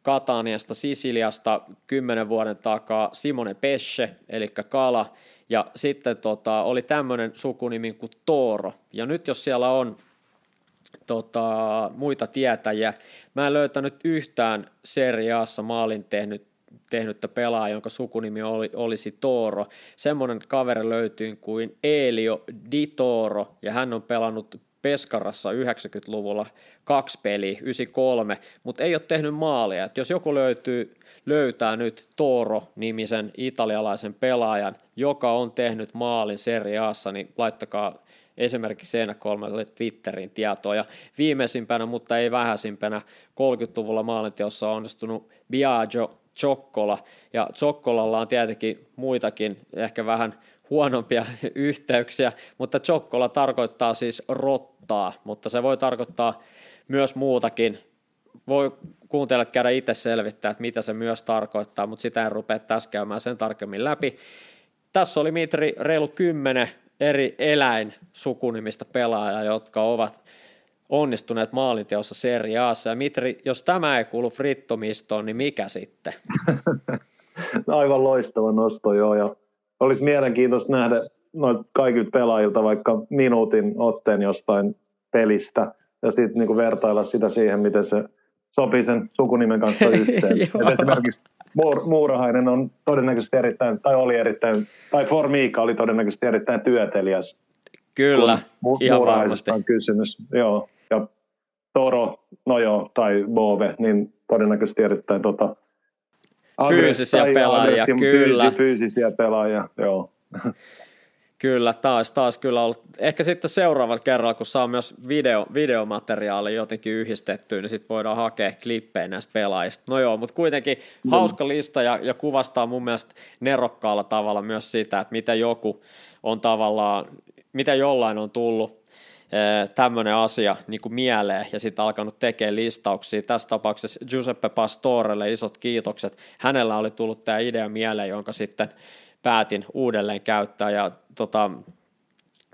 S2: Kataniasta, Sisiliasta kymmenen vuoden takaa Simone Pesce, eli Kala, ja sitten tota, oli tämmöinen sukunimi kuin Toro, ja nyt jos siellä on tota, muita tietäjiä, mä en löytänyt yhtään seriaassa maalin tehnyt tehnyttä pelaa, jonka sukunimi oli, olisi Toro. Semmoinen kaveri löytyy kuin Elio Di Toro, ja hän on pelannut Peskarassa 90-luvulla kaksi peliä, 93, mutta ei ole tehnyt maalia. Et jos joku löytyy, löytää nyt Toro-nimisen italialaisen pelaajan, joka on tehnyt maalin Serie Aassa, niin laittakaa esimerkiksi Seinä kolmelle Twitterin tietoa. Ja viimeisimpänä, mutta ei vähäisimpänä, 30-luvulla maalinteossa on onnistunut Biagio Chokkola, ja Chokkolalla on tietenkin muitakin ehkä vähän huonompia yhteyksiä, mutta Chokkola tarkoittaa siis rottaa, mutta se voi tarkoittaa myös muutakin. Voi kuuntelijat käydä itse selvittää, että mitä se myös tarkoittaa, mutta sitä en rupea tässä käymään sen tarkemmin läpi. Tässä oli Mitri reilu kymmenen eri eläin sukunimistä pelaajaa, jotka ovat onnistuneet maalinteossa Serie Aassa. Ja Mitri, jos tämä ei kuulu frittomistoon, niin mikä sitten?
S3: Aivan loistava nosto, joo. Ja olisi mielenkiintoista nähdä noin kaikilta pelaajilta vaikka minuutin otteen jostain pelistä ja sitten niinku vertailla sitä siihen, miten se sopii sen sukunimen kanssa yhteen. esimerkiksi Muur- Muurahainen on todennäköisesti erittäin, tai oli erittäin, tai Formiika oli todennäköisesti erittäin työtelijäs.
S2: Kyllä,
S3: mu- ihan varmasti. on kysymys. Joo. Ja Toro, no joo, tai Bove, niin todennäköisesti erittäin tota,
S2: Fyysisiä pelaajia, kyllä.
S3: Fyysisiä pelaajia, joo.
S2: Kyllä, taas, taas kyllä ollut. Ehkä sitten seuraavalla kerralla, kun saa myös video, videomateriaali jotenkin yhdistettyä, niin sitten voidaan hakea klippejä näistä pelaajista. No joo, mutta kuitenkin mm. hauska lista ja, ja kuvastaa mun mielestä nerokkaalla tavalla myös sitä, että mitä joku on tavallaan, mitä jollain on tullut tämmöinen asia niin kuin mieleen ja sitten alkanut tekemään listauksia. Tässä tapauksessa Giuseppe Pastorelle isot kiitokset. Hänellä oli tullut tämä idea mieleen, jonka sitten päätin uudelleen käyttää ja tota,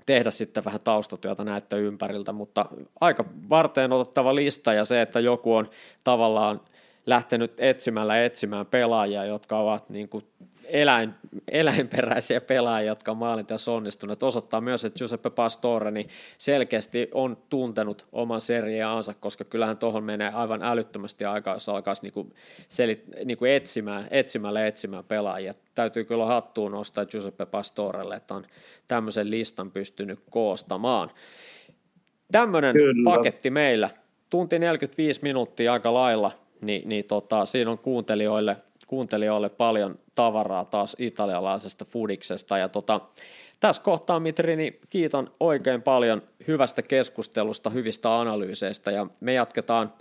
S2: tehdä sitten vähän taustatyötä näitä ympäriltä, mutta aika varteen otettava lista ja se, että joku on tavallaan lähtenyt etsimällä etsimään pelaajia, jotka ovat niin kuin eläin, eläinperäisiä pelaajia, jotka on maalinteossa onnistuneet. Osoittaa myös, että Giuseppe Pastore niin selkeästi on tuntenut oman seriaansa, koska kyllähän tuohon menee aivan älyttömästi aikaa, jos alkaisi niinku selit, niinku etsimään, etsimällä etsimään pelaajia. Täytyy kyllä hattuun nostaa Giuseppe Pastorelle, että on tämmöisen listan pystynyt koostamaan. tämmöinen paketti meillä. Tunti 45 minuuttia aika lailla, niin, niin tota, siinä on kuuntelijoille, kuuntelijoille paljon tavaraa taas italialaisesta fudiksesta. Ja tota, tässä kohtaa, Mitri, niin kiiton oikein paljon hyvästä keskustelusta, hyvistä analyyseistä ja me jatketaan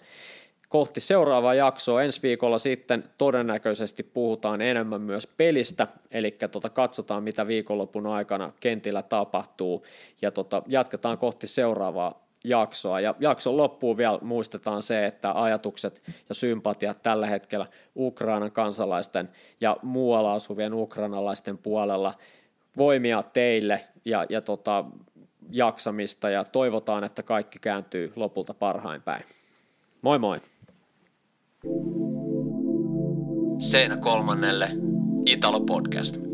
S2: kohti seuraavaa jaksoa. Ensi viikolla sitten todennäköisesti puhutaan enemmän myös pelistä, eli tota, katsotaan mitä viikonlopun aikana kentillä tapahtuu ja tota, jatketaan kohti seuraavaa jaksoa. Ja jakson loppuun vielä muistetaan se, että ajatukset ja sympatiat tällä hetkellä Ukrainan kansalaisten ja muualla asuvien ukrainalaisten puolella voimia teille ja, ja tota, jaksamista ja toivotaan, että kaikki kääntyy lopulta parhain päin. Moi moi!
S1: Seinä kolmannelle Italo Podcast.